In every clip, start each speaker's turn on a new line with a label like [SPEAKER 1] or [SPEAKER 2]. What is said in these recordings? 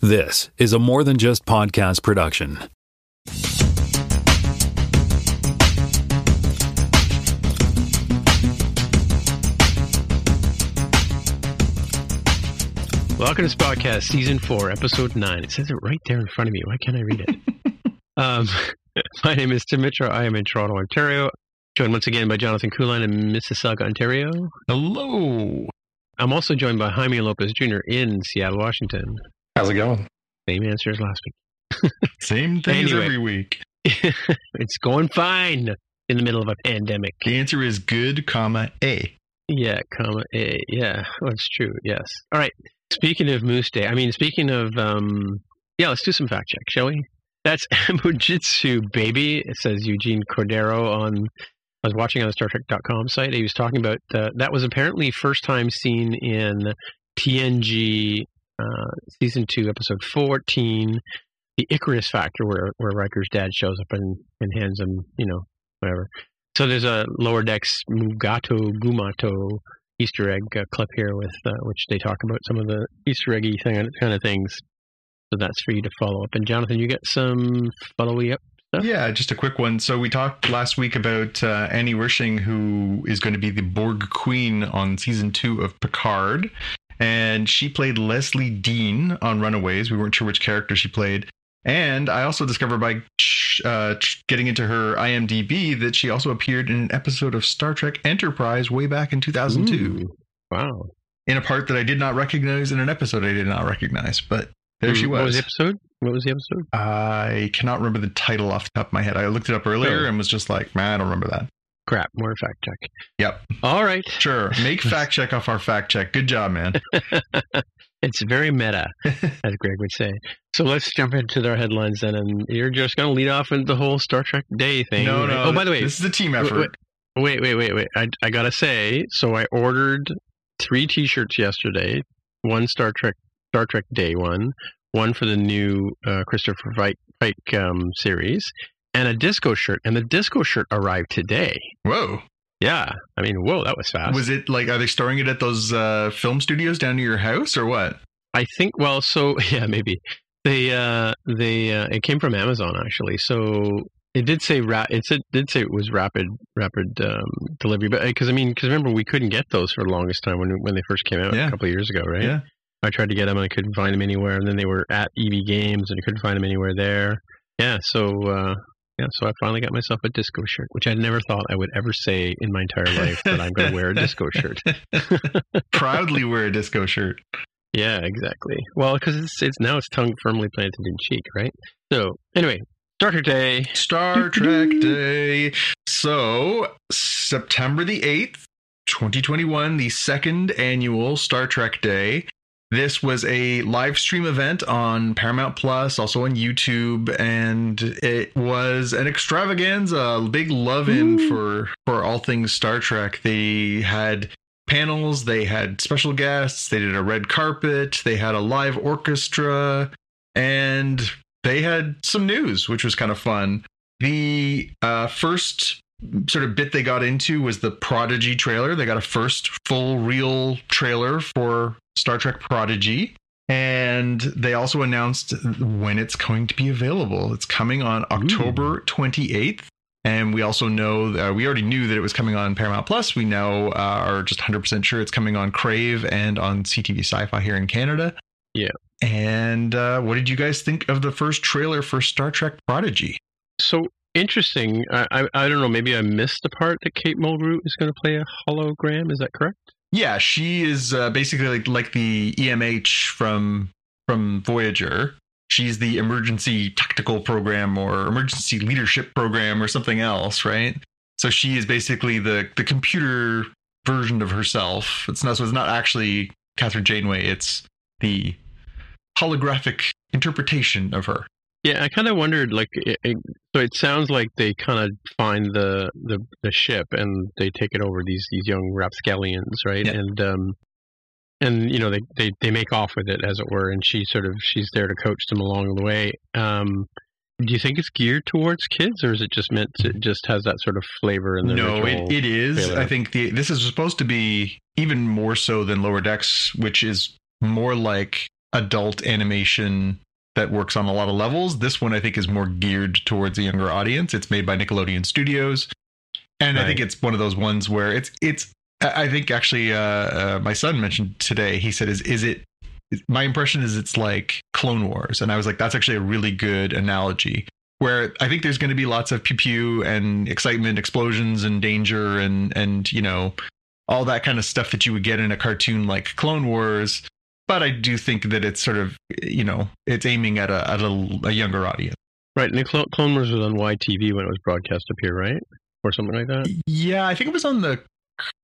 [SPEAKER 1] This is a more than just podcast production.
[SPEAKER 2] Welcome to Spotcast Season 4, Episode 9. It says it right there in front of me. Why can't I read it? um, my name is Tim Mitra. I am in Toronto, Ontario. Joined once again by Jonathan Kuline in Mississauga, Ontario.
[SPEAKER 3] Hello.
[SPEAKER 2] I'm also joined by Jaime Lopez Jr. in Seattle, Washington.
[SPEAKER 3] How's it going?
[SPEAKER 2] Same answer as last week.
[SPEAKER 3] Same thing
[SPEAKER 2] Anyway.
[SPEAKER 3] every week.
[SPEAKER 2] it's going fine in the middle of a pandemic.
[SPEAKER 3] The answer is good, comma, A.
[SPEAKER 2] Yeah, comma A. Yeah, that's true. Yes. All right. Speaking of Moose Day, I mean, speaking of, um, yeah, let's do some fact check, shall we? That's Mujitsu, baby. It says Eugene Cordero on. I was watching on the Star StarTrek.com site. He was talking about uh, that was apparently first time seen in TNG uh, season two, episode fourteen, the Icarus Factor, where where Riker's dad shows up and, and hands him, you know, whatever. So there's a lower decks Mugato Gumato Easter egg uh, clip here with uh, which they talk about some of the Easter eggy thing, kind of things. So that's for you to follow up. And Jonathan, you get some follow up stuff.
[SPEAKER 3] Yeah, just a quick one. So we talked last week about uh, Annie Wersching, who is going to be the Borg Queen on season two of Picard. And she played Leslie Dean on Runaways. We weren't sure which character she played. And I also discovered by uh, getting into her IMDb that she also appeared in an episode of Star Trek Enterprise way back in 2002
[SPEAKER 2] Ooh, wow.
[SPEAKER 3] in a part that I did not recognize in an episode I did not recognize. But there she
[SPEAKER 2] was. What was the episode? What was the episode?
[SPEAKER 3] I cannot remember the title off the top of my head. I looked it up earlier and was just like, man, I don't remember that.
[SPEAKER 2] Crap. More fact check.
[SPEAKER 3] Yep.
[SPEAKER 2] All right.
[SPEAKER 3] Sure. Make fact check off our fact check. Good job, man.
[SPEAKER 2] It's very meta, as Greg would say. So let's jump into their headlines then, and you're just going to lead off into the whole Star Trek Day thing.
[SPEAKER 3] no,
[SPEAKER 2] right?
[SPEAKER 3] no.
[SPEAKER 2] Oh, by the way,
[SPEAKER 3] this is a team effort.
[SPEAKER 2] Wait, wait, wait, wait. I, I gotta say, so I ordered three T-shirts yesterday. One Star Trek, Star Trek Day one, one for the new uh, Christopher Pike, Pike um, series, and a disco shirt. And the disco shirt arrived today.
[SPEAKER 3] Whoa.
[SPEAKER 2] Yeah, I mean, whoa, that was fast.
[SPEAKER 3] Was it like, are they storing it at those uh, film studios down near your house or what?
[SPEAKER 2] I think. Well, so yeah, maybe they uh, they uh, it came from Amazon actually. So it did say ra- it said, did say it was rapid rapid um, delivery, but because I mean, because remember we couldn't get those for the longest time when when they first came out
[SPEAKER 3] Yeah.
[SPEAKER 2] a couple of years ago, right?
[SPEAKER 3] Yeah.
[SPEAKER 2] I tried to get them and I couldn't find them anywhere, and then they were at EB Games and I couldn't find them anywhere there. Yeah, so. Uh, yeah, so I finally got myself a disco shirt, which I never thought I would ever say in my entire life that I'm going to wear a disco shirt.
[SPEAKER 3] Proudly wear a disco shirt.
[SPEAKER 2] Yeah, exactly. Well, because it's it's now it's tongue firmly planted in cheek, right? So anyway, Star Trek Day.
[SPEAKER 3] Star Trek Day. So, September the 8th, 2021, the second annual Star Trek Day. This was a live stream event on Paramount Plus, also on YouTube, and it was an extravaganza, a big love in for for all things Star Trek. They had panels, they had special guests, they did a red carpet, they had a live orchestra, and they had some news, which was kind of fun. The uh, first sort of bit they got into was the Prodigy trailer. They got a first full real trailer for Star Trek Prodigy. And they also announced when it's going to be available. It's coming on October 28th. And we also know, uh, we already knew that it was coming on Paramount Plus. We now uh, are just 100% sure it's coming on Crave and on CTV Sci Fi here in Canada.
[SPEAKER 2] Yeah.
[SPEAKER 3] And uh, what did you guys think of the first trailer for Star Trek Prodigy?
[SPEAKER 2] So interesting. I, I I don't know. Maybe I missed the part that Kate Mulgrew is going to play a hologram. Is that correct?
[SPEAKER 3] Yeah, she is uh, basically like, like the EMH from from Voyager. She's the emergency tactical program or emergency leadership program or something else, right? So she is basically the the computer version of herself. It's not so it's not actually Catherine Janeway. It's the holographic interpretation of her.
[SPEAKER 2] Yeah, I kind of wondered. Like, it, it, so it sounds like they kind of find the, the the ship and they take it over these these young rapscallions, right?
[SPEAKER 3] Yeah.
[SPEAKER 2] And um, and you know they, they they make off with it, as it were, and she sort of she's there to coach them along the way. Um, do you think it's geared towards kids, or is it just meant to just has that sort of flavor in the
[SPEAKER 3] no, it, it is.
[SPEAKER 2] trailer?
[SPEAKER 3] I think the this is supposed to be even more so than Lower Decks, which is more like adult animation that works on a lot of levels. This one I think is more geared towards a younger audience. It's made by Nickelodeon Studios, and I think it's one of those ones where it's it's. I I think actually, uh, uh, my son mentioned today. He said, "Is is it?" My impression is it's like Clone Wars, and I was like, "That's actually a really good analogy." Where I think there's going to be lots of pew pew and excitement, explosions and danger, and and you know all that kind of stuff that you would get in a cartoon like Clone Wars. But I do think that it's sort of you know it's aiming at a at a, a younger audience.
[SPEAKER 2] right. And the Clone, Clone Wars was on YTV when it was broadcast up here, right, or something like that.
[SPEAKER 3] Yeah, I think it was on the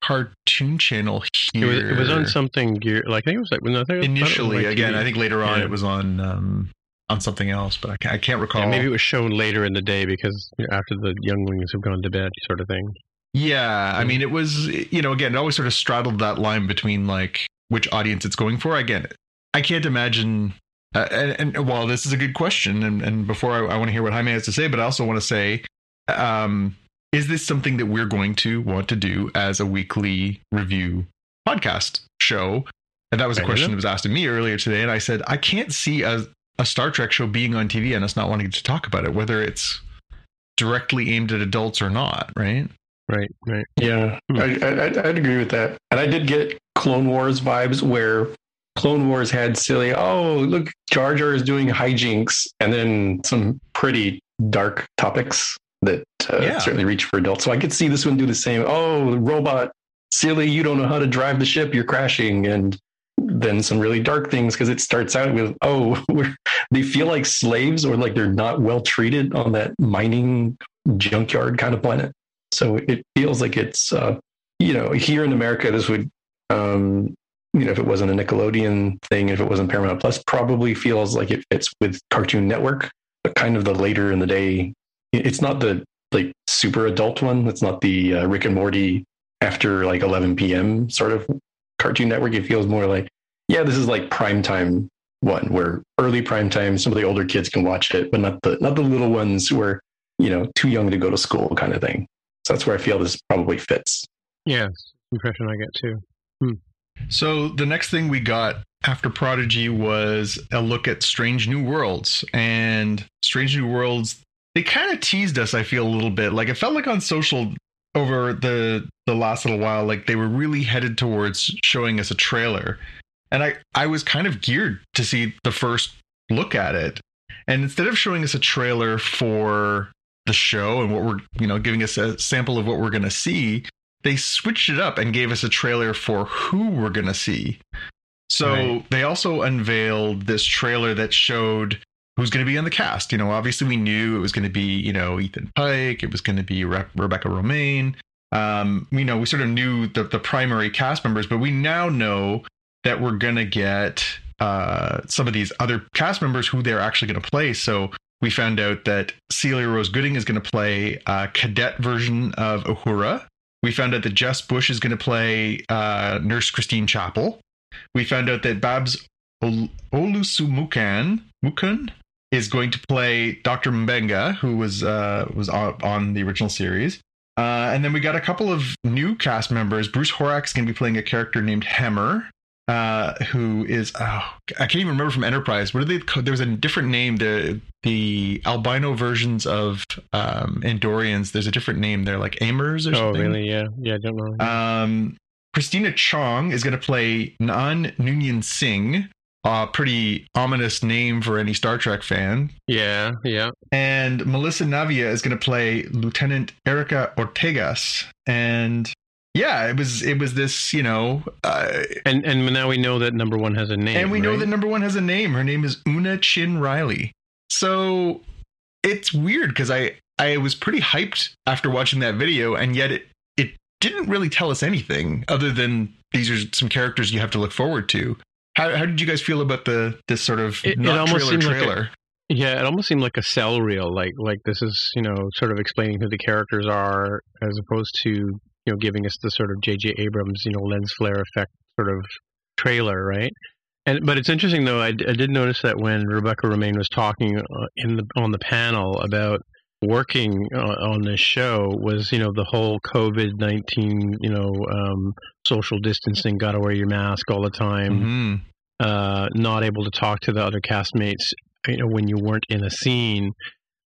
[SPEAKER 3] cartoon channel
[SPEAKER 2] It
[SPEAKER 3] here.
[SPEAKER 2] was, it was on something gear. Like I think it was like when I think I it was
[SPEAKER 3] initially. Again. I think later on
[SPEAKER 2] Yeah.
[SPEAKER 3] it was on um, on something else, but I can't, I can't recall.
[SPEAKER 2] Yeah, maybe it was shown later in the day because after the younglings have gone to bed, sort of thing.
[SPEAKER 3] Yeah, I mean, it was you know again, it always sort of straddled that line between like which audience it's going for. Again, I can't imagine. Uh, and, and while this is a good question, and, and before I, I want to hear what Jaime has to say, but I also want to say, um, is this something that we're going to want to do as a weekly review podcast show? And that was a question that was asked of me earlier today, and I said I can't see a, a Star Trek show being on TV and us not wanting to talk about it, whether it's directly aimed at adults or not, right?
[SPEAKER 2] Right, right.
[SPEAKER 4] Yeah,
[SPEAKER 2] Hmm.
[SPEAKER 4] I, I, I'd agree with that. And I did get Clone Wars vibes where Clone Wars had silly, oh, look, Jar Jar is doing hijinks, and then some pretty dark topics that uh,
[SPEAKER 3] Yeah.
[SPEAKER 4] certainly reach for adults. So I could see this one do the same. Oh, the robot, silly, you don't know how to drive the ship, you're crashing. And then some really dark things because it starts out with, oh, we're, they feel like slaves or like they're not well treated on that mining junkyard kind of planet. So it feels like it's, uh, you know, here in America, this would, um, you know, if it wasn't a Nickelodeon thing, if it wasn't Paramount Plus, probably feels like it fits with Cartoon Network, but kind of the later in the day. It's not the like super adult one. It's not the uh, Rick and Morty after like 11 p.m. sort of Cartoon Network. It feels more like, yeah, this is like prime time one where early prime time, some of the older kids can watch it, but not the not the little ones who are you know too young to go to school kind of thing. So that's where I feel this probably fits.
[SPEAKER 2] Yeah, impression I get too. Hmm.
[SPEAKER 3] So the next thing we got after Prodigy was a look at Strange New Worlds. And Strange New Worlds, they kind of teased us, I feel, a little bit. Like it felt like on social over the the last little while, like they were really headed towards showing us a trailer. And I, I was kind of geared to see the first look at it. And instead of showing us a trailer for the show and what we're, you know, giving us a sample of what we're going to see, they switched it up and gave us a trailer for who we're going to see. So
[SPEAKER 2] Right.
[SPEAKER 3] they also unveiled this trailer that showed who's going to be on the cast. You know, obviously we knew it was going to be, you know, Ethan Pike, it was going to be Re- Rebecca Romijn. Um, you know, we sort of knew the, the primary cast members, but we now know that we're going to get uh, some of these other cast members who they're actually going to play. So we found out that Celia Rose Gooding is going to play a cadet version of Uhura. We found out that Jess Bush is going to play uh, Nurse Christine Chapel. We found out that Babs Ol- Olusumukan Mukun is going to play Dr. Mbenga, who was uh, was on, on the original series. Uh, and then we got a couple of new cast members. Bruce Horak is going to be playing a character named Hemmer, uh, who is oh, I can't even remember from Enterprise. What are they? There was a different name. The the albino versions of um, Andorians. There's a different name. They're like Amers or
[SPEAKER 2] Oh,
[SPEAKER 3] something.
[SPEAKER 2] really? Yeah. Yeah, I don't know.
[SPEAKER 3] Um, Christina Chong is going to play Nan Noonien Singh. A pretty ominous name for any Star Trek fan.
[SPEAKER 2] yeah, yeah.
[SPEAKER 3] And Melissa Navia is going to play Lieutenant Erica Ortegas. And yeah, it was it was this, you know, uh,
[SPEAKER 2] And and now we know that number one has a name.
[SPEAKER 3] and we know that number one has a name. Her name is Una Chin Riley. So it's weird because I I was pretty hyped after watching that video, and yet it it didn't really tell us anything other than these are some characters you have to look forward to. How how did you guys feel about the this sort of
[SPEAKER 2] It- it
[SPEAKER 3] not
[SPEAKER 2] almost
[SPEAKER 3] trailer
[SPEAKER 2] seemed like a-
[SPEAKER 3] trailer?
[SPEAKER 2] Yeah, it almost seemed like a cell reel, like like this is you know sort of explaining who the characters are, as opposed to you know giving us the sort of J.J. Abrams you know lens flare effect sort of trailer, right? And but it's interesting though. I, I did notice that when Rebecca Romijn was talking uh, in the on the panel about working uh, on this show was you know the whole COVID nineteen you know um, social distancing, got to wear your mask all the time
[SPEAKER 3] Mhm.
[SPEAKER 2] uh, not able to talk to the other castmates, you know, when you weren't in a scene.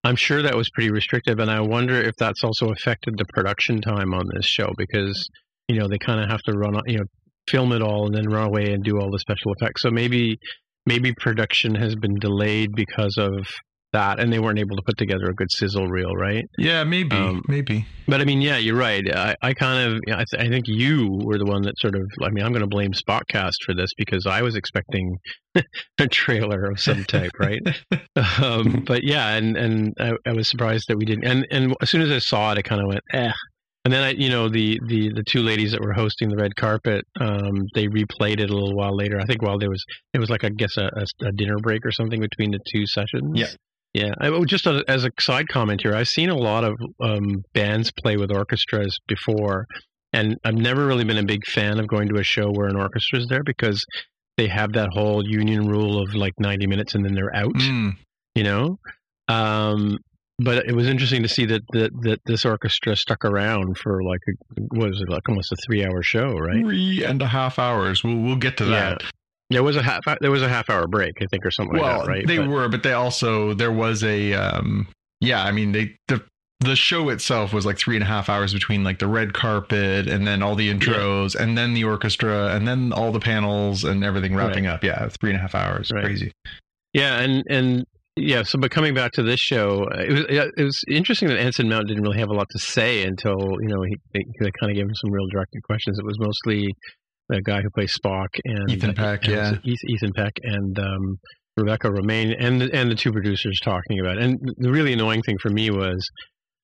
[SPEAKER 2] I'm sure that was pretty restrictive, and I wonder if that's also affected the production time on this show because you know they kind of have to run, you know, film it all and then run away and do all the special effects. So maybe maybe production has been delayed because of that, and they weren't able to put together a good sizzle reel, right?
[SPEAKER 3] Yeah, maybe,
[SPEAKER 2] Um,
[SPEAKER 3] maybe.
[SPEAKER 2] But I mean, yeah, you're right. I, I kind of, I, th- I think you were the one that sort of, I mean, I'm going to blame Spotcast for this because I was expecting a trailer of some type, right? um, but yeah, and and I, I was surprised that we didn't. And and as soon as I saw it, I kind of went, eh. And then I, you know, the the the two ladies that were hosting the red carpet, um, they replayed it a little while later. I think while there was, it was like I guess a, a, a dinner break or something between the two sessions.
[SPEAKER 3] Yeah.
[SPEAKER 2] Yeah, I, just a, as a side comment here, I've seen a lot of um, bands play with orchestras before, and I've never really been a big fan of going to a show where an orchestra is there because they have that whole union rule of like 90 minutes and then they're out,
[SPEAKER 3] Mm.
[SPEAKER 2] you know. Um, but it was interesting to see that, that that this orchestra stuck around for like a, what was it like almost a three hour show, right?
[SPEAKER 3] Three and a half hours. We'll we'll get to
[SPEAKER 2] Yeah. There was a half there was a half hour break, I think, or something
[SPEAKER 3] well,
[SPEAKER 2] like that, right?
[SPEAKER 3] they
[SPEAKER 2] But-
[SPEAKER 3] were, but they also there was a um yeah, I mean they the the show itself was like three and a half hours between like the red carpet and then all the intros and then the orchestra and then all the panels and everything wrapping up. Yeah, three and a half hours.
[SPEAKER 2] Right.
[SPEAKER 3] Crazy.
[SPEAKER 2] Yeah, and and yeah. So, but coming back to this show, it was it was interesting that Anson Mount didn't really have a lot to say until you know he they, they kind of gave him some real directed questions. It was mostly the guy who plays Spock and
[SPEAKER 3] Ethan Peck,
[SPEAKER 2] and
[SPEAKER 3] yeah.
[SPEAKER 2] Ethan Peck and um, Rebecca Romijn and the, and the two producers talking about. It. And the really annoying thing for me was.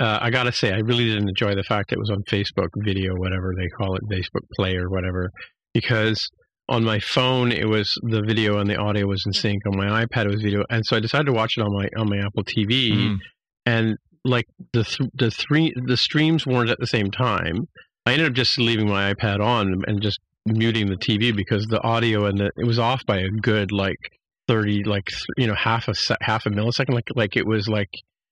[SPEAKER 2] Uh, I gotta say, I really didn't enjoy the fact that it was on Facebook video, whatever they call it, Facebook Play or whatever, because on my phone it was the video and the audio was in sync on my ipad it was video and so i decided to watch it on my on my apple tv
[SPEAKER 3] Mm.
[SPEAKER 2] and like the th- the three the streams weren't at the same time i ended up just leaving my ipad on and just muting the tv because the audio and the it was off by a good like 30 like you know half a se- half a millisecond like like it was like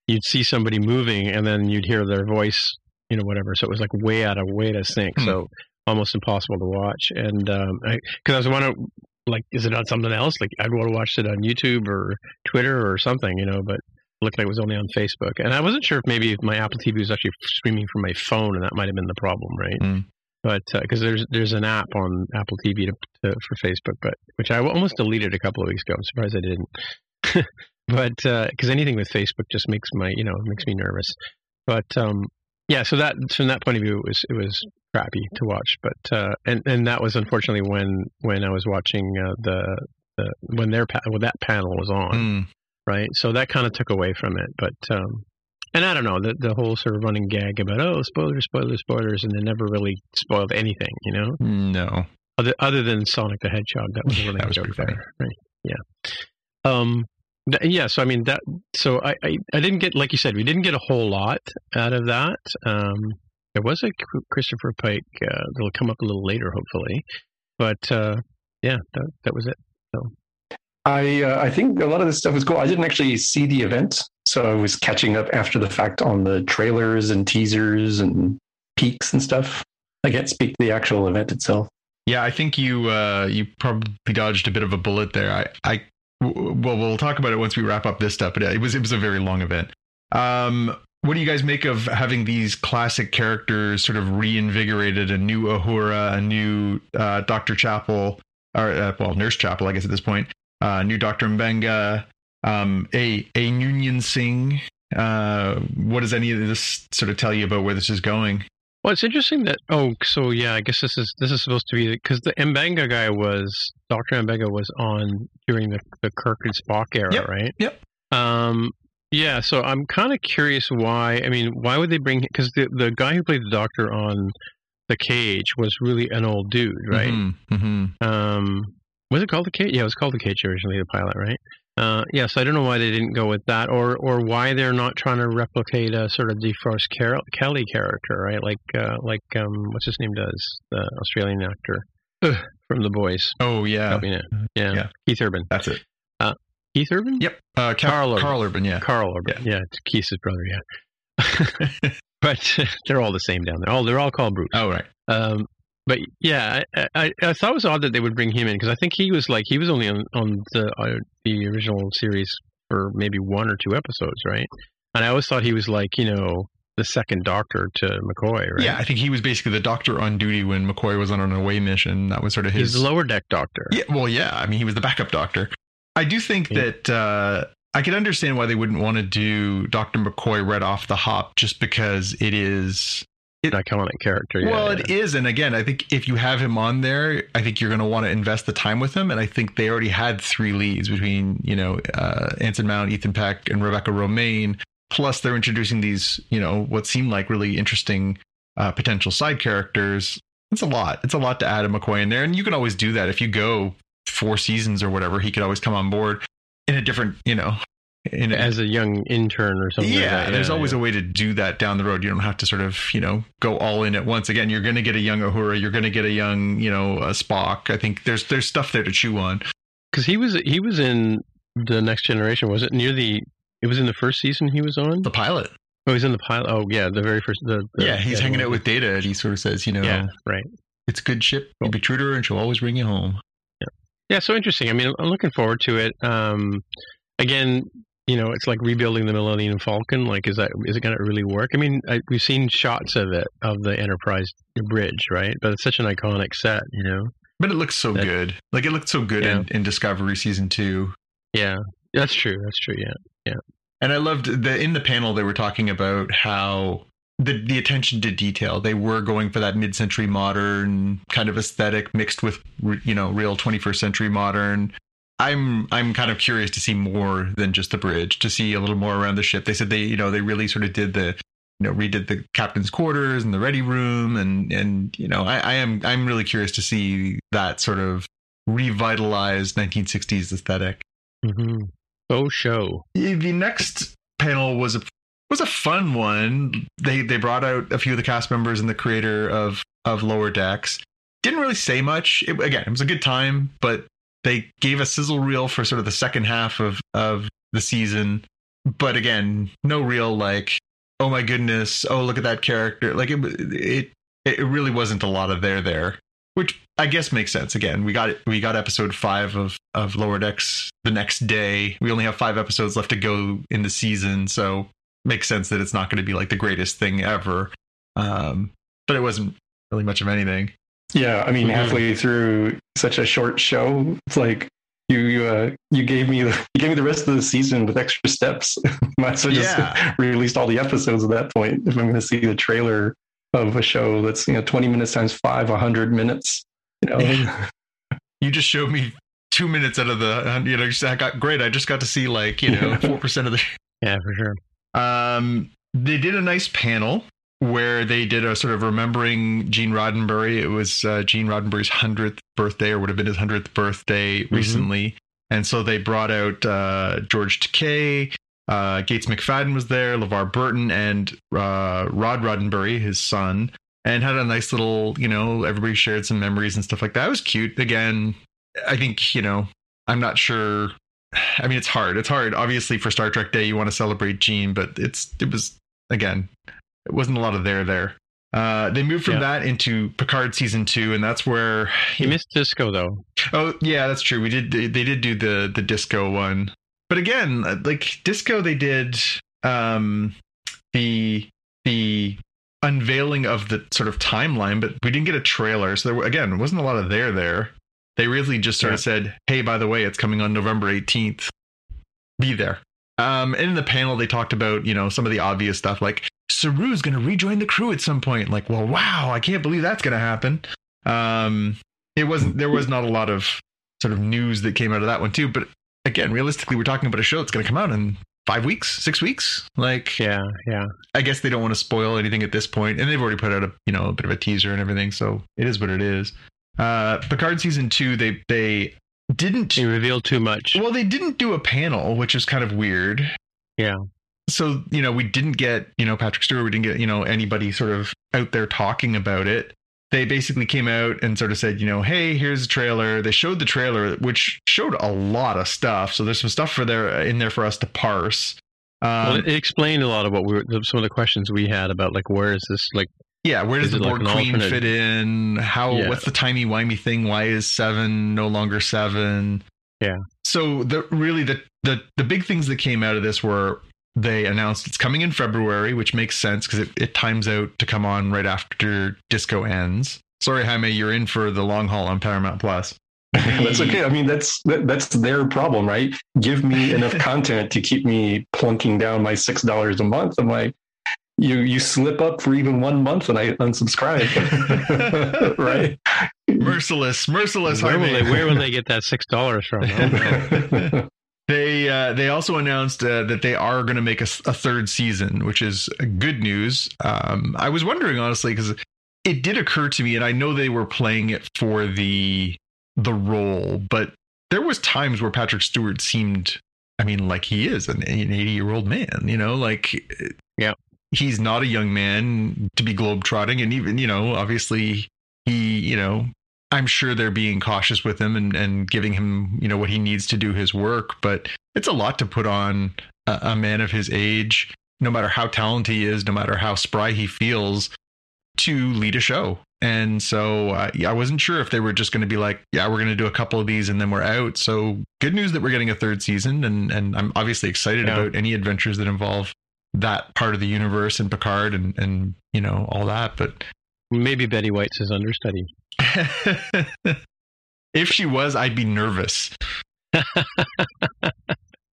[SPEAKER 2] you'd see somebody moving and then you'd hear their voice you know whatever. So it was like way out of way of sync.
[SPEAKER 3] Hmm.
[SPEAKER 2] so almost impossible to watch. And um because i was wondering like is it on something else? Like i'd want to watch it on youtube or twitter or something you know but it looked like it was only on facebook. And i wasn't sure if maybe my apple tv was actually streaming from my phone and that might have been the problem right?
[SPEAKER 3] Mm.
[SPEAKER 2] But because there's there's an app on apple tv to, to, for facebook but which i almost deleted a couple of weeks ago i'm surprised i didn't but because anything with facebook just makes my you know makes me nervous but um yeah so that from that point of view it was it was crappy to watch. But uh, and and that was unfortunately when when I was watching uh, the the when their pa- when that panel was on,
[SPEAKER 3] Mm.
[SPEAKER 2] right? So that kind of took away from it. But um, and I don't know the the whole sort of running gag about oh spoilers, spoilers, spoilers, and they never really spoiled anything, you know,
[SPEAKER 3] No.
[SPEAKER 2] other other than Sonic the Hedgehog. That was really
[SPEAKER 3] That was
[SPEAKER 2] joke
[SPEAKER 3] pretty funny.
[SPEAKER 2] there, right? Yeah. Um. th- yeah. So I mean that. So I, I I didn't get like you said we didn't get a whole lot out of that. Um. There was a Christopher Pike uh, that'll come up a little later, hopefully. But uh, yeah, that that was it.
[SPEAKER 4] I uh, I think a lot of this stuff was cool. I didn't actually see the event, so I was catching up after the fact on the trailers and teasers and peaks and stuff. I can't speak to the actual event itself.
[SPEAKER 3] Yeah, I think you uh, you probably dodged a bit of a bullet there. I, I well, we'll talk about it once we wrap up this stuff. But it was it was a very long event. Um, what do you guys make of having these classic characters sort of reinvigorated? A new Uhura, a new uh, Doctor Chapel, or uh, well, Nurse Chapel, I guess at this point. Uh, new Doctor Mbenga, um, a a Noonien Singh. Uh, what does any of this sort of tell you about where this is going?
[SPEAKER 2] Well, it's interesting that. Oh, so yeah, I guess this is this is supposed to be because the Mbenga guy was Doctor Mbenga was on during the the Kirk and Spock era,
[SPEAKER 3] Yep,
[SPEAKER 2] right?
[SPEAKER 3] yep.
[SPEAKER 2] Um. Yeah. So I'm kind of curious why. I mean, why would they bring? Because the the guy who played the Doctor on the Cage was really an old dude, right?
[SPEAKER 3] Mhm, mhm.
[SPEAKER 2] Um. Was it called the Cage? Yeah, it was called the Cage originally, the pilot, right? Uh, yeah, so I don't know why they didn't go with that, or or why they're not trying to replicate a sort of DeForest Car- Kelley character, right? Like uh, like um, what's his name does the Australian actor Ugh, from The Boys.
[SPEAKER 3] Oh yeah,
[SPEAKER 2] Help. Yeah.
[SPEAKER 3] Yeah.
[SPEAKER 2] Keith Urban.
[SPEAKER 3] that's it.
[SPEAKER 2] Keith Urban.
[SPEAKER 3] Yep. Uh, Ca-
[SPEAKER 2] Karl Urban.
[SPEAKER 3] Karl Urban. Yeah.
[SPEAKER 2] Karl Urban. Yeah, it's Keith's brother. Yeah. but they're all the same down there. Oh, they're all called Bruce.
[SPEAKER 3] Oh right.
[SPEAKER 2] Um, but yeah, I, I, I thought it was odd that they would bring him in because I think he was like he was only on on the uh, the original series for maybe one or two episodes, right? And I always thought he was like you know the second Doctor to McCoy, right?
[SPEAKER 3] Yeah, I think he was basically the doctor on duty when McCoy was on an away mission. That was sort of
[SPEAKER 2] he's
[SPEAKER 3] his.
[SPEAKER 2] lower deck Doctor.
[SPEAKER 3] yeah, well, yeah. I mean, he was the backup doctor. I do think
[SPEAKER 2] Yeah.
[SPEAKER 3] that uh, I can understand why they wouldn't want to do Doctor McCoy right off the hop, just because it is.
[SPEAKER 2] An iconic character. Yeah,
[SPEAKER 3] well,
[SPEAKER 2] yeah.
[SPEAKER 3] it is, and again, I think if you have him on there, I think you're going to want to invest the time with him. And I think they already had three leads between you know uh, Anson Mount, Ethan Peck, and Rebecca Romijn. Plus, they're introducing these you know what seem like really interesting uh, potential side characters. It's a lot. It's a lot to add a McCoy in there, and you can always do that if you go four seasons or whatever. He could always come on board in a different, you know, in a,
[SPEAKER 2] as a young intern or something.
[SPEAKER 3] yeah,
[SPEAKER 2] like that.
[SPEAKER 3] there's always
[SPEAKER 2] yeah.
[SPEAKER 3] a way to do that down the road. You don't have to sort of, you know, go all in at once. Again, you're going to get a young Uhura, you're going to get a young, you know, uh, Spock. I think there's there's stuff there to chew on.
[SPEAKER 2] because he was he was in the Next Generation. Was it near the? It was in the first season he was on.
[SPEAKER 3] The pilot,
[SPEAKER 2] Oh, he's in the pilot. Oh, yeah, the very first. The, the
[SPEAKER 3] yeah, he's
[SPEAKER 2] the
[SPEAKER 3] hanging out with Data, and he sort of says, you know,
[SPEAKER 2] Yeah, right.
[SPEAKER 3] it's a good ship. You be true to her, and she'll always bring you home.
[SPEAKER 2] Yeah, so interesting. I mean, I'm looking forward to it. Um, again, you know, it's like rebuilding the Millennium Falcon. Like, is that is it going to really work? I mean, I, we've seen shots of it of the Enterprise bridge, right? But it's such an iconic set, you know.
[SPEAKER 3] But it looks so
[SPEAKER 2] That-
[SPEAKER 3] good. Like it looked so good in, in Discovery season two.
[SPEAKER 2] Yeah, that's true. That's true. Yeah. Yeah.
[SPEAKER 3] And I loved the in the panel they were talking about how the the attention to detail. They were going for that mid-century modern kind of aesthetic mixed with you know real 21st century modern. I'm I'm kind of curious to see more than just the bridge, to see a little more around the ship. They said they you know they really sort of did the you know redid the captain's quarters and the ready room and and you know I, I am I'm really curious to see that sort of revitalized 1960s aesthetic.
[SPEAKER 2] Mm-hmm. Faux show.
[SPEAKER 3] The next panel was a was a fun one. They they brought out a few of the cast members and the creator of of Lower Decks. Didn't really say much. It, again, it was a good time, but they gave a sizzle reel for sort of the second half of of the season. But again, no real like, oh my goodness, oh look at that character. Like it it it really wasn't a lot of there there, which I guess makes sense. Again, we got. We got episode five of of Lower Decks the next day. We only have five episodes left to go in the season, so makes sense that it's not going to be like the greatest thing ever. Um, but it wasn't really much of anything.
[SPEAKER 4] Yeah, I mean,
[SPEAKER 2] Mhm.
[SPEAKER 4] halfway through such a short show, it's like you you, uh, you gave me you gave me the rest of the season with extra steps. Might as well just
[SPEAKER 3] Yeah.
[SPEAKER 4] released all the episodes at that point if I'm going to see the trailer of a show that's you know 20 minutes times five, 100 minutes. You know,
[SPEAKER 3] You just showed me two minutes out of the, you know, just- I got great. I just got to see like, you know, 4% of the
[SPEAKER 2] Yeah, for sure.
[SPEAKER 3] Um, they did a nice panel where they did a sort of remembering Gene Roddenberry. It was uh, Gene Roddenberry's hundredth birthday, or would have been his hundredth birthday recently, and so they brought out uh, George Takei. Uh, Gates McFadden was there, LeVar Burton, and uh, Rod Roddenberry, his son, and had a nice little, you know, everybody shared some memories and stuff like that. It was cute. Again, I think, you know, I'm not sure I mean, it's hard. It's hard. Obviously, for Star Trek Day, you want to celebrate Gene, but it's it was again, it wasn't a lot of there there. Uh, they moved from
[SPEAKER 2] Yeah.
[SPEAKER 3] that into Picard season two, and that's where
[SPEAKER 2] He missed disco though.
[SPEAKER 3] Oh yeah, that's true. We did they, they did do the the disco one, but again, like disco, they did um the the unveiling of the sort of timeline, but we didn't get a trailer, so there were, again wasn't a lot of there there. They really just sort of said, "Hey, by the way, it's coming on November eighteenth. Be there." Um, and in the panel, they talked about you know some of the obvious stuff like Saru's going to rejoin the crew at some point. Like, well, wow, I can't believe that's going to happen. Um, it wasn't there was not a lot of sort of news that came out of that one too but again realistically we're talking about a show that's going to come out in five weeks six weeks like
[SPEAKER 2] Yeah, yeah.
[SPEAKER 3] i guess they don't want to spoil anything at this point and they've already put out a you know a bit of a teaser and everything so it is what it is uh picard season two they they didn't
[SPEAKER 2] He revealed too much.
[SPEAKER 3] well they didn't do a panel which is kind of weird
[SPEAKER 2] Yeah.
[SPEAKER 3] So you know we didn't get you know patrick stewart we didn't get you know anybody sort of out there talking about it. They basically came out and sort of said you know hey here's a trailer. They showed the trailer which showed a lot of stuff. So there's some stuff for there in there for us to parse. Um,
[SPEAKER 2] well, it, explained a lot of what we were, some of the questions we had about like where is this like
[SPEAKER 3] yeah where does the
[SPEAKER 2] it like
[SPEAKER 3] queen
[SPEAKER 2] alternate-
[SPEAKER 3] fit in? How
[SPEAKER 2] Yeah.
[SPEAKER 3] what's the timey wimey thing? Why is seven no longer seven?
[SPEAKER 2] Yeah.
[SPEAKER 3] so the really the the the big things that came out of this were they announced it's coming in February, which makes sense because it, it times out to come on right after Disco ends. Sorry, Jaime, you're in for the long haul on Paramount Plus.
[SPEAKER 4] that's okay. I mean, that's that, that's their problem, right? Give me enough content to keep me plunking down my six dollars a month. I'm like, you you slip up for even one month and I unsubscribe, right?
[SPEAKER 3] Merciless, merciless.
[SPEAKER 2] where will they where will they get that six dollars from? I don't know.
[SPEAKER 3] They uh, they also announced uh, that they are going to make a third season, which is good news. Um, I was wondering honestly because it did occur to me, and I know they were playing it for the the role, but there was times where Patrick Stewart seemed, I mean, like he is an, an eighty year old man. You know, like
[SPEAKER 2] Yeah.
[SPEAKER 3] he's not a young man to be globetrotting, and even you know, obviously he, you know, I'm sure they're being cautious with him and, and giving him, you know, what he needs to do his work. But it's a lot to put on a, a man of his age, no matter how talented he is, no matter how spry he feels, to lead a show. And so uh, yeah, I wasn't sure if they were just going to be like, yeah, we're going to do a couple of these and then we're out. So good news that we're getting a third season, and and I'm obviously excited
[SPEAKER 2] Yeah.
[SPEAKER 3] about any adventures that involve that part of the universe and Picard and and you know all that. But
[SPEAKER 2] Maybe Betty White's his understudy.
[SPEAKER 3] if she was, I'd be nervous.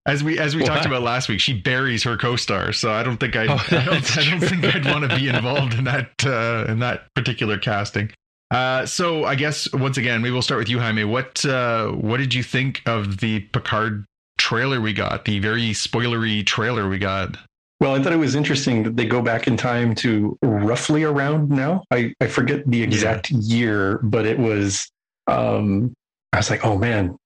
[SPEAKER 3] As we as we talked about last week, she buries her co-star, so I don't think I'd,
[SPEAKER 2] Oh,
[SPEAKER 3] I don't, I don't think I'd want to be involved in that uh, in that particular casting. Uh, so I guess once again, maybe we'll start with you, Jaime. What uh, what did you think of the Picard trailer we got? The very spoilery trailer we got.
[SPEAKER 4] Well, I thought it was interesting that they go back in time to roughly around now. I, I forget the exact year, but it was, um, I was like, oh man,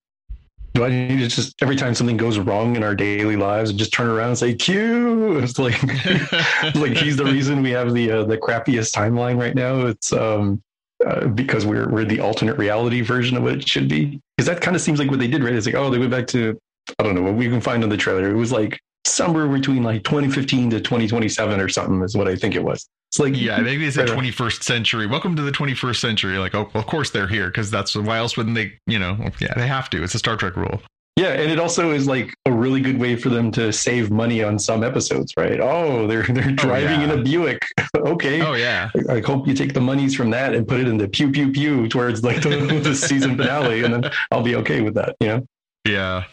[SPEAKER 4] do I need to just, every time something goes wrong in our daily lives, and just turn around and say, Q? It's like, it's like he's the reason we have the, uh, the crappiest timeline right now. It's, um, uh, because we're, we're the alternate reality version of what it should be. Because that kind of seems like what they did, right? It's like, oh, they went back to, I don't know what we can find on the trailer. It was like somewhere between like 2015 to 2027 or something is what I think it was. It's like
[SPEAKER 3] Yeah, maybe it's the 21st century. Welcome to the 21st century. Like, oh, of course they're here because that's why else wouldn't they? You know, yeah, they have to. It's a Star Trek rule.
[SPEAKER 4] yeah, and it also is like a really good way for them to save money on some episodes, right? Oh, they're they're oh, driving
[SPEAKER 3] yeah.
[SPEAKER 4] in a Buick. okay.
[SPEAKER 3] Oh yeah,
[SPEAKER 4] I hope you take the monies from that and put it in the pew pew pew towards like the, the season finale, and then I'll be okay with that. You know.
[SPEAKER 3] yeah.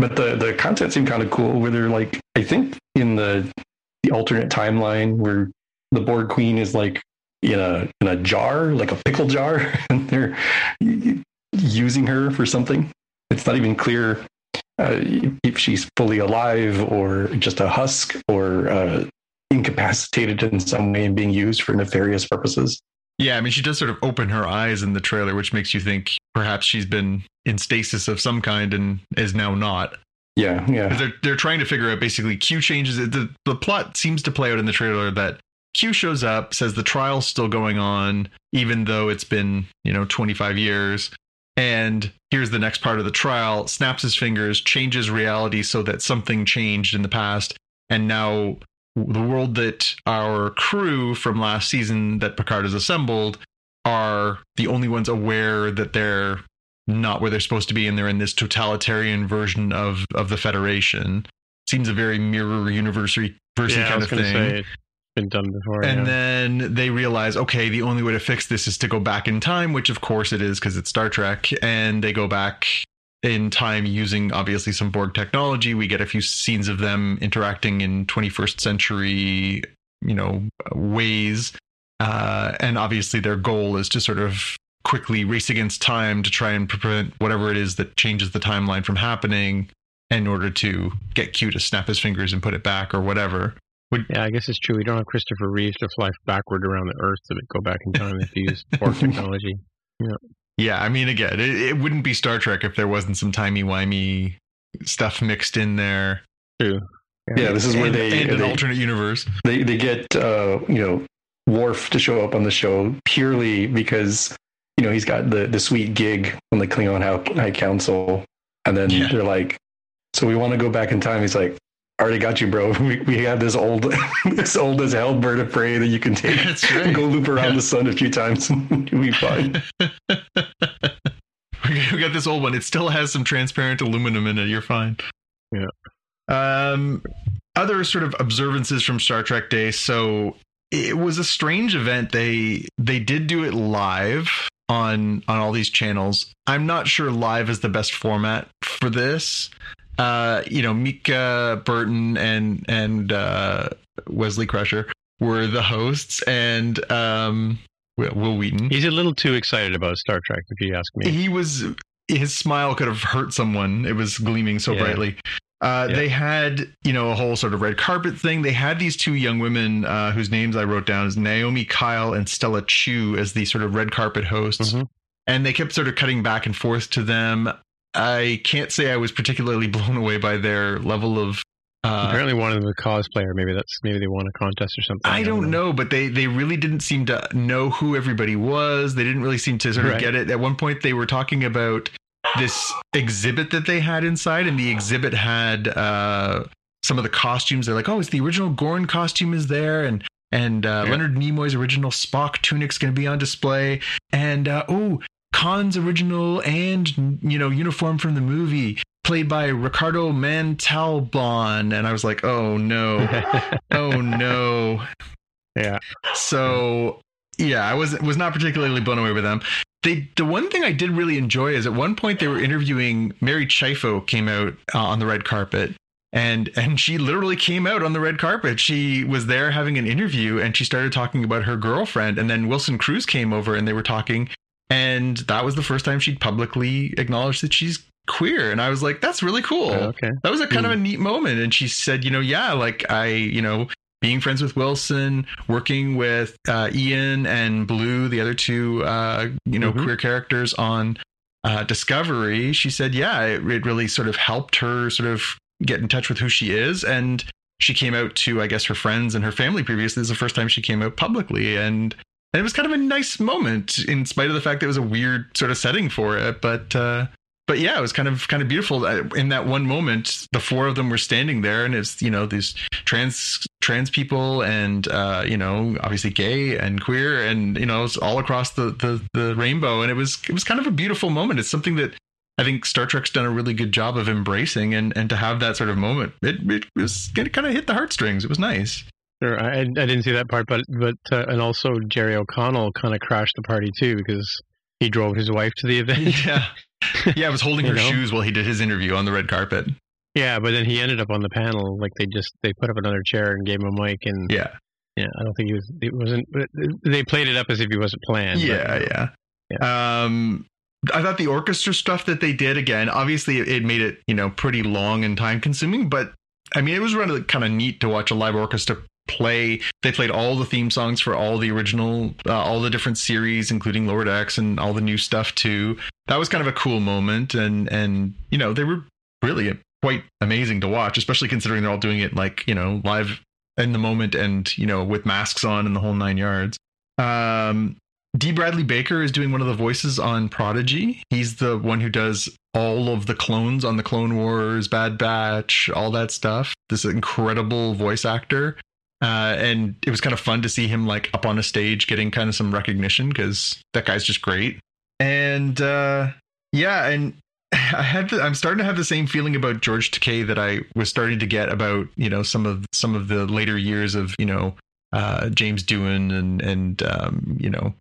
[SPEAKER 4] But the the content seemed kind of cool. Where they're like, I think in the the alternate timeline where the Borg Queen is like in a in a jar, like a pickle jar, and they're using her for something. It's not even clear uh, if she's fully alive or just a husk or uh, incapacitated in some way and being used for nefarious purposes.
[SPEAKER 3] Yeah, I mean, she does sort of open her eyes in the trailer, which makes you think perhaps she's been in stasis of some kind and is now not.
[SPEAKER 4] Yeah, yeah.
[SPEAKER 3] They're they're trying to figure out basically Q changes. The the plot seems to play out in the trailer that Q shows up, says the trial's still going on, even though it's been, you know, 25 years. And here's the next part of the trial, snaps his fingers, changes reality so that something changed in the past. And now the world that our crew from last season that Picard has assembled are the only ones aware that they're not where they're supposed to be and they're in this totalitarian version of of the Federation. Seems a very mirror universe
[SPEAKER 2] yeah,
[SPEAKER 3] kind
[SPEAKER 2] I was
[SPEAKER 3] of thing.
[SPEAKER 2] say been done before.
[SPEAKER 3] And
[SPEAKER 2] yeah.
[SPEAKER 3] then they realize, okay, the only way to fix this is to go back in time, which of course it is because it's Star Trek. And they go back in time using obviously some Borg technology. We get a few scenes of them interacting in 21st century, you know, ways. Uh, and obviously their goal is to sort of quickly race against time to try and prevent whatever it is that changes the timeline from happening in order to get Q to snap his fingers and put it back or whatever.
[SPEAKER 2] yeah, I guess it's true. We don't have Christopher Reeves to fly backward around the Earth to go back in time if you use Borg technology.
[SPEAKER 3] Yeah, I mean, again, it, it wouldn't be Star Trek if there wasn't some timey wimey stuff mixed in there.
[SPEAKER 2] True.
[SPEAKER 4] Yeah, this is where
[SPEAKER 3] and,
[SPEAKER 4] they
[SPEAKER 3] and an
[SPEAKER 4] they,
[SPEAKER 3] alternate universe.
[SPEAKER 4] they they get uh, you know Worf to show up on the show purely because you know he's got the the sweet gig on the Klingon High, High Council, and then
[SPEAKER 3] Yeah.
[SPEAKER 4] they're like, "So we want to go back in time." He's like, "Already got you, bro. We, we have this old this old as hell bird of prey that you can take
[SPEAKER 3] right.
[SPEAKER 4] go loop around
[SPEAKER 3] Yeah.
[SPEAKER 4] the sun a few times, you'll be fine."
[SPEAKER 3] we got this old one. It still has some transparent aluminum in it. You're fine.
[SPEAKER 2] Yeah.
[SPEAKER 3] Um, other sort of observances from Star Trek Day. So it was a strange event. They they did do it live on on all these channels. I'm not sure live is the best format for this. Uh, you know, Mica Burton and and uh, Wesley Crusher were the hosts, and um, Wil, Wil Wheaton.
[SPEAKER 2] He's a little too excited about Star Trek, if you ask me.
[SPEAKER 3] He was his smile could have hurt someone. It was gleaming so
[SPEAKER 2] Yeah.
[SPEAKER 3] brightly. Uh,
[SPEAKER 2] Yeah.
[SPEAKER 3] They had, you know, a whole sort of red carpet thing. They had these two young women uh, whose names I wrote down as Naomi Kyle and Stella Chu as the sort of red carpet hosts,
[SPEAKER 2] Mhm.
[SPEAKER 3] and they kept sort of cutting back and forth to them. I can't say I was particularly blown away by their level of. Uh,
[SPEAKER 2] Apparently, one of them a cosplayer. Maybe that's maybe they won a contest or something.
[SPEAKER 3] I don't know, but they they really didn't seem to know who everybody was. They didn't really seem to sort of
[SPEAKER 2] Right.
[SPEAKER 3] get it. At one point, they were talking about this exhibit that they had inside, and the exhibit had uh, some of the costumes. They're like, "Oh, it's the original Gorn costume is there," and and uh,
[SPEAKER 2] Yeah.
[SPEAKER 3] Leonard Nimoy's original Spock tunic's going to be on display, and uh, oh, Khan's original and you know uniform from the movie. Played by Ricardo Montalban, and I was like, "Oh no, oh no!"
[SPEAKER 2] yeah.
[SPEAKER 3] So yeah, I was was not particularly blown away with them. They the one thing I did really enjoy is at one point they were interviewing Mary Chieffo came out uh, on the red carpet. And and she literally came out on the red carpet. She was there having an interview and she started talking about her girlfriend. And then Wilson Cruz came over and they were talking. And that was the first time she'd publicly acknowledged that she's queer. And I was like, that's really cool
[SPEAKER 2] Oh, okay.
[SPEAKER 3] that was a kind of a neat moment and she said you know yeah like i you know being friends with wilson working with uh, ian and Blu the other two uh, you know
[SPEAKER 2] Mhm.
[SPEAKER 3] queer characters on uh, discovery she said yeah it, it really sort of helped her sort of get in touch with who she is and she came out to i guess her friends and her family previously this is the first time she came out publicly and and it was kind of a nice moment in spite of the fact that it was a weird sort of setting for it but uh but yeah, it was kind of kind of beautiful. Uh, In that one moment, the four of them were standing there, and it's you know these trans trans people, and uh, you know obviously gay and queer, and you know it's all across the, the the rainbow, and it was it was kind of a beautiful moment. It's something that I think Star Trek's done a really good job of embracing, and and to have that sort of moment, it it was it kind of hit the heartstrings. It was nice.
[SPEAKER 2] Sure, I, I didn't see that part, but but uh, and also Jerry O'Connell kind of crashed the party too because he drove his wife to the event.
[SPEAKER 3] Yeah, yeah. I was holding her
[SPEAKER 2] know?
[SPEAKER 3] shoes while he did his interview on the red carpet.
[SPEAKER 2] yeah, but then he ended up on the panel. Like they just they put up another chair and gave him a mic, and
[SPEAKER 3] Yeah.
[SPEAKER 2] Yeah, I don't think he was. It wasn't. They played it up as if he wasn't planned.
[SPEAKER 3] Yeah, yeah. Um, I thought the orchestra stuff that they did again. Obviously, it, it made it you know pretty long and time consuming, but I mean, it was really kind of neat to watch a live orchestra play. They played all the theme songs for all the original, uh, all the different series, including Lower Decks and all the new stuff too. That was kind of a cool moment, and and you know they were really quite amazing to watch, especially considering they're all doing it like you know live in the moment and you know with masks on and the whole nine yards. Um, D. Bradley Baker is doing one of the voices on Prodigy. He's the one who does all of the clones on the Clone Wars, Bad Batch, all that stuff. This incredible voice actor. Uh, and it was kind of fun to see him like up on a stage getting kind of some recognition because that guy's just great. And uh, yeah, and I had the, I'm starting to have the same feeling about George Takei that I was starting to get about you know some of some of the later years of you know uh, James Doohan and and um, you know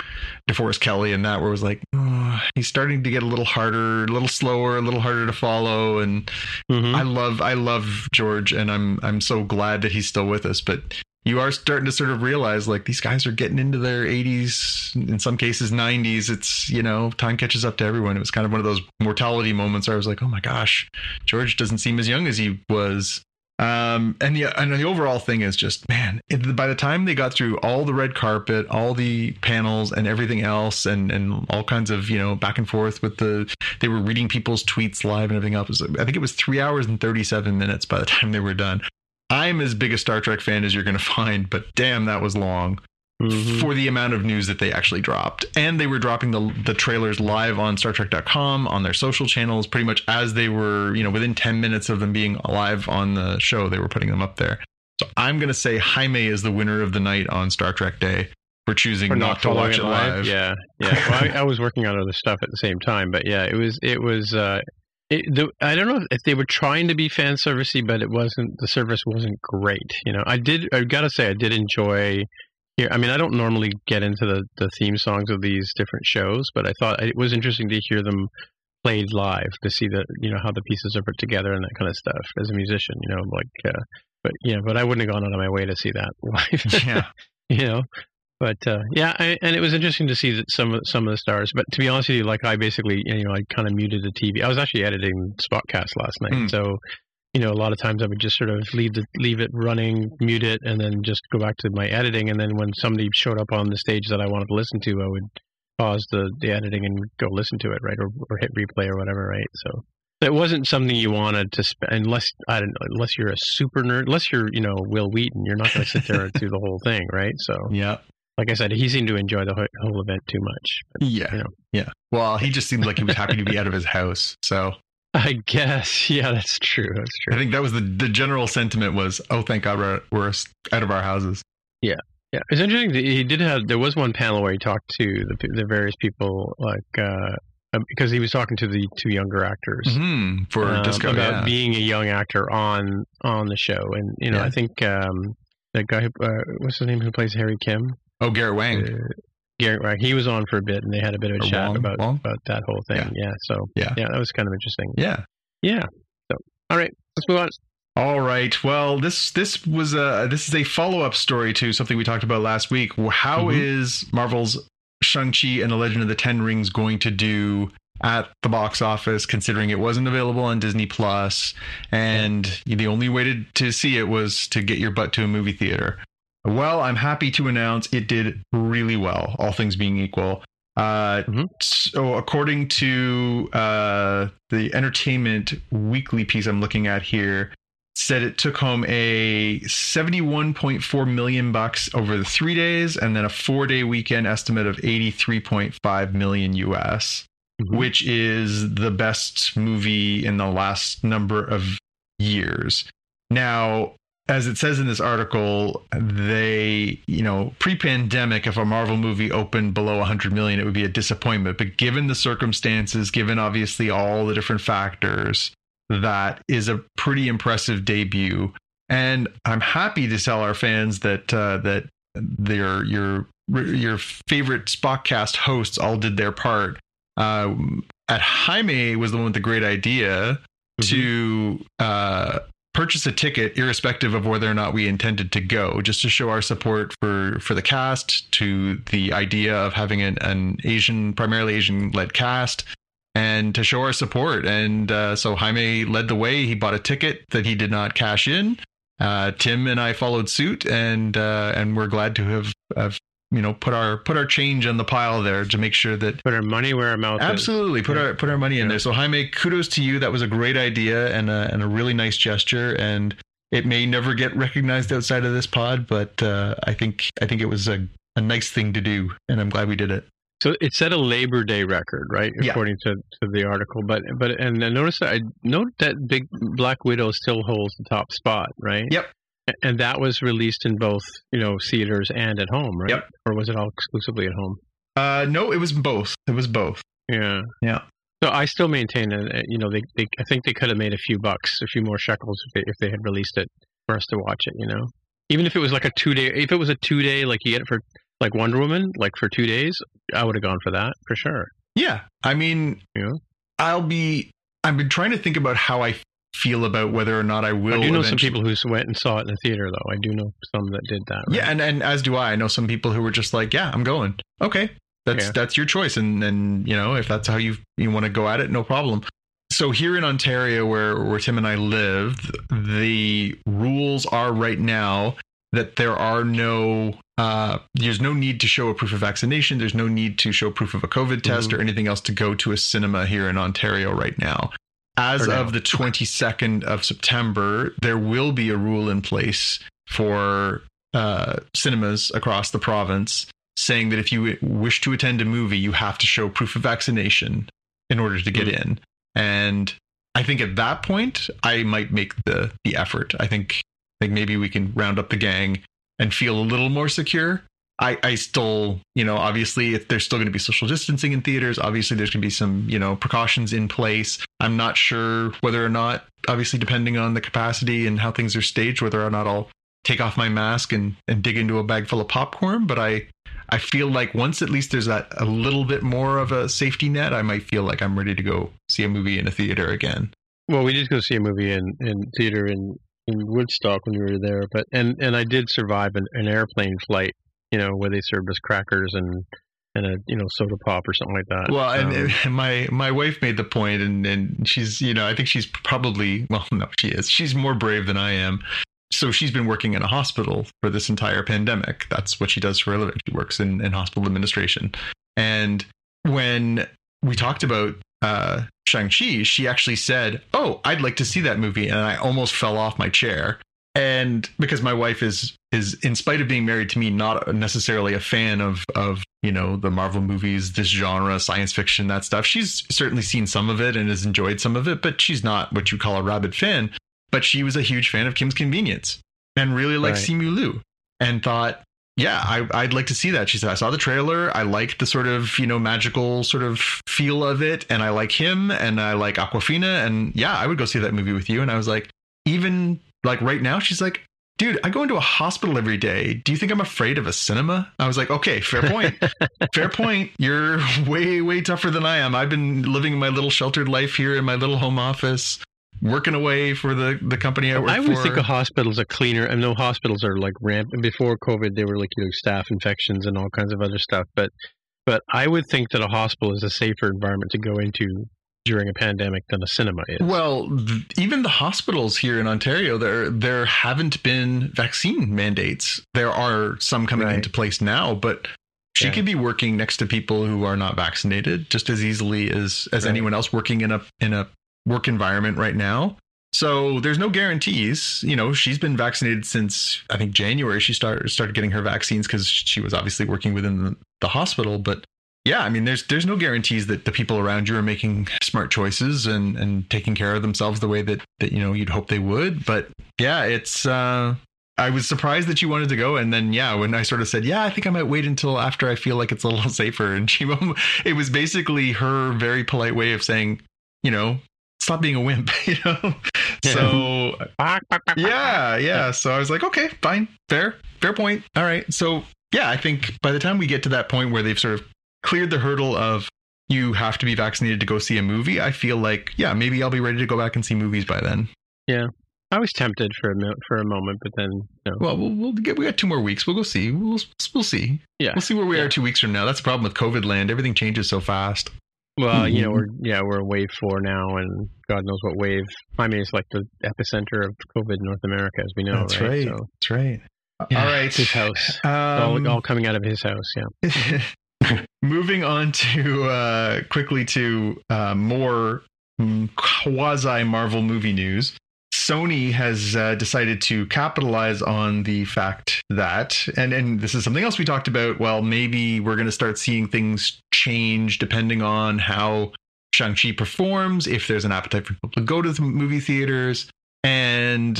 [SPEAKER 3] DeForest Kelley and that where it was like oh, he's starting to get a little harder, a little slower, a little harder to follow. And mm-hmm. I love I love George, and I'm I'm so glad that he's still with us. But you are starting to sort of realize like these guys are getting into their 80s in some cases 90s it's you know time catches up to everyone it was kind of one of those mortality moments where i was like oh my gosh george doesn't seem as young as he was um, and the and the overall thing is just man. It, by the time they got through all the red carpet, all the panels, and everything else, and and all kinds of you know back and forth with the, they were reading people's tweets live and everything else. I think it was three hours and thirty seven minutes by the time they were done. I'm as big a Star Trek fan as you're going to find, but damn, that was long mm-hmm. for the amount of news that they actually dropped. And they were dropping the the trailers live on StarTrek.com on their social channels, pretty much as they were, you know, within 10 minutes of them being live on the show, they were putting them up there. So I'm gonna say Jaime is the winner of the night on Star Trek Day for choosing for not, not to watch it live. live.
[SPEAKER 2] Yeah, yeah. Well, I, I, was working on other stuff at the same time, but yeah, it was it was. Uh, it, the, I don't know if they were trying to be fan servicey, but it wasn't. The service wasn't great. You know, I did. I gotta say, I did enjoy here. I mean, I don't normally get into the, the theme songs of these different shows, but I thought it was interesting to hear them played live to see the you know how the pieces are put together and that kind of stuff as a musician. You know, like, uh, but yeah, but I wouldn't have gone out of my way to see that live. yeah, you know. But uh, yeah, I, and it was interesting to see that some of some of the stars. But to be honest with you, like I basically, you know, I kind of muted the TV. I was actually editing Spockcast last night, mm. so you know, a lot of times I would just sort of leave the leave it running, mute it, and then just go back to my editing. And then when somebody showed up on the stage that I wanted to listen to, I would pause the, the editing and go listen to it, right, or, or hit replay or whatever, right. So it wasn't something you wanted to spend unless I don't know, unless you're a super nerd, unless you're you know Wil Wheaton, you're not going to sit there through the whole thing, right? So
[SPEAKER 3] yeah.
[SPEAKER 2] Like I said, he seemed to enjoy the whole event too much.
[SPEAKER 3] But, yeah, you know. yeah. Well, he just seemed like he was happy to be out of his house. So
[SPEAKER 2] I guess. Yeah, that's true. That's true.
[SPEAKER 3] I think that was the the general sentiment was, oh, thank God we're, we're out of our houses.
[SPEAKER 2] Yeah. Yeah. It's interesting. He did have, there was one panel where he talked to the, the various people, like, uh, um, because he was talking to the two younger actors
[SPEAKER 3] mm-hmm, for um, disco
[SPEAKER 2] about
[SPEAKER 3] yeah.
[SPEAKER 2] being a young actor on on the show, and you know, yeah. I think um, that guy, who, uh, what's his name, who plays Harry Kim?
[SPEAKER 3] Oh, Garrett Wang. Uh,
[SPEAKER 2] Garrett, Wang. He was on for a bit, and they had a bit of a or chat about about that whole thing. Yeah. yeah. So yeah, yeah, that was kind of interesting.
[SPEAKER 3] Yeah.
[SPEAKER 2] Yeah. So all right, let's move on.
[SPEAKER 3] All right. Well, this this was a this is a follow up story to something we talked about last week. How mm-hmm. is Marvel's Shang Chi and the Legend of the Ten Rings going to do at the box office, considering it wasn't available on Disney Plus, and the only way to to see it was to get your butt to a movie theater. Well, I'm happy to announce it did really well, all things being equal. Uh, mm-hmm. So, according to uh, the Entertainment Weekly piece I'm looking at here, said it took home a 71.4 million bucks over the three days, and then a four day weekend estimate of 83.5 million US, mm-hmm. which is the best movie in the last number of years. Now, as it says in this article, they, you know, pre-pandemic, if a Marvel movie opened below 100 million, it would be a disappointment. But given the circumstances, given obviously all the different factors, that is a pretty impressive debut. And I'm happy to tell our fans that uh, that their your your favorite Spockcast hosts all did their part. Uh, at Jaime was the one with the great idea mm-hmm. to uh, purchase a ticket irrespective of whether or not we intended to go just to show our support for for the cast to the idea of having an, an asian primarily asian led cast and to show our support. And uh, so jaime led the way. He bought a ticket that he did not cash in. Uh, tim and i followed suit and uh, and we're glad to have, have you know put our put our change on the pile there to make sure that
[SPEAKER 2] Put our money where our mouth
[SPEAKER 3] absolutely put
[SPEAKER 2] Yeah.
[SPEAKER 3] our put our money in
[SPEAKER 2] Yeah.
[SPEAKER 3] there so jaime kudos to you that was a great idea and a, and a really nice gesture and it may never get recognized outside of this pod but uh, i think i think it was a, a nice thing to do and i'm glad we did it
[SPEAKER 2] So it set a Labor Day record, right?
[SPEAKER 3] Yeah.
[SPEAKER 2] According to, to the article. But but and I noticed that I note that Big Black Widow still holds the top spot, right?
[SPEAKER 3] Yep.
[SPEAKER 2] And that was released in both, you know, theaters and at home, right?
[SPEAKER 3] Yep.
[SPEAKER 2] Or was it all exclusively at home?
[SPEAKER 3] uh, no it was both it was both
[SPEAKER 2] Yeah.
[SPEAKER 3] Yeah.
[SPEAKER 2] So I still maintain that uh, you know they, they I think they could have made a few bucks, a few more shekels if they if they had released it for us to watch it. You know, even if it was like a two day, if it was a two day, like you get it for like Wonder Woman, like for two days, I would have gone for that for sure.
[SPEAKER 3] yeah i mean
[SPEAKER 2] Yeah.
[SPEAKER 3] i'll be i've been trying to think about how i feel about whether or not i will
[SPEAKER 2] I do know some people who went and saw it in the theater, though. I do know some that did that. right?
[SPEAKER 3] Yeah, and, and as do I. I know some people who were just like, "Yeah, I'm going." Okay, that's
[SPEAKER 2] Yeah.
[SPEAKER 3] that's your choice, and and you know if that's how you you want to go at it, no problem. So here in Ontario, where where Tim and I live, the rules are right now that there are no uh, there's no need to show a proof of vaccination. There's no need to show proof of a COVID test
[SPEAKER 2] Mhm.
[SPEAKER 3] or anything else to go to a cinema here in Ontario right now. As
[SPEAKER 2] now.
[SPEAKER 3] of the 22nd of September, there will be a rule in place for uh, cinemas across the province saying that if you wish to attend a movie, you have to show proof of vaccination in order to get
[SPEAKER 2] Mm.
[SPEAKER 3] in. And I think at that point, I might make the the effort. I think I think maybe we can round up the gang and feel a little more secure. I, I still, you know, obviously if there's still going to be social distancing in theaters. Obviously, there's going to be some, you know, precautions in place. I'm not sure whether or not, obviously, depending on the capacity and how things are staged, whether or not I'll take off my mask and, and dig into a bag full of popcorn. But I, I feel like once at least there's that a little bit more of a safety net, I might feel like I'm ready to go see a movie in a theater again.
[SPEAKER 2] Well, we did go see a movie in, in theater in, in Woodstock when we were there, but and, and I did survive an, an airplane flight, you know, where they served us crackers and and a you know soda pop or something like that.
[SPEAKER 3] Well, and,
[SPEAKER 2] Um,
[SPEAKER 3] and my my wife made the point, and and she's you know I think she's probably well no she is she's more brave than I am. So she's been working in a hospital for this entire pandemic. That's what she does for a living. She works in, in hospital administration. And when we talked about uh, Shang Chi, she actually said, "Oh, I'd like to see that movie," and I almost fell off my chair. And because my wife is is in spite of being married to me, not necessarily a fan of of you know the Marvel movies, this genre, science fiction, that stuff. She's certainly seen some of it and has enjoyed some of it, but she's not what you call a rabid fan. But she was a huge fan of Kim's Convenience and really liked
[SPEAKER 2] Right.
[SPEAKER 3] Simu Liu and thought, yeah, I, I'd like to see that. She said, I saw the trailer. I like the sort of, you know, magical sort of feel of it. And I like him and I like Awkwafina. And yeah, I would go see that movie with you. And I was like, even like right now, she's like, dude, I go into a hospital every day. Do you think I'm afraid of a cinema? I was like, okay, fair point. fair point. You're way, way tougher than I am. I've been living my little sheltered life here in my little home office, working away for the, the company I work for.
[SPEAKER 2] I would
[SPEAKER 3] for.
[SPEAKER 2] think a hospital's a cleaner. I know hospitals are like rampant. Before COVID, they were like you know staph infections and all kinds of other stuff. But but I would think that a hospital is a safer environment to go into during a pandemic than a cinema is.
[SPEAKER 3] Well, th- even the hospitals here in Ontario, there there haven't been vaccine mandates. There are some coming
[SPEAKER 2] Right.
[SPEAKER 3] into place now, but she
[SPEAKER 2] Yeah.
[SPEAKER 3] could be working next to people who are not vaccinated just as easily as as
[SPEAKER 2] Right.
[SPEAKER 3] anyone else working in a in a work environment right now. So there's no guarantees. You know, she's been vaccinated since I think January. She started started getting her vaccines because she was obviously working within the, the hospital. But yeah, I mean, there's there's no guarantees that the people around you are making smart choices and and taking care of themselves the way that that you know you'd hope they would. But yeah, it's. uh I was surprised that you wanted to go, and then yeah, when I sort of said, "Yeah, I think I might wait until after I feel like it's a little safer," and she, it was basically her very polite way of saying, you know, stop being a wimp, you know. So yeah, yeah. So I was like, okay, fine, fair, fair point. All right. So yeah, I think by the time we get to that point where they've sort of cleared the hurdle of you have to be vaccinated to go see a movie, I feel like yeah, maybe I'll be ready to go back and see movies by then. Yeah.
[SPEAKER 2] I was tempted for a mo- for a moment, but then no.
[SPEAKER 3] Well, we'll, we'll get, we got two more weeks. We'll go see. We'll we'll see.
[SPEAKER 2] yeah.
[SPEAKER 3] We'll see where we
[SPEAKER 2] Yeah.
[SPEAKER 3] are two weeks from now. That's the problem with COVID land. Everything changes so fast.
[SPEAKER 2] Well, you know,
[SPEAKER 4] Mhm.
[SPEAKER 2] we're yeah, we're wave four now, and God knows what wave. I mean, it's like the epicenter of COVID in North America, as we know.
[SPEAKER 3] That's
[SPEAKER 2] right.
[SPEAKER 3] right.
[SPEAKER 2] So,
[SPEAKER 3] That's right.
[SPEAKER 2] yeah,
[SPEAKER 3] All right.
[SPEAKER 2] his house.
[SPEAKER 3] Um,
[SPEAKER 2] all, all coming out of his house. Yeah.
[SPEAKER 3] Moving on to uh, quickly to uh, more quasi Marvel movie news. Sony has uh, decided to capitalize on the fact that, and, and this is something else we talked about. Well, maybe we're going to start seeing things change depending on how Shang-Chi performs, if there's an appetite for people to go to the movie theaters. And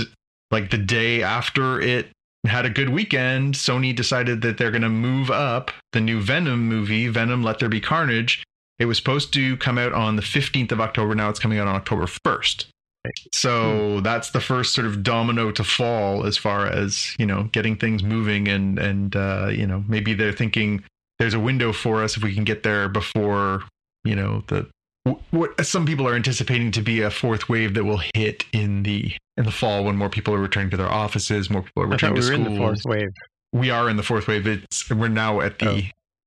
[SPEAKER 3] like the day after it had a good weekend, Sony decided that they're going to move up the new Venom movie, Venom Let There Be Carnage. It was supposed to come out on the 15th of October. Now it's coming out on October 1st. So that's the first sort of domino to fall as far as, you know, getting things moving and and uh, you know, maybe they're thinking there's a window for us if we can get there before, you know, the what some people are anticipating to be a fourth wave that will hit in the in the fall when more people are returning to their offices, more people are returning
[SPEAKER 2] we
[SPEAKER 3] to
[SPEAKER 2] were
[SPEAKER 3] schools.
[SPEAKER 2] in the fourth wave.
[SPEAKER 3] We are in the fourth wave. It's we're now at the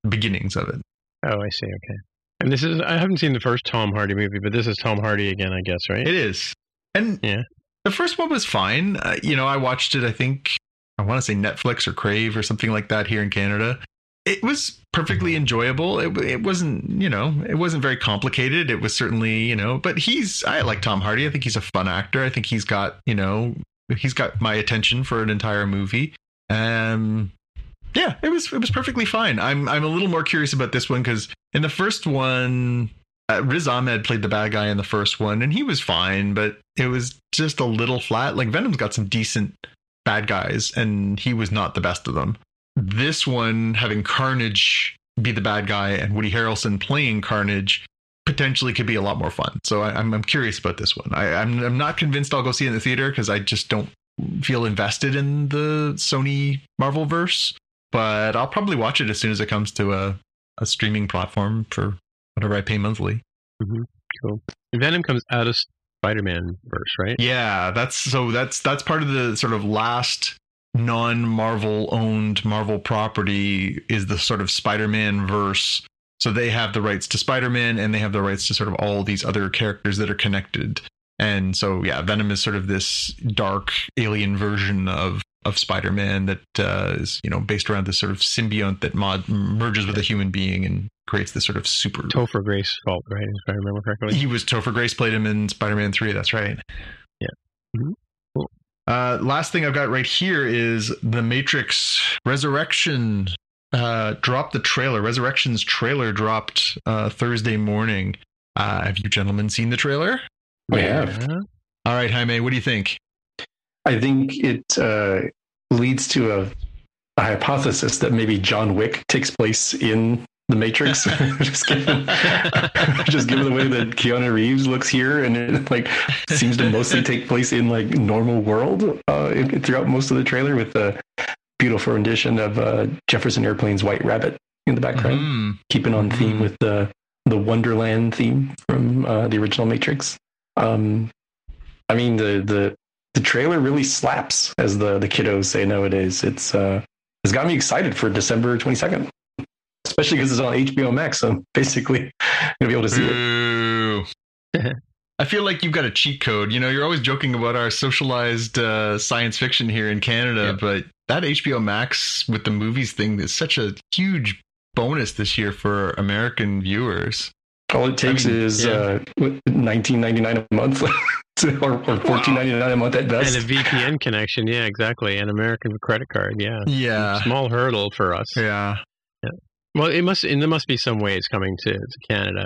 [SPEAKER 3] beginnings of it.
[SPEAKER 2] Oh, I see. Okay. And this is I haven't seen the first Tom Hardy movie, but this is Tom Hardy again, I guess, right?
[SPEAKER 3] It is, and
[SPEAKER 2] Yeah.
[SPEAKER 3] the first one was fine. Uh, you know, I watched it. I think I want to say Netflix or Crave or something like that here in Canada. It was perfectly enjoyable. It, it wasn't, you know, it wasn't very complicated. It was certainly, you know, but he's. I like Tom Hardy. I think he's a fun actor. I think he's got, you know, he's got my attention for an entire movie. Um, yeah, it was it was perfectly fine. I'm I'm a little more curious about this one because in the first one, uh, Riz Ahmed played the bad guy in the first one, and he was fine, but it was just a little flat. Like Venom's got some decent bad guys, and he was not the best of them. This one, having Carnage be the bad guy and Woody Harrelson playing Carnage, potentially could be a lot more fun. So I, I'm I'm curious about this one. I, I'm I'm not convinced I'll go see it in the theater because I just don't feel invested in the Sony Marvel verse. But I'll probably watch it as soon as it comes to a, a streaming platform for whatever I pay monthly. Mm-hmm.
[SPEAKER 2] Cool. Venom comes out of Spider-Man verse, right?
[SPEAKER 3] Yeah, that's so that's that's part of the sort of last non-Marvel owned Marvel property is the sort of Spider-Man verse. So they have the rights to Spider-Man and they have the rights to sort of all these other characters that are connected. And so yeah, Venom is sort of this dark alien version of of Spider-Man that uh, is you know based around this sort of symbiote that mod merges with a human being and creates this sort of super
[SPEAKER 2] Topher Grace fault, right? If I remember correctly.
[SPEAKER 3] he was Topher Grace played him in Spider-Man 3, that's right.
[SPEAKER 2] Yeah. Mhm.
[SPEAKER 3] Uh, last thing I've got right here is The Matrix Resurrection uh, dropped the trailer. Resurrection's trailer dropped uh, Thursday morning. Uh, have you gentlemen seen the trailer?
[SPEAKER 4] We have.
[SPEAKER 2] Yeah.
[SPEAKER 3] All right, Jaime, what do you think?
[SPEAKER 4] I think it uh, leads to a, a hypothesis that maybe John Wick takes place in the Matrix. just given, just given the way that Keanu Reeves looks here, and it like seems to mostly take place in like normal world uh, throughout most of the trailer, with the beautiful rendition of uh, Jefferson Airplane's White Rabbit in the background,
[SPEAKER 3] Hmm.
[SPEAKER 4] keeping on theme
[SPEAKER 3] Mhm.
[SPEAKER 4] with the the Wonderland theme from uh, the original Matrix. Um, I mean the the the trailer really slaps, as the the kiddos say nowadays. It's uh, it's got me excited for December twenty second, especially because it's on HBO Max. So I'm basically gonna be able to see it.
[SPEAKER 3] I feel like you've got a cheat code. You know, you're always joking about our socialized uh, science fiction here in Canada,
[SPEAKER 2] Yep.
[SPEAKER 3] but that HBO Max with the movies thing is such a huge bonus this year for American viewers.
[SPEAKER 4] All it takes
[SPEAKER 3] mean,
[SPEAKER 4] is
[SPEAKER 2] yeah.
[SPEAKER 4] uh, nineteen ninety nine a month, to- or, or fourteen ninety nine a month at best, And
[SPEAKER 2] a VPN connection, yeah, exactly. An American credit card, yeah.
[SPEAKER 3] Yeah.
[SPEAKER 2] Small hurdle for us.
[SPEAKER 3] Yeah.
[SPEAKER 2] Well, it must. And there must be some way it's coming to, to Canada.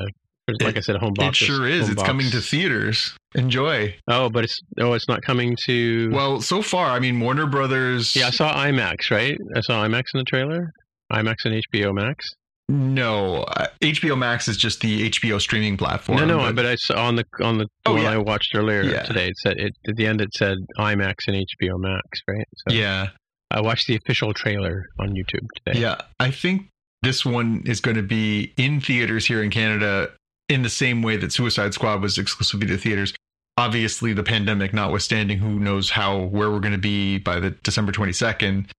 [SPEAKER 2] Like
[SPEAKER 3] It-
[SPEAKER 2] I said, home box.
[SPEAKER 3] It sure is. It's coming to theaters. Enjoy.
[SPEAKER 2] Oh, but it's oh, it's not coming to.
[SPEAKER 3] Well, so far, I mean, Warner Brothers.
[SPEAKER 2] yeah, I saw IMAX. Right, I saw IMAX in the trailer. IMAX and HBO Max.
[SPEAKER 3] No, uh, HBO Max is just the HBO streaming platform.
[SPEAKER 2] no, no, but, I saw on the on the
[SPEAKER 3] Oh,
[SPEAKER 2] one
[SPEAKER 3] yeah.
[SPEAKER 2] I watched earlier
[SPEAKER 3] Yeah.
[SPEAKER 2] today. It said it at the end. It said IMAX and HBO Max. Right. So
[SPEAKER 3] yeah,
[SPEAKER 2] I watched the official trailer on YouTube today.
[SPEAKER 3] yeah. I think this one is going to be in theaters here in Canada in the same way that Suicide Squad was exclusively to theaters. obviously the pandemic notwithstanding, who knows how where we're going to be by the December 22nd.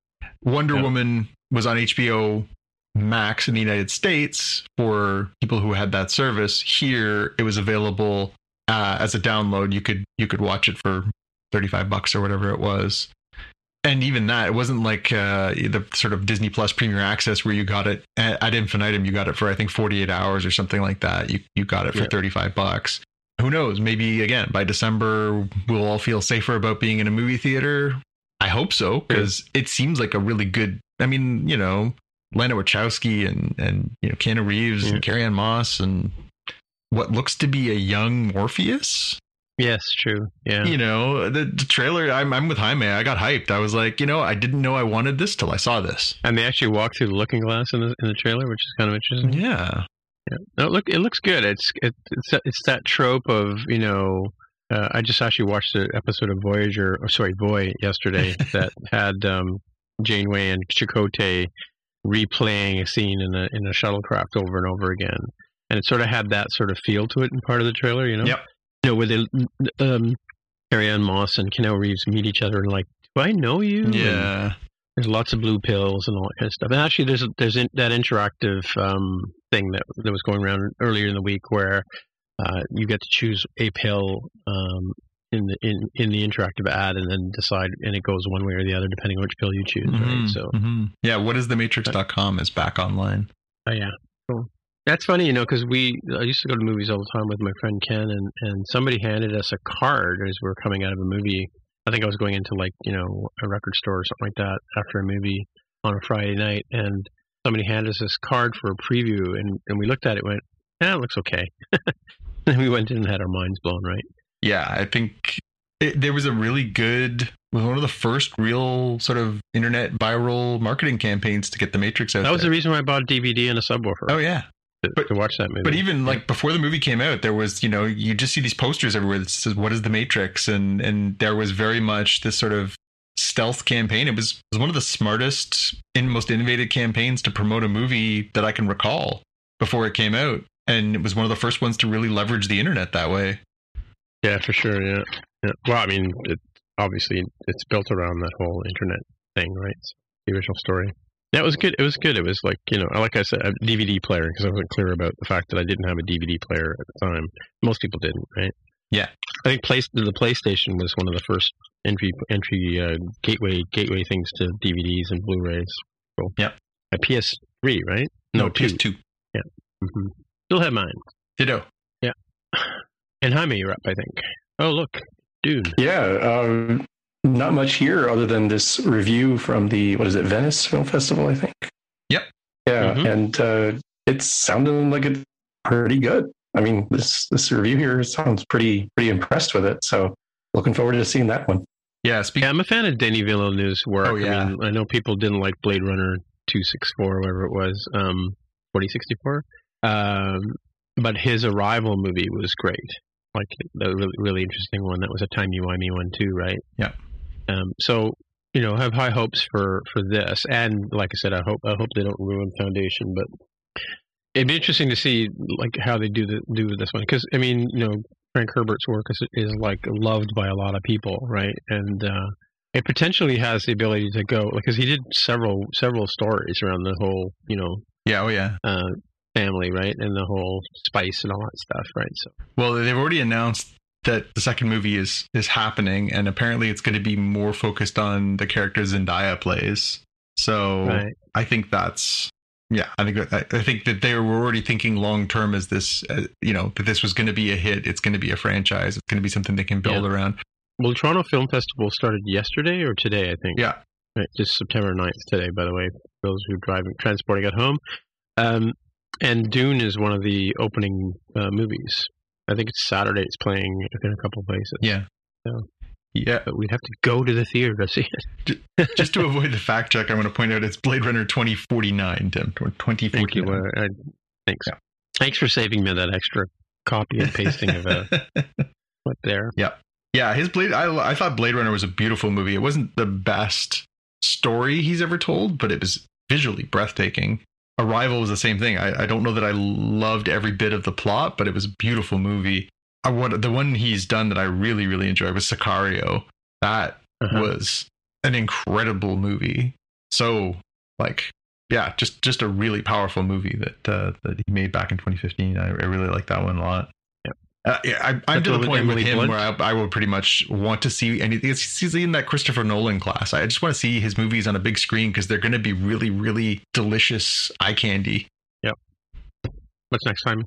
[SPEAKER 3] Wonder
[SPEAKER 2] Yeah.
[SPEAKER 3] Woman was on HBO Max in the United States for people who had that service. Here, it was available uh, as a download. You could you could watch it for 35 bucks or whatever it was. And even that, it wasn't like uh, the sort of Disney Plus Premier Access where you got it at, at infinitum. You got it for I think 48 hours or something like that. You you got it for
[SPEAKER 2] Yeah.
[SPEAKER 3] 35 bucks. Who knows? Maybe again by December we'll all feel safer about being in a movie theater. I hope so because it seems like a really good. I mean, you know, Lana Wachowski and and you know Keanu Reeves
[SPEAKER 2] Yeah.
[SPEAKER 3] and Carrie Ann Moss and what looks to be a young Morpheus.
[SPEAKER 2] Yes, true. Yeah.
[SPEAKER 3] You know, the, the trailer. I'm I'm with Jaime. I got hyped. I was like, you know, I didn't know I wanted this till I saw this.
[SPEAKER 2] And they actually walk through the looking glass in the in the trailer, which is kind of interesting.
[SPEAKER 3] Yeah,
[SPEAKER 2] Yeah. No, it look, it looks good. It's it, it's that- it's that trope of you know. Uh, I just actually watched an episode of Voyager, or sorry, Voy yesterday that had um, Janeway and Chakotay replaying a scene in a in a shuttlecraft over and over again, and it sort of had that sort of feel to it in part of the trailer. You know,
[SPEAKER 3] Yep.
[SPEAKER 2] You know, where they um, Carrie Ann Moss and Keanu Reeves meet each other and like, do I know you? And
[SPEAKER 3] yeah.
[SPEAKER 2] there's lots of blue pills and all that kind of stuff. And actually, there's there's in, that interactive um, thing that that was going around earlier in the week where uh, you get to choose a pill um, in the in, in the interactive ad and then decide, and it goes one way or the other depending on which pill you choose. Right?
[SPEAKER 3] Mhm,
[SPEAKER 2] So,
[SPEAKER 3] mhm. yeah, what is the matrix.com is back online.
[SPEAKER 2] oh yeah, cool. That's funny, you know, because we I used to go to movies all the time with my friend Ken, and and somebody handed us a card as we were coming out of a movie. I think I was going into like you know a record store or something like that after a movie on a Friday night, and somebody handed us this card for a preview, and and we looked at it, and went, yeah, it looks okay. and we went in and had our minds blown, right?
[SPEAKER 3] Yeah, I think it, there was a really good was one of the first real sort of internet viral marketing campaigns to get the Matrix out.
[SPEAKER 2] That was the reason why I bought a DVD and a subwoofer
[SPEAKER 3] Oh yeah,
[SPEAKER 2] to,
[SPEAKER 3] but-
[SPEAKER 2] to watch that movie.
[SPEAKER 3] But even like before the movie came out, there was you know you just see these posters everywhere that says "What is the Matrix?" and and there was very much this sort of stealth campaign. It was, it was one of the smartest and most innovative campaigns to promote a movie that I can recall before it came out, and it was one of the first ones to really leverage the internet that way.
[SPEAKER 2] Yeah, for sure. Yeah. yeah. Well, I mean, it, obviously, it's built around that whole internet thing, right? It's the original story. Yeah, it was good. It was good. It was like you know, like I said, a DVD player because I wasn't clear about the fact that I didn't have a DVD player at the time. Most people didn't, right?
[SPEAKER 3] Yeah.
[SPEAKER 2] I think place the PlayStation was one of the first entry entry uh, gateway gateway things to DVDs and Blu-rays. Cool.
[SPEAKER 3] Yep.
[SPEAKER 2] A PS3, right?
[SPEAKER 3] No,
[SPEAKER 2] two.
[SPEAKER 3] PS2.
[SPEAKER 2] hmm Still have mine.
[SPEAKER 3] Ditto. Yeah.
[SPEAKER 2] And Jaime, you're up, I think. Oh, look, Dune.
[SPEAKER 4] Yeah, um, not much here other than this review from the what is it, Venice Film Festival, I think.
[SPEAKER 3] Yep.
[SPEAKER 4] Yeah,
[SPEAKER 2] Mhm.
[SPEAKER 4] and uh, it sounded like it's pretty good. I mean, this this review here sounds pretty pretty impressed with it. So looking forward to seeing that one.
[SPEAKER 3] Yeah, speak.
[SPEAKER 2] Yeah, I'm a fan of Denis Villeneuve's work.
[SPEAKER 3] Oh, yeah.
[SPEAKER 2] I mean, I know people didn't like Blade Runner 264, whatever it was, um, 2064. Um, but his Arrival movie was great. Like the really, really interesting one. That was a time you me one too, right?
[SPEAKER 3] Yeah.
[SPEAKER 2] Um, so you know, have high hopes for for this, and like I said, I hope I hope they don't ruin Foundation, but it'd be interesting to see like how they do the do this one because I mean, you know, Frank Herbert's work is is like loved by a lot of people, right? And uh, it potentially has the ability to go because he did several several stories around the whole, you know,
[SPEAKER 3] Yeah, oh yeah.
[SPEAKER 2] uh, family, right, and the whole spice and all that stuff, right? So
[SPEAKER 3] Well, they've already announced that the second movie is is happening, and apparently it's going to be more focused on the characters Zendaya plays. So
[SPEAKER 2] right,
[SPEAKER 3] I think that's yeah. I think that, I I think that they were already thinking long term as this, uh, you know, that this was going to be a hit. It's going to be a franchise. It's going to be something they can build
[SPEAKER 2] Yeah.
[SPEAKER 3] around.
[SPEAKER 2] well, Toronto Film Festival started yesterday or today, I think.
[SPEAKER 3] Yeah.
[SPEAKER 2] Right, just September 9th today, by the way, for those who are driving, transporting at home. Um, and Dune is one of the opening uh, movies. I think it's Saturday. It's playing in a couple of places.
[SPEAKER 3] Yeah.
[SPEAKER 2] Yeah.
[SPEAKER 3] Yeah.
[SPEAKER 2] But we'd have to go to the theater to see it.
[SPEAKER 3] Just to avoid the fact check, I want to point out it's Blade Runner 2049, Tim. 2049.
[SPEAKER 2] Thank you. Uh, I, thanks.
[SPEAKER 3] Yeah.
[SPEAKER 2] Thanks for saving me that extra copy and pasting of a clip there.
[SPEAKER 3] Yeah. Yeah, his Blade. I I thought Blade Runner was a beautiful movie. It wasn't the best story he's ever told, but it was visually breathtaking. Arrival was the same thing. I, I don't know that I loved every bit of the plot, but it was a beautiful movie. uh, what the one he's done that I really really enjoyed was Sicario. That
[SPEAKER 2] Uh-huh.
[SPEAKER 3] was an incredible movie. So like yeah, just just a really powerful movie that uh, that he made back in 2015. I, I really like that one a lot.
[SPEAKER 2] Yep.
[SPEAKER 3] Uh, yeah, I, I'm to the
[SPEAKER 2] with
[SPEAKER 3] point with
[SPEAKER 2] Emily
[SPEAKER 3] him
[SPEAKER 2] Blunt?
[SPEAKER 3] where I, I will pretty much want to see anything. He's in that Christopher Nolan class. I just want to see his movies on a big screen because they're going to be really, really delicious eye candy. Yep.
[SPEAKER 2] What's next time?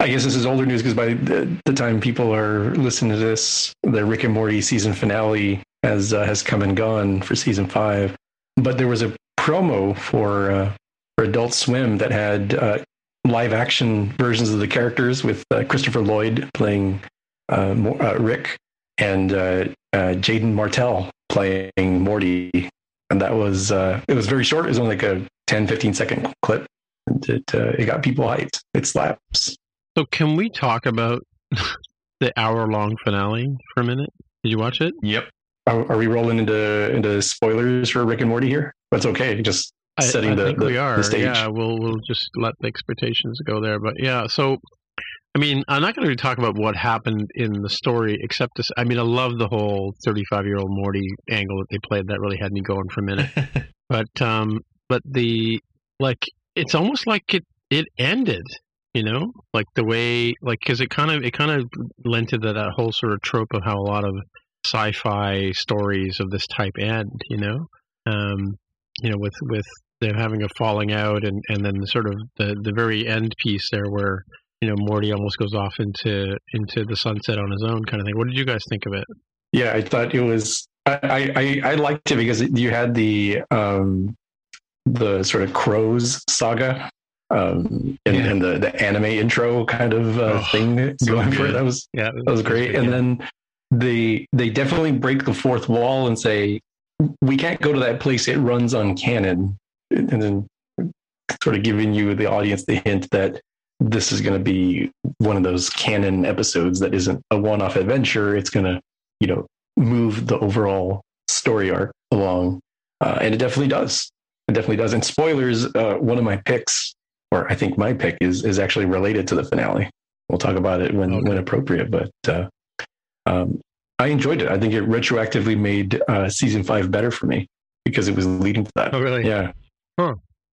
[SPEAKER 4] I guess this is older news because by the, the time people are listening to this, the Rick and Morty season finale has uh, has come and gone for season five. But there was a promo for uh, for Adult Swim that had uh, live action versions of the characters with uh, Christopher Lloyd playing uh, uh, Rick and uh, uh, Jaeden Martell playing Morty, and that was uh, it was very short. It was only like a 10, 15 second clip. And it uh, it got people hyped. It slaps.
[SPEAKER 2] So can we talk about the hour long finale for a minute? Did you watch it?
[SPEAKER 3] Yep.
[SPEAKER 4] Are, are we rolling into into spoilers for Rick and Morty here? That's okay. Just
[SPEAKER 2] I,
[SPEAKER 4] setting
[SPEAKER 2] I
[SPEAKER 4] the,
[SPEAKER 2] think
[SPEAKER 4] the,
[SPEAKER 2] we are.
[SPEAKER 4] the stage.
[SPEAKER 2] Yeah, we'll we'll just let the expectations go there. But yeah, so I mean, I'm not going to talk about what happened in the story, except to. I mean, I love the whole 35 year old Morty angle that they played. That really had me going for a minute. but um, but the like, it's almost like it it ended. You know, like the way, like, because it kind of it kind of lent to that, that whole sort of trope of how a lot of sci-fi stories of this type end. You know, um, you know, with with them having a falling out, and and then the sort of the the very end piece there, where you know Morty almost goes off into into the sunset on his own, kind of thing. What did you guys think of it?
[SPEAKER 4] Yeah, I thought it was. I, I I liked it because you had the um the sort of crows saga um and,
[SPEAKER 3] Yeah.
[SPEAKER 4] and the the anime intro kind of uh,
[SPEAKER 3] Oh,
[SPEAKER 4] thing
[SPEAKER 3] so
[SPEAKER 4] going for it. That was
[SPEAKER 2] Yeah,
[SPEAKER 4] that was great. And then they they definitely break the fourth wall and say we can't go to that place. It runs on canon, and then sort of giving you the audience the hint that this is going to be one of those canon episodes that isn't a one-off adventure. It's going to you know move the overall story arc along, uh, and it definitely does. It definitely does. And spoilers, uh, one of my picks, or I think my pick, is is actually related to the finale. We'll talk about it when
[SPEAKER 2] Okay.
[SPEAKER 4] when appropriate, but. Uh, um, I enjoyed it. I think it retroactively made uh, season five better for me because it was leading to that.
[SPEAKER 2] Oh, really?
[SPEAKER 4] Yeah,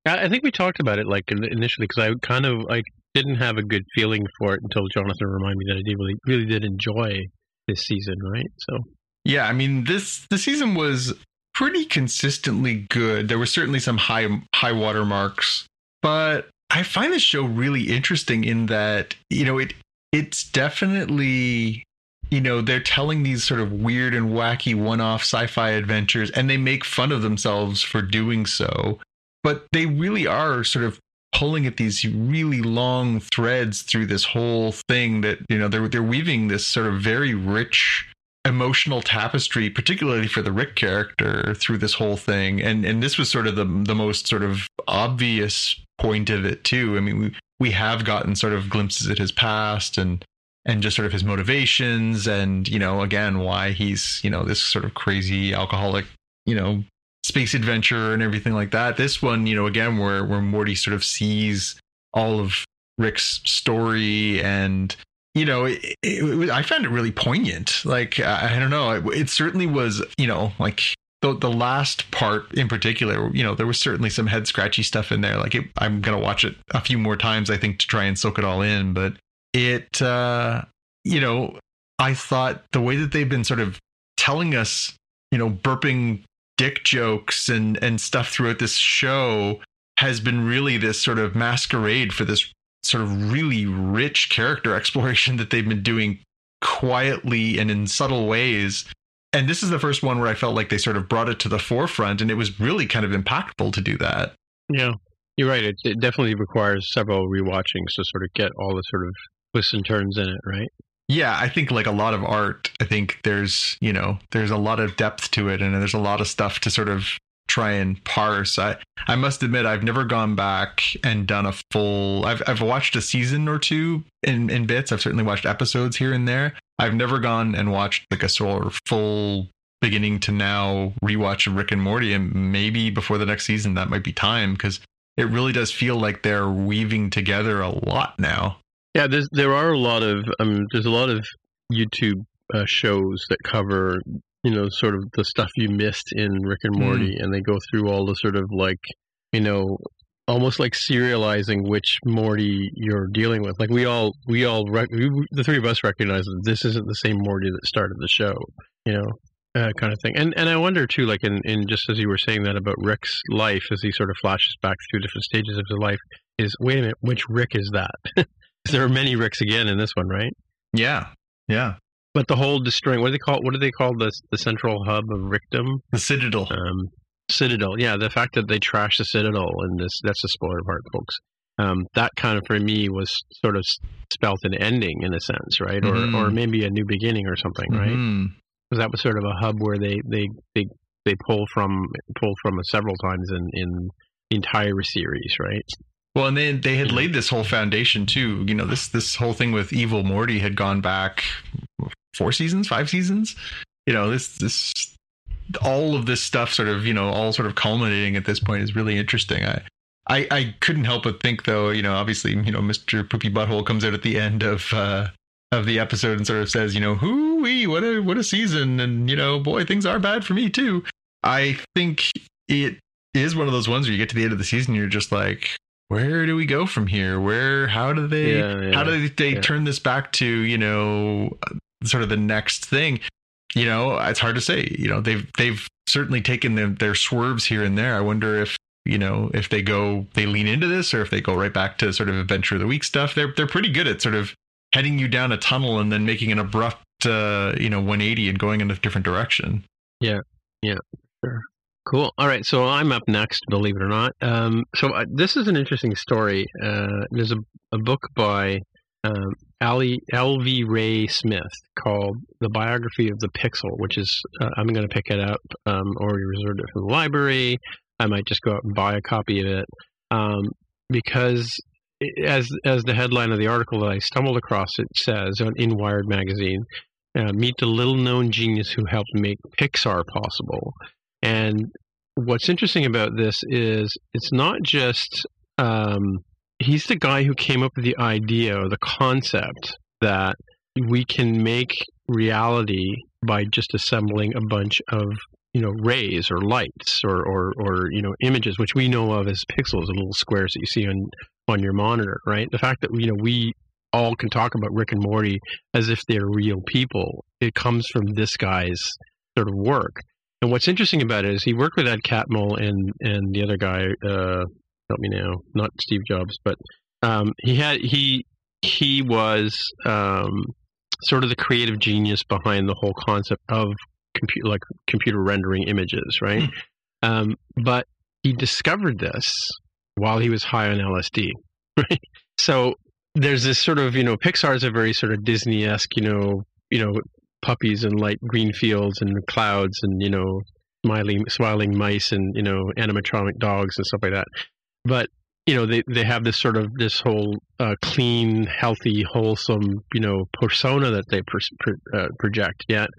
[SPEAKER 2] I I think we talked about it like initially because I kind of like didn't have a good feeling for it until Jonathan reminded me that I did really really did enjoy this season, right? So
[SPEAKER 3] Yeah, I mean this the season was pretty consistently good. There were certainly some high high water marks, but I find this show really interesting in that you know it it's definitely you know they're telling these sort of weird and wacky one-off sci-fi adventures and they make fun of themselves for doing so. But they really are sort of pulling at these really long threads through this whole thing that you know they're they're weaving this sort of very rich emotional tapestry particularly for the Rick character through this whole thing. And and this was sort of the the most sort of obvious point of it too. I mean we we have gotten sort of glimpses at his past and and just sort of his motivations and you know again why he's you know this sort of crazy alcoholic you know space adventure and everything like that. This one you know again where where morty sort of sees all of rick's story and you know it, it, it i found it really poignant. Like i, I don't know. It, certainly was you know like the, the last part in particular you know there was certainly some head scratchy stuff in there. Like i'm gonna watch it a few more times i think to try and soak it all in but it uh you know i thought the way that they've been sort of telling us you know burping dick jokes and and stuff throughout this show has been really this sort of masquerade for this sort of really rich character exploration that they've been doing quietly and in subtle ways and this is the first one where i felt like they sort of brought it to the forefront and it was really kind of impactful to do that
[SPEAKER 2] yeah, you're right. It, it definitely requires several rewatchings to sort of get all the sort of twists and turns in it, right?
[SPEAKER 3] yeah i think like a lot of art i think there's you know there's a lot of depth to it and there's a lot of stuff to sort of try and parse. I i must admit i've never gone back and done a full i've i've watched a season or two in in bits. I've certainly watched episodes here and there. I've never gone and watched like a sort of full beginning to now rewatch of rick and morty and maybe before the next season that might be time because it really does feel like they're weaving together a lot now
[SPEAKER 2] Yeah, there's there are a lot of um, there's a lot of YouTube uh, shows that cover you know sort of the stuff you missed in Rick and Morty, and they go through all the sort of like you know almost like serializing which Morty you're dealing with. Like we all we all rec- we, the three of us recognize that this isn't the same Morty that started the show, you know. Uh, kind of thing, and and I wonder too, like in, in just as you were saying that about Rick's life, as he sort of flashes back through different stages of his life, is wait a minute, which Rick is that? there are many Ricks again in this one, right?
[SPEAKER 3] Yeah, yeah.
[SPEAKER 2] But the whole destroying, what do they call? What do they call the the central hub of Rickdom?
[SPEAKER 3] The Citadel.
[SPEAKER 2] Um, Citadel. Yeah, the fact that they trash the Citadel and this that's a spoiler part, folks. Um, that kind of for me was sort of spelt an ending in a sense, right? Or
[SPEAKER 3] Mhm.
[SPEAKER 2] or maybe a new beginning or something, right?
[SPEAKER 3] Mhm.
[SPEAKER 2] Because that was sort of a hub where they they they they pull from pull from several times in in the entire series, right?
[SPEAKER 3] Well, and then they had laid this whole foundation too. You know, this this whole thing with Evil Morty had gone back four seasons, five seasons. You know, this this all of this stuff sort of you know all sort of culminating at this point is really interesting. I. I, I couldn't help but think though, you know, obviously, you know, Mr. Poopy Butthole comes out at the end of uh of the episode and sort of says, you know, hoo wee, what a what a season, and you know, boy, things are bad for me too. I think it is one of those ones where you get to the end of the season, you're just like, where do we go from here? Where, how do they,
[SPEAKER 2] Yeah, yeah,
[SPEAKER 3] how do they, they
[SPEAKER 2] yeah.
[SPEAKER 3] turn this back to, you know, sort of the next thing? You know, it's hard to say. You know, they've they've certainly taken their, their swerves here and there. I wonder if you know if they go they lean into this or if they go right back to sort of adventure of the week stuff. They're they're pretty good at sort of heading you down a tunnel and then making an abrupt uh, you know 180 and going in a different direction.
[SPEAKER 2] Cool. All right. So I'm up next, believe it or not. Um, so uh, this is an interesting story. Uh, there's a, a book by um, Ali, Alvy Ray Smith called The Biography of the Pixel, which is, uh, I'm going to pick it up um, or reserved it from the library. I might just go out and buy a copy of it um, because as as the headline of the article that I stumbled across it says in Wired magazine, uh, meet the little known genius who helped make Pixar possible. And what's interesting about this is it's not just um, he's the guy who came up with the idea or the concept that we can make reality by just assembling a bunch of you know rays or lights or or, or you know images which we know of as pixels little squares that you see on on your monitor right? The fact that you know we all can talk about rick and morty as if they're real people it comes from this guy's sort of work and what's interesting about it is he worked with Ed Catmull and and the other guy, uh, help me now, not Steve Jobs, but um, he had he he was um, sort of the creative genius behind the whole concept of computer like computer rendering images, right? Um, but he discovered this while he was high on LSD, right? So there's this sort of you know Pixar is a very sort of Disney esque you know you know puppies and light green fields and clouds and you know smiling smiling mice and you know animatronic dogs and stuff like that. But you know they they have this sort of this whole uh, clean healthy wholesome you know persona that they pers- pr- uh, project. Yet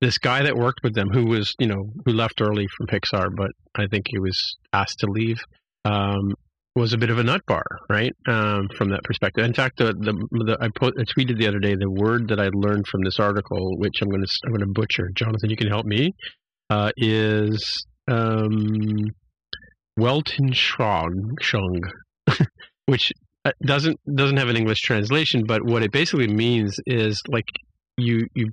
[SPEAKER 2] this guy that worked with them who was you know who left early from pixar but i think he was asked to leave um, was a bit of a nut bar, right? Um, from that perspective. In fact, the, the, the I, put, I tweeted the other day the word that I learned from this article, which I'm going to I'm going to butcher. Jonathan, you can help me. Uh, is um, Weltanschauung, which uh, doesn't doesn't have an English translation, but what it basically means is like you you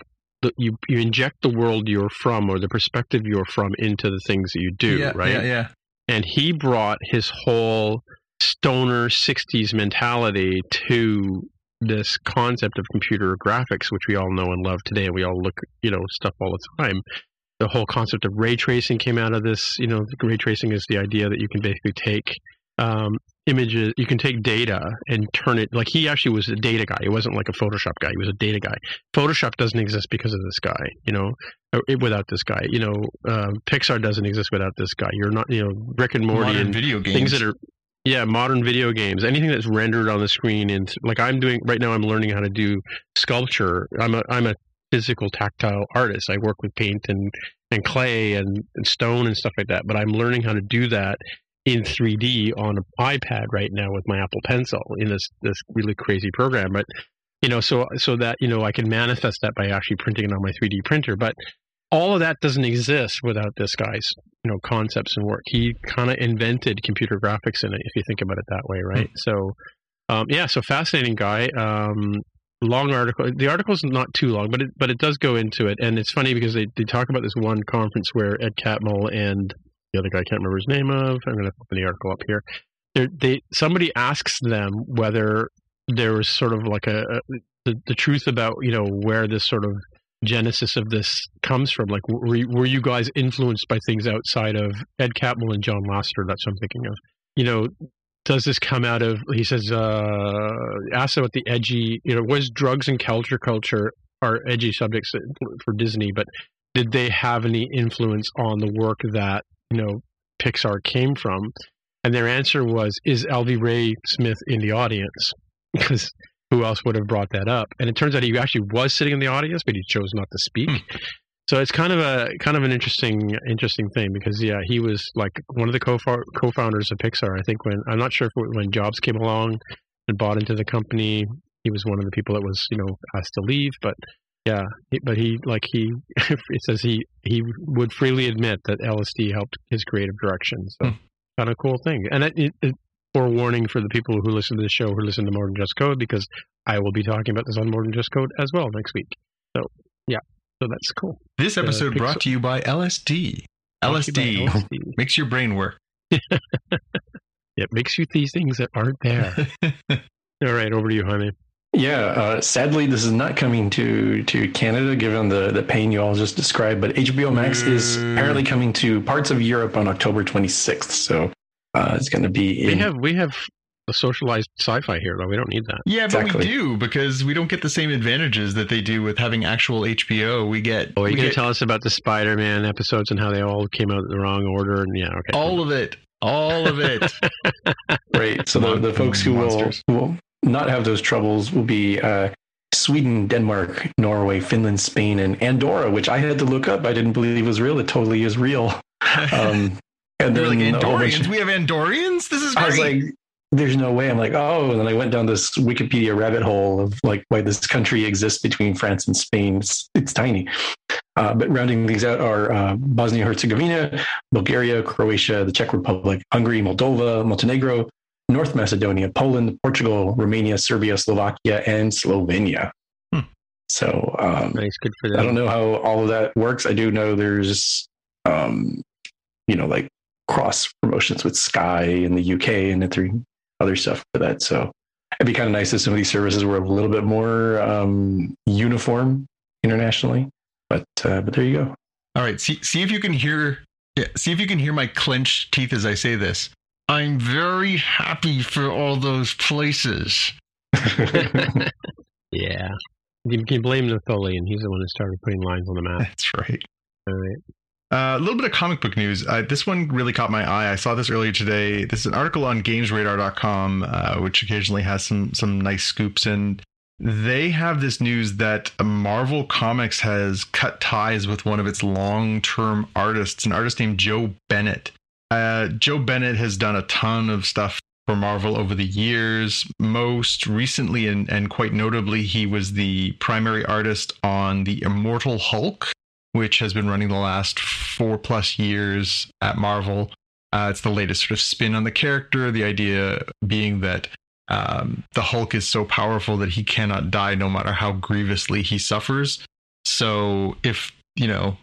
[SPEAKER 2] you you inject the world you're from or the perspective you're from into the things that you do,
[SPEAKER 3] yeah,
[SPEAKER 2] right?
[SPEAKER 3] Yeah, yeah.
[SPEAKER 2] And he brought his whole stoner 60s mentality to this concept of computer graphics which we all know and love today and we all look you know stuff all the time. The whole concept of ray tracing came out of this you know ray tracing is the idea that you can basically take um, images you can take data and turn it like he actually was a data guy. He wasn't like a photoshop guy. He was a data guy. Photoshop doesn't exist because of this guy you know without this guy you know um, pixar doesn't exist without this guy you're not you know rick and morty
[SPEAKER 3] Modern
[SPEAKER 2] and
[SPEAKER 3] video games.
[SPEAKER 2] things that are yeah modern video games anything that's rendered on the screen and like i'm doing right now i'm learning how to do sculpture i'm a i'm a physical tactile artist i work with paint and and clay and, and stone and stuff like that but i'm learning how to do that in 3D on an iPad right now with my Apple Pencil in this this really crazy program. But you know, so so that you know I can manifest that by actually printing it on my 3D printer. But all of that doesn't exist without this guy's you know concepts and work. He kind of invented computer graphics in it, if you think about it that way, right? Mm. So um, yeah, so fascinating guy. Um, long article. The article is not too long, but it but it does go into it, and it's funny because they, they talk about this one conference where Ed Catmull and the other guy I can't remember his name of. I'm going to open the article up here. They're, they somebody asks them whether there was sort of like a, a the, the truth about you know where this sort of genesis of this comes from. Like, were, were you guys influenced by things outside of Ed Catmull and John Lasseter? That's what I'm thinking of. You know, does this come out of? He says, uh, asked about the edgy. You know, was drugs and culture culture are edgy subjects for Disney, but did they have any influence on the work that you know Pixar came from? And their answer was, "Is Alvy Ray Smith in the audience?" Because who else would have brought that up? And it turns out he actually was sitting in the audience, but he chose not to speak. Hmm. So it's kind of a kind of an interesting interesting thing because yeah, he was like one of the co co-founders of Pixar. I think when I'm not sure if when Jobs came along and bought into the company, he was one of the people that was you know asked to leave. But yeah, but he like he it says he he would freely admit that LSD helped his creative direction. So hmm. kind of cool thing. And it, it, it forewarning for the people who listen to the show who listen to More Than Just Code because I will be talking about this on More Than Just Code as well next week. So yeah, so that's cool.
[SPEAKER 3] This episode uh, brought to you by LSD. LSD, by LSD makes your brain work.
[SPEAKER 2] it makes you see things that aren't there. All right, over to you, Jaime.
[SPEAKER 4] Yeah, uh, sadly, this is not coming to to Canada, given the the pain you all just described. But HBO Max mm. is apparently coming to parts of Europe on October 26th. So uh, it's going to be.
[SPEAKER 2] In... We have we have a socialized sci-fi here, though. We don't need that.
[SPEAKER 3] Yeah, but we do because we don't get the same advantages that they do with having actual HBO. We get.
[SPEAKER 2] Oh, you
[SPEAKER 3] can
[SPEAKER 2] get... tell us about the Spider-Man episodes and how they all came out in the wrong order, and yeah, okay.
[SPEAKER 3] All of it. All of it.
[SPEAKER 4] right. So the, the folks who will, will not have those troubles will be uh, Sweden, Denmark, Norway, Finland, Spain, and Andorra, which I had to look up. I didn't believe was real. It totally is real. Um,
[SPEAKER 3] and then like Andorians. We have Andorians. This is. Great. I was
[SPEAKER 4] like, "There's no way." I'm like, "Oh!" And then I went down this Wikipedia rabbit hole of like why this country exists between France and Spain. It's, it's tiny. Uh, but rounding these out are uh, Bosnia Herzegovina, Bulgaria, Croatia, the Czech Republic, Hungary, Moldova, Montenegro, North Macedonia, Poland, Portugal, Romania, Serbia, Slovakia, and Slovenia. Hmm. So um,
[SPEAKER 2] nice, good for them.
[SPEAKER 4] I don't know how all of that works. I do know there's, um, you know, like cross promotions with Sky in the UK and through other stuff for that. So it'd be kind of nice if some of these services were a little bit more um, uniform internationally. But uh, but there you go.
[SPEAKER 3] All right, see see if you can hear yeah, see if you can hear my clenched teeth as I say this. I'm very happy for all those places.
[SPEAKER 2] yeah. You can blame Napoleon. He's the one who started putting lines on the map.
[SPEAKER 3] That's right.
[SPEAKER 2] All right.
[SPEAKER 3] Uh, a little bit of comic book news. Uh, this one really caught my eye. I saw this earlier today. This is an article on GamesRadar.com, uh, which occasionally has some some nice scoops. And they have this news that Marvel Comics has cut ties with one of its long term artists, an artist named Joe Bennett. Uh, Joe Bennett has done a ton of stuff for Marvel over the years. Most recently, and, and quite notably, he was the primary artist on the Immortal Hulk which has been running the last four plus years at Marvel. Uh, it's the latest sort of spin on the character. The idea being that um, the Hulk is so powerful that he cannot die no matter how grievously he suffers. So if you know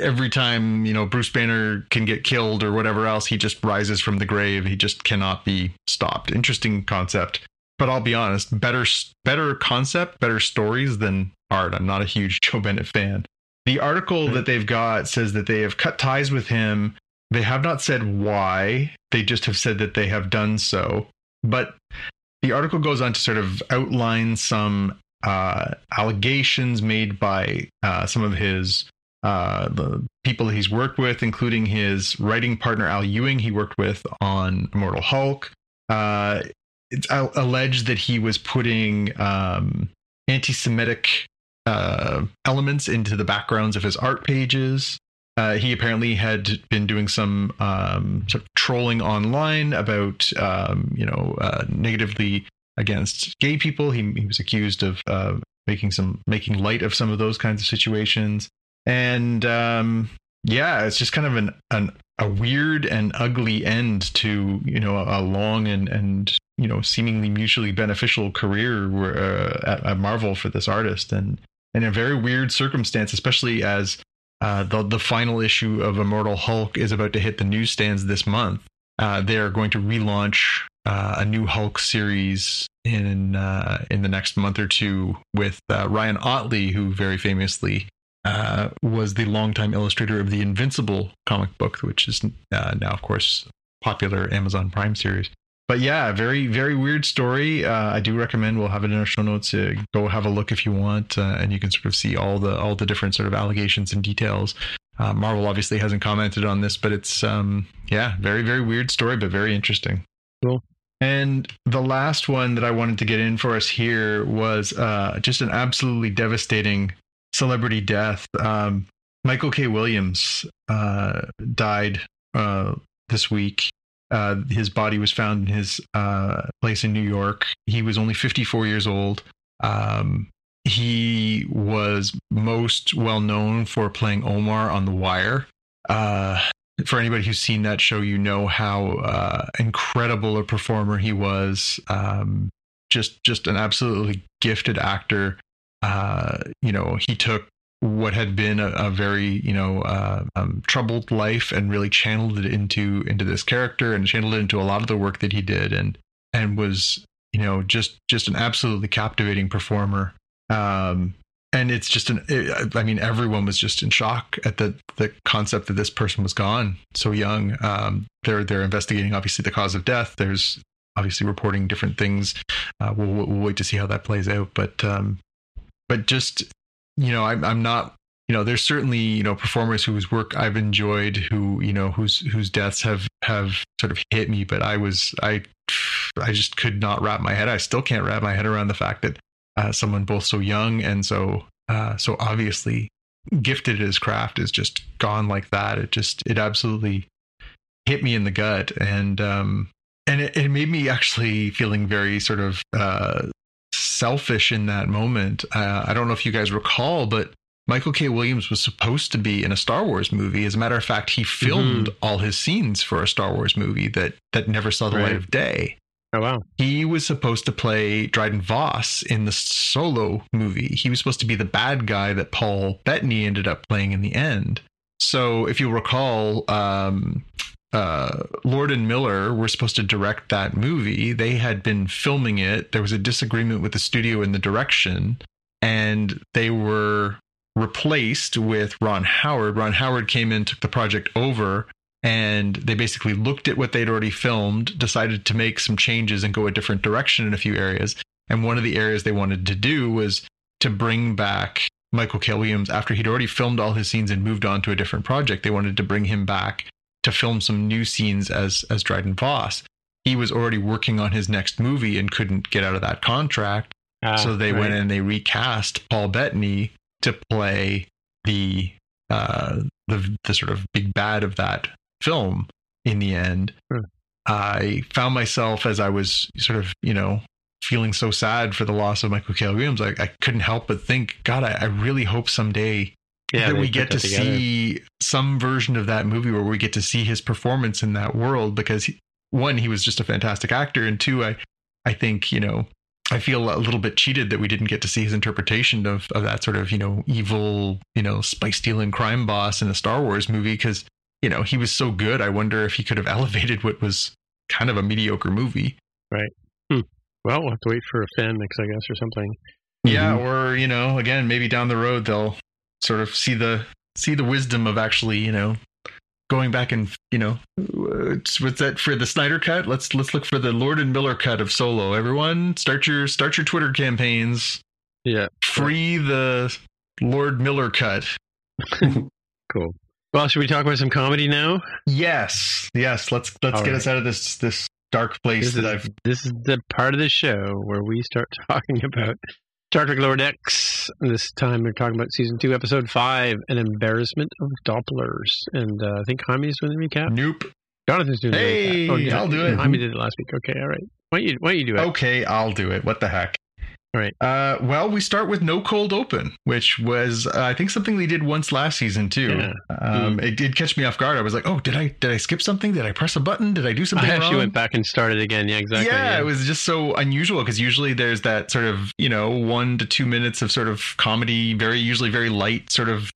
[SPEAKER 3] every time you know Bruce Banner can get killed or whatever else, he just rises from the grave. He just cannot be stopped. Interesting concept. But I'll be honest, better better concept, better stories than art. I'm not a huge Joe Bennett fan. The article that they've got says that they have cut ties with him. They have not said why. They just have said that they have done so. But the article goes on to sort of outline some uh, allegations made by uh, some of his uh, the people he's worked with, including his writing partner Al Ewing. He worked with on Immortal Hulk. Uh, it's alleged that he was putting um, anti-Semitic uh, elements into the backgrounds of his art pages. uh, he apparently had been doing some um, sort of trolling online about, um, you know, uh, negatively against gay people. He, he was accused of uh, making some making light of some of those kinds of situations, and um, yeah, it's just kind of an, an a weird and ugly end to you know a long and and you know seemingly mutually beneficial career uh, at, at Marvel for this artist, and in a very weird circumstance, especially as uh, the the final issue of Immortal Hulk is about to hit the newsstands this month. Uh, they are going to relaunch uh, a new Hulk series in uh, in the next month or two with uh, Ryan Ottley, who very famously uh, was the longtime illustrator of the Invincible comic book, which is now, of course, popular Amazon Prime series but yeah, very very weird story. Uh, I do recommend we'll have it in our show notes. Uh, go have a look if you want, uh, and you can sort of see all the all the different sort of allegations and details. Uh, Marvel obviously hasn't commented on this, but it's um, yeah, very very weird story, but very interesting.
[SPEAKER 2] Cool.
[SPEAKER 3] And the last one that I wanted to get in for us here was uh, just an absolutely devastating celebrity death. Um, Michael K. Williams uh, died this week uh, his body was found in his uh, place in New York. He was only 54 years old. Um, he was most well known for playing Omar on The Wire. Uh, for anybody who's seen that show, you know how uh, incredible a performer he was. Um, just, just an absolutely gifted actor. Uh, you know, he took what had been a, a very you know uh, um, troubled life and really channeled it into into this character and channeled it into a lot of the work that he did and and was you know just just an absolutely captivating performer. Um, and it's just an it, i mean everyone was just in shock at the the concept that this person was gone so young. Um, they're they're investigating obviously the cause of death. There's obviously reporting different things. Uh, we'll, we'll wait to see how that plays out. But um, but just you know, I'm, I'm not, you know, there's certainly, you know, performers whose work I've enjoyed who, you know, whose, whose deaths have, have sort of hit me, but I was, I, I just could not wrap my head. I still can't wrap my head around the fact that uh, someone both so young and so, uh, so obviously gifted at his craft is just gone like that. It just, it absolutely hit me in the gut. And, um, and it, it made me actually feeling very sort of uh, selfish in that moment. Uh, I don't know if you guys recall, but Michael K. Williams was supposed to be in a Star Wars movie. As a matter of fact, he filmed mm-hmm. all his scenes for a Star Wars movie that that never saw the right. light of day.
[SPEAKER 2] Oh wow!
[SPEAKER 3] He was supposed to play Dryden Voss in the Solo movie. He was supposed to be the bad guy that Paul Bettany ended up playing in the end. So, if you recall, um, uh, Lord and Miller were supposed to direct that movie. They had been filming it. There was a disagreement with the studio in the direction, and they were replaced with Ron Howard. Ron Howard came in, took the project over, and they basically looked at what they'd already filmed, decided to make some changes and go a different direction in a few areas. And one of the areas they wanted to do was to bring back Michael K. Williams after he'd already filmed all his scenes and moved on to a different project. They wanted to bring him back to film some new scenes as as Dryden Voss. He was already working on his next movie and couldn't get out of that contract. Ah, so they right. went and they recast Paul Bettany to play the uh, the the sort of big bad of that film in the end. Hmm. I found myself as I was sort of, you know, feeling so sad for the loss of Michael K. Williams. I, I couldn't help but think, God, I, I really hope someday yeah, that we get to see some version of that movie where we get to see his performance in that world because he, one he was just a fantastic actor and two I I think you know I feel a little bit cheated that we didn't get to see his interpretation of of that sort of you know evil you know spy stealing crime boss in a Star Wars movie because you know he was so good I wonder if he could have elevated what was kind of a mediocre movie
[SPEAKER 2] right hmm. well we'll have to wait for a fan mix I guess or something
[SPEAKER 3] yeah, mm-hmm. or you know, again, maybe down the road they'll sort of see the see the wisdom of actually, you know, going back and you know, uh, what's that for the Snyder cut? Let's let's look for the Lord and Miller cut of Solo. Everyone, start your start your Twitter campaigns.
[SPEAKER 2] Yeah,
[SPEAKER 3] free the Lord Miller cut.
[SPEAKER 2] cool. Well, should we talk about some comedy now?
[SPEAKER 3] Yes, yes. Let's let's All get right. us out of this this dark place
[SPEAKER 2] this
[SPEAKER 3] that
[SPEAKER 2] is,
[SPEAKER 3] I've.
[SPEAKER 2] This is the part of the show where we start talking about Star Trek Lower Decks. This time we're talking about season two, episode five, an embarrassment of Dooplers. And uh, I think Jaime's doing the recap.
[SPEAKER 3] Nope.
[SPEAKER 2] Jonathan's doing
[SPEAKER 3] Hey,
[SPEAKER 2] the recap.
[SPEAKER 3] I'll do it.
[SPEAKER 2] Jaime did it last week. Okay, all right. Why don't you, why don't you do it?
[SPEAKER 3] Okay, I'll do it. What the heck?
[SPEAKER 2] Right.
[SPEAKER 3] Uh, well, we start with no cold open, which was uh, I think something they did once last season too.
[SPEAKER 2] Yeah.
[SPEAKER 3] Um, It did catch me off guard. I was like, oh, did I did I skip something? Did I press a button? Did I do something?
[SPEAKER 2] I actually
[SPEAKER 3] wrong?
[SPEAKER 2] went back and started again. Yeah, exactly.
[SPEAKER 3] yeah, it was just so unusual because usually there's that sort of you know one to two minutes of sort of comedy, very usually very light sort of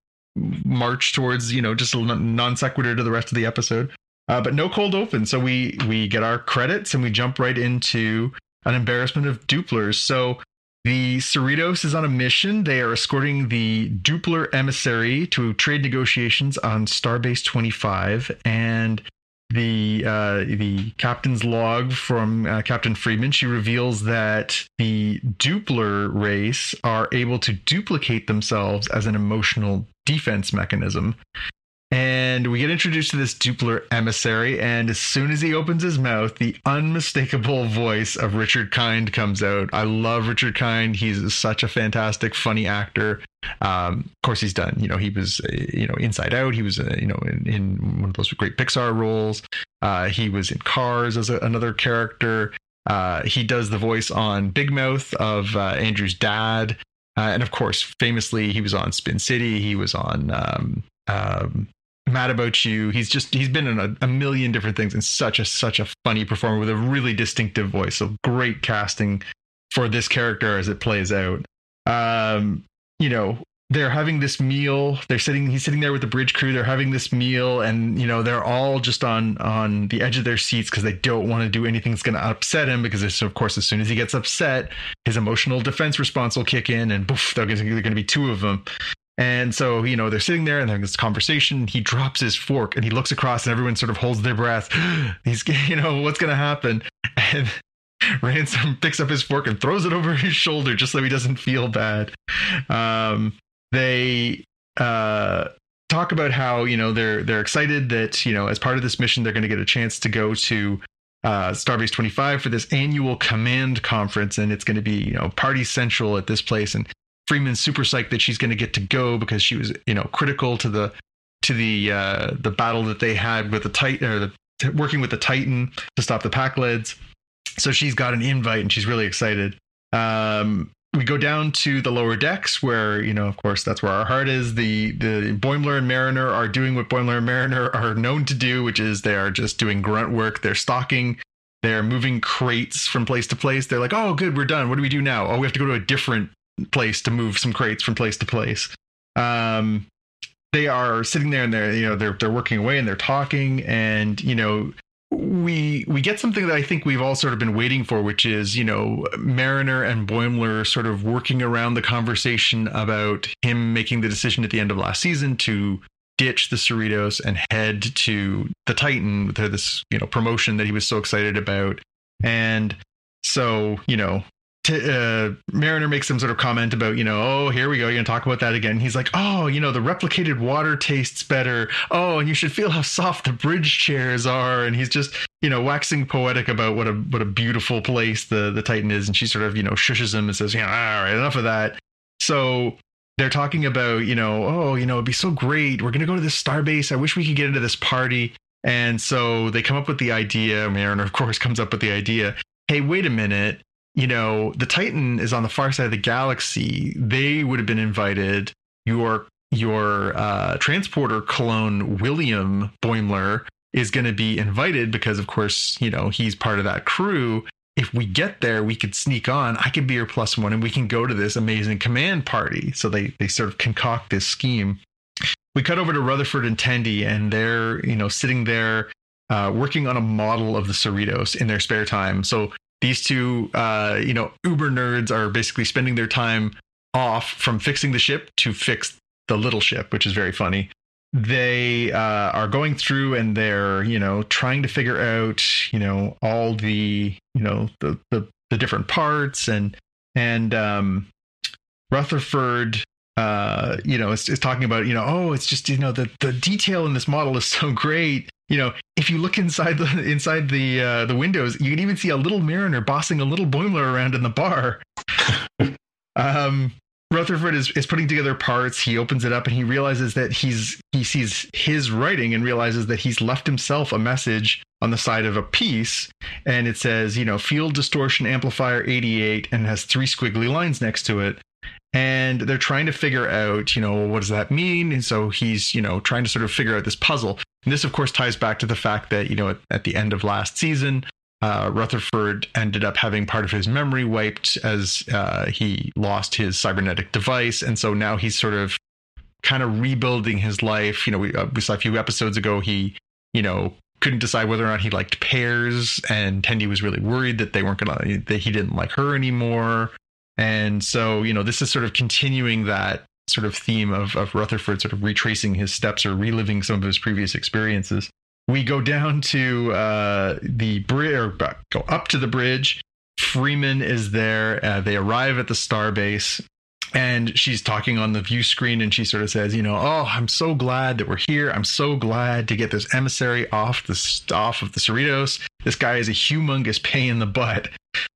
[SPEAKER 3] march towards you know just a non sequitur to the rest of the episode. Uh, but no cold open, so we we get our credits and we jump right into an embarrassment of Dooplers. So the Cerritos is on a mission. They are escorting the Doopler emissary to trade negotiations on Starbase 25, and the uh, the captain's log from uh, Captain Freeman. She reveals that the Doopler race are able to duplicate themselves as an emotional defense mechanism. And we get introduced to this Doopler emissary, and as soon as he opens his mouth, the unmistakable voice of Richard Kind comes out. I love Richard Kind. He's such a fantastic, funny actor. Um, of course, he's done. You know, he was, uh, you know, Inside Out. He was, uh, you know, in, in one of those great Pixar roles. Uh, he was in Cars as a, another character. Uh, he does the voice on Big Mouth of uh, Andrew's dad, uh, and of course, famously, he was on Spin City. He was on um, um, Mad About You. He's just he's been in a, a million different things and such a such a funny performer with a really distinctive voice. So great casting for this character as it plays out. Um, you know, they're having this meal. They're sitting. He's sitting there with the bridge crew. They're having this meal, and you know they're all just on on the edge of their seats because they don't want to do anything that's going to upset him. Because of course, as soon as he gets upset, his emotional defense response will kick in, and poof, they're going to be two of them. And so, you know, they're sitting there and having this conversation. He drops his fork and he looks across, and everyone sort of holds their breath. He's, you know, what's going to happen? And Ransom picks up his fork and throws it over his shoulder just so he doesn't feel bad. Um, they uh, talk about how you know they're they're excited that you know as part of this mission they're going to get a chance to go to uh, Starbase 25 for this annual command conference, and it's going to be you know party central at this place. And Freeman's super psyched that she's going to get to go because she was you know critical to the to the uh, the battle that they had with the Titan or the working with the Titan to stop the Pakleds. So she's got an invite and she's really excited. Um, we go down to the lower decks where you know of course that's where our heart is. The the boimler and mariner are doing what boimler and mariner are known to do which is they are just doing grunt work. They're stocking they're moving crates from place to place. They're like oh good we're done. What do we do now? Oh we have to go to a different place to move some crates from place to place um they are sitting there and they're you know they're they're working away and they're talking and you know we we get something that I think we've all sort of been waiting for, which is you know Mariner and Boimler sort of working around the conversation about him making the decision at the end of last season to ditch the Cerritos and head to the Titan with this you know promotion that he was so excited about, and so you know. T- uh, Mariner makes some sort of comment about, you know, oh, here we go. You're going to talk about that again. He's like, oh, you know, the replicated water tastes better. Oh, and you should feel how soft the bridge chairs are. And he's just, you know, waxing poetic about what a what a beautiful place the the Titan is. And she sort of, you know, shushes him and says, yeah, all right, enough of that. So they're talking about, you know, oh, you know, it'd be so great. We're going to go to this starbase. I wish we could get into this party. And so they come up with the idea. Mariner, of course, comes up with the idea. Hey, wait a minute you know, the Titan is on the far side of the galaxy. They would have been invited. Your your uh, transporter clone William Boimler is going to be invited because, of course, you know he's part of that crew. If we get there, we could sneak on. I could be your plus one, and we can go to this amazing command party. So they they sort of concoct this scheme. We cut over to Rutherford and Tendi, and they're you know sitting there uh, working on a model of the Cerritos in their spare time. So these two uh, you know uber nerds are basically spending their time off from fixing the ship to fix the little ship which is very funny. They uh, are going through and they're you know trying to figure out you know all the you know the the, the different parts and and um, rutherford uh, you know is, is talking about you know oh it's just you know the the detail in this model is so great you know, if you look inside the inside the uh, the windows, you can even see a little mariner bossing a little Boimler around in the bar. Um, Rutherford is, is putting together parts. He opens it up and he realizes that he's he sees his writing and realizes that he's left himself a message on the side of a piece, and it says, you know, field distortion amplifier 88, and has three squiggly lines next to it. And they're trying to figure out, you know, what does that mean? And so he's, you know, trying to sort of figure out this puzzle. And this, of course, ties back to the fact that, you know, at, at the end of last season, uh, Rutherford ended up having part of his memory wiped as uh, he lost his cybernetic device, and so now he's sort of kind of rebuilding his life. You know, we, uh, we saw a few episodes ago he, you know, couldn't decide whether or not he liked pears, and Tendi was really worried that they weren't gonna that he didn't like her anymore, and so you know this is sort of continuing that sort of theme of of Rutherford sort of retracing his steps or reliving some of his previous experiences we go down to uh, the bridge, or go up to the bridge. Freeman is there. Uh, they arrive at the starbase, and she's talking on the view screen, and she sort of says, "You know, oh, I'm so glad that we're here. I'm so glad to get this emissary off the off of the Cerritos. This guy is a humongous pain in the butt."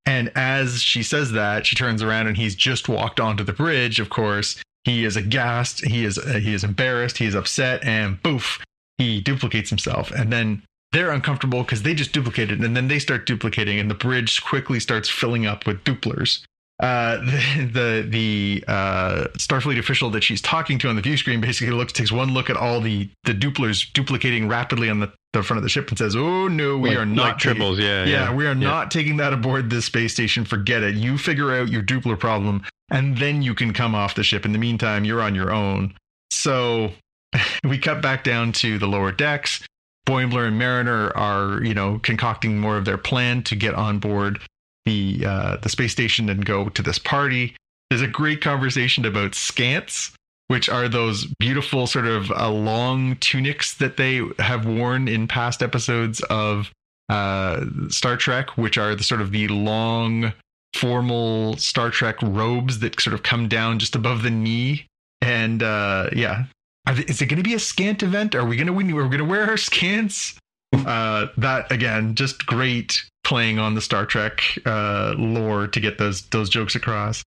[SPEAKER 3] And as she says that, she turns around, and he's just walked onto the bridge. Of course, he is aghast. He is uh, he is embarrassed. He is upset, and boof, he duplicates himself and then they're uncomfortable because they just duplicated and then they start duplicating and the bridge quickly starts filling up with Dooplers uh, the the, the uh, Starfleet official that she's talking to on the view screen basically looks takes one look at all the the Dooplers duplicating rapidly on the, the front of the ship and says, "Oh no, we
[SPEAKER 2] like,
[SPEAKER 3] are not
[SPEAKER 2] like
[SPEAKER 3] taking.
[SPEAKER 2] Yeah,
[SPEAKER 3] yeah,
[SPEAKER 2] yeah,
[SPEAKER 3] we are
[SPEAKER 2] yeah.
[SPEAKER 3] not taking that aboard this space station. Forget it. You figure out your Doopler problem, and then you can come off the ship. In the meantime, you're on your own. So we cut back down to the lower decks. Boimler and Mariner are, you know, concocting more of their plan to get on board the uh, the space station and go to this party. There's a great conversation about scants, which are those beautiful sort of uh, long tunics that they have worn in past episodes of uh, Star Trek, which are the sort of the long formal Star Trek robes that sort of come down just above the knee. And uh, yeah, is it going to be a scant event? Are we going to? We're going to wear our scants. Uh, that again, just great playing on the Star Trek uh, lore to get those those jokes across.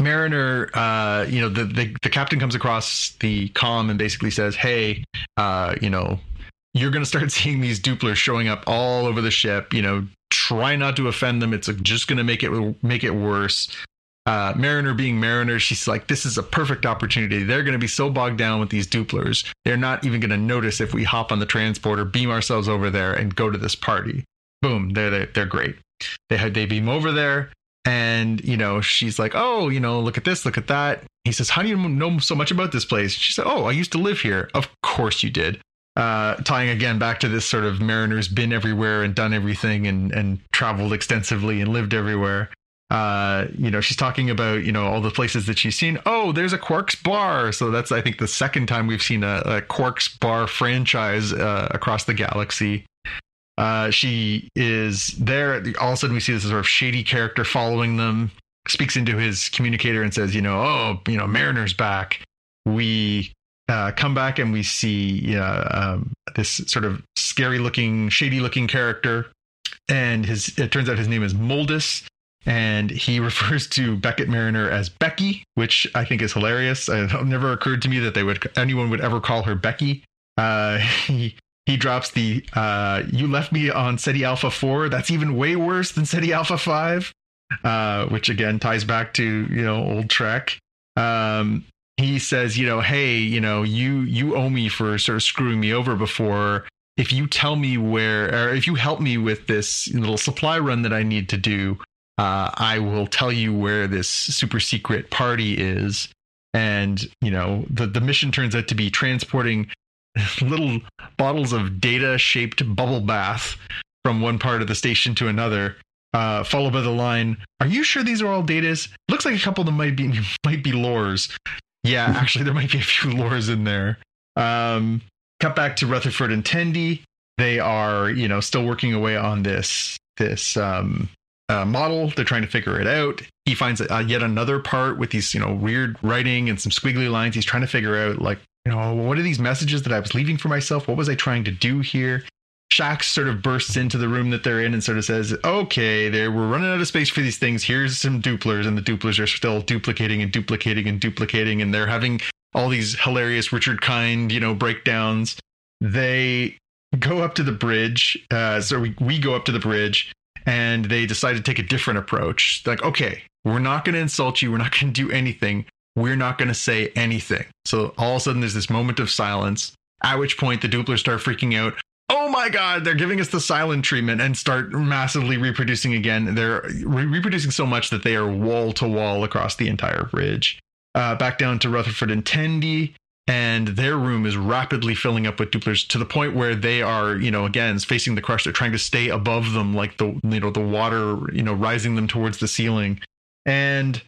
[SPEAKER 3] Mariner, uh, you know, the, the the captain comes across the comm and basically says, "Hey, uh, you know, you're going to start seeing these Dooplers showing up all over the ship. You know, try not to offend them. It's just going to make it make it worse." Uh, Mariner being Mariner, she's like, "This is a perfect opportunity. They're going to be so bogged down with these Dooplers, they're not even going to notice if we hop on the transporter, beam ourselves over there, and go to this party. Boom, they're they're, they're great. They they beam over there." And, you know, she's like, oh, you know, look at this, look at that. He says, how do you know so much about this place? She said, oh, I used to live here. Of course you did. Uh, tying again back to this sort of mariner's been everywhere and done everything and, and traveled extensively and lived everywhere. Uh, you know, she's talking about, you know, all the places that she's seen. Oh, there's a Quark's bar. So that's, I think, the second time we've seen a, a Quark's bar franchise uh, across the galaxy. Uh, she is there. All of a sudden, we see this sort of shady character following them. Speaks into his communicator and says, "You know, oh, you know, Mariner's back." We uh, come back and we see uh, um, this sort of scary-looking, shady-looking character, and his. It turns out his name is Moldus, and he refers to Beckett Mariner as Becky, which I think is hilarious. It never occurred to me that they would anyone would ever call her Becky. Uh, he he drops the uh, "You left me on Ceti Alpha Four. That's even way worse than Ceti Alpha Five, uh, which again ties back to you know old Trek. Um, he says, you know, hey, you know, you you owe me for sort of screwing me over before. If you tell me where, or if you help me with this little supply run that I need to do, uh, I will tell you where this super secret party is. And you know, the the mission turns out to be transporting little bottles of data shaped bubble bath from one part of the station to another. Uh, followed by the line, "Are you sure these are all datas? Looks like a couple of them might be might be lores. Yeah, actually, there might be a few lores in there." Um, cut back to Rutherford and Tendi. They are, you know, still working away on this this um, uh, model. They're trying to figure it out. He finds uh, yet another part with these, you know, weird writing and some squiggly lines. He's trying to figure out, like, you know, what are these messages that I was leaving for myself? What was I trying to do here? Shax sort of bursts into the room that they're in and sort of says, "Okay, there we're running out of space for these things. Here's some Dooplers, and the Dooplers are still duplicating and duplicating and duplicating, and they're having all these hilarious Richard Kind, you know, breakdowns. They go up to the bridge, uh, so we we go up to the bridge, and they decide to take a different approach. Like, okay, we're not going to insult you. We're not going to do anything. We're not going to say anything. So all of a sudden, there's this moment of silence. At which point, the Dooplers start freaking out oh my god they're giving us the silent treatment and start massively reproducing again they're re- reproducing so much that they are wall to wall across the entire bridge uh, back down to rutherford and tendi and their room is rapidly filling up with Dooplers to the point where they are you know again facing the crush. They're trying to stay above them like the you know the water you know rising them towards the ceiling. And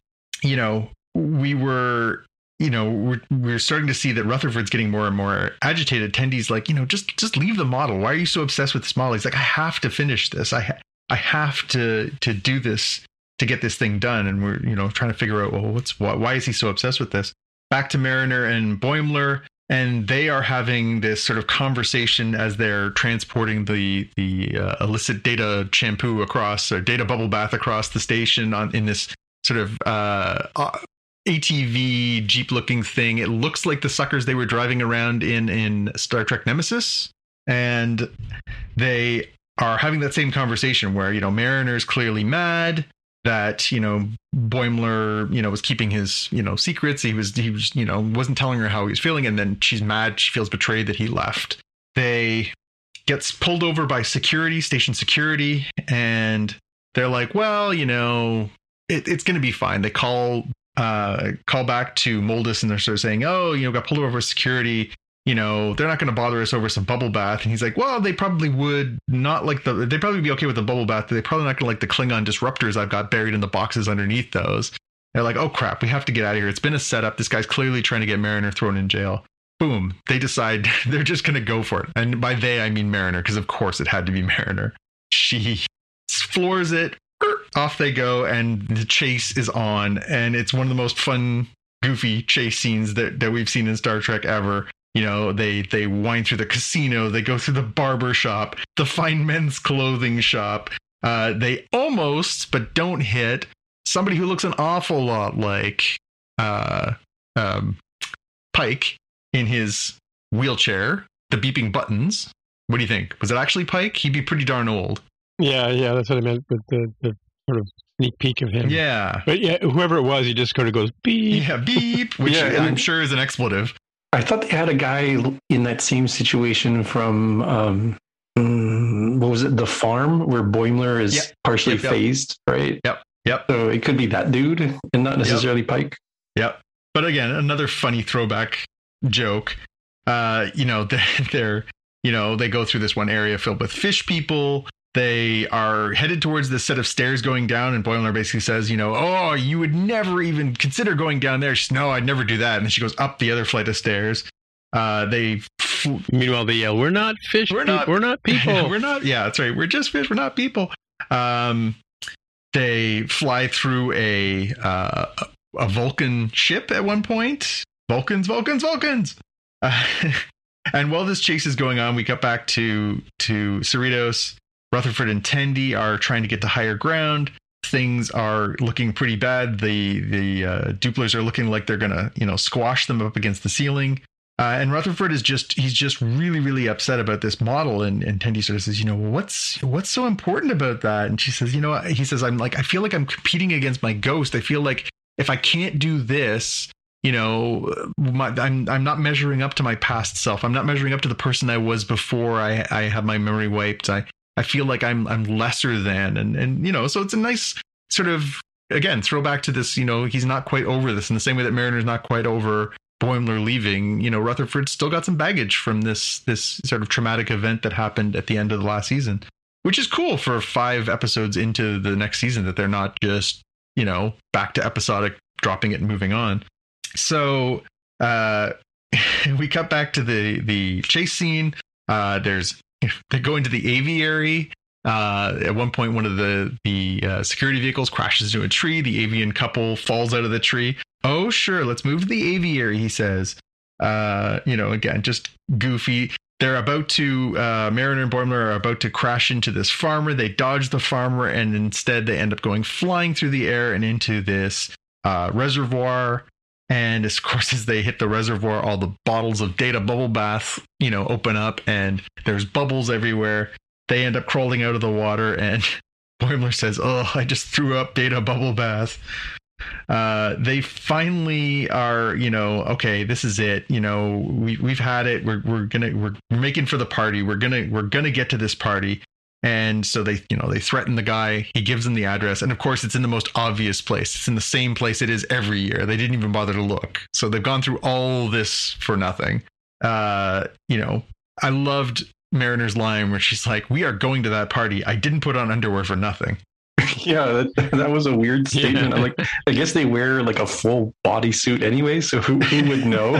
[SPEAKER 3] you know we were you know we're, we're starting to see that rutherford's getting more and more agitated. Tendi's like you know just just leave the model. Why are you so obsessed with this model he's like i have to finish this. I ha- i have to to do this to get this thing done. And we're you know trying to figure out well what's why, why is he so obsessed with this back to mariner and boimler and they are having this sort of conversation as they're transporting the the uh, illicit data shampoo across or data bubble bath across the station on in this sort of uh, ATV Jeep looking thing. It looks like the suckers they were driving around in in Star Trek Nemesis. And they are having that same conversation where, you know, Mariner's clearly mad that, you know, Boimler, you know, was keeping his, you know, secrets. He was he was, you know, wasn't telling her how he was feeling, and then she's mad, she feels betrayed that he left. They gets pulled over by security, station security, and they're like, well, you know, it, it's going to be fine. They call uh, call back to Moldus and they're sort of saying, oh, you know, got pulled over security. You know, they're not going to bother us over some bubble bath. And he's like, well, they probably would not like the, they'd probably be okay with the bubble bath, they're probably not going to like the Klingon disruptors I've got buried in the boxes underneath those. They're like, oh crap, we have to get out of here. It's been a setup. This guy's clearly trying to get Mariner thrown in jail. Boom. They decide they're just going to go for it. And by they, I mean Mariner, because of course it had to be Mariner. She floors it, off they go and the chase is on and it's one of the most fun goofy chase scenes that, that we've seen in star trek ever you know they they wind through the casino they go through the barber shop the fine men's clothing shop uh, they almost but don't hit somebody who looks an awful lot like uh, um, pike in his wheelchair the beeping buttons what do you think was it actually pike he'd be pretty darn old
[SPEAKER 2] yeah, yeah, that's what I meant with the, the sort of sneak peek of him.
[SPEAKER 3] Yeah.
[SPEAKER 2] But yeah, whoever it was, he just kind of goes beep.
[SPEAKER 3] Yeah, beep, which
[SPEAKER 4] Yeah,
[SPEAKER 3] I'm sure is an expletive.
[SPEAKER 4] I thought they had a guy in that same situation from um, mm, what was it, the farm where Boimler is
[SPEAKER 3] Yep.
[SPEAKER 4] partially
[SPEAKER 3] Yep, yep.
[SPEAKER 4] phased, right?
[SPEAKER 3] Yep, yep.
[SPEAKER 4] So it could be that dude and not necessarily Pike.
[SPEAKER 3] Yep. But again, another funny throwback joke. Uh, you know, they're, they're, you know, they go through this one area filled with fish people. They are headed towards this set of stairs going down, and Boimler basically says, you know, oh, you would never even consider going down there. She's, no, I'd never do that. And then she goes up the other flight of stairs. Uh, they fl-
[SPEAKER 2] Meanwhile, they yell, "We're not fish.
[SPEAKER 3] We're not-
[SPEAKER 2] We're not people.
[SPEAKER 3] we're not. Yeah, that's right. We're just fish. We're not people. Um, they fly through a uh, a Vulcan ship at one point. Vulcans, Vulcans, Vulcans. Uh, and while this chase is going on, we cut back to to Cerritos. Rutherford and Tendi are trying to get to higher ground. Things are looking pretty bad. The the uh, Dooplers are looking like they're gonna you know squash them up against the ceiling. Uh, and Rutherford is just he's just really really upset about this model and and Tendi sort of says you know what's what's so important about that and she says you know he says I'm like I feel like I'm competing against my ghost I feel like if I can't do this you know my, I'm I'm not measuring up to my past self I'm not measuring up to the person I was before I I had my memory wiped I I feel like I'm I'm lesser than and and you know so it's a nice sort of again throwback to this you know he's not quite over this in the same way that Mariner's not quite over Boimler leaving, you know, Rutherford still got some baggage from this this sort of traumatic event that happened at the end of the last season, which is cool for five episodes into the next season that they're not just you know back to episodic dropping it and moving on. So uh, we cut back to the the chase scene. Uh, there's they go into the aviary. Uh, at one point, one of the the uh, security vehicles crashes into a tree. The avian couple falls out of the tree. Oh, sure, let's move to the aviary. He says, uh, you know, again, just goofy. they're about to uh, Mariner and Boimler are about to crash into this farmer. They dodge the farmer, and instead they end up going flying through the air and into this uh, reservoir. And of course, as they hit the reservoir, all the bottles of Data bubble bath, you know, open up, and there's bubbles everywhere. They end up crawling out of the water, and Boimler says, "Oh, I just threw up Data bubble bath." uh, they finally are, you know, okay, this is it. You know, we we've had it. We're we're gonna we're making for the party. We're gonna we're gonna get to this party. And so they, you know, they threaten the guy. He gives them the address, and of course, it's in the most obvious place. It's in the same place it is every year. They didn't even bother to look. So they've gone through all this for nothing. Uh, you know, I loved Mariner's line where she's like, "We are going to that party. I didn't put on underwear for nothing."
[SPEAKER 4] yeah, that, that was a weird statement. Yeah. I'm like, I guess they wear like a full bodysuit anyway, so who, who would know?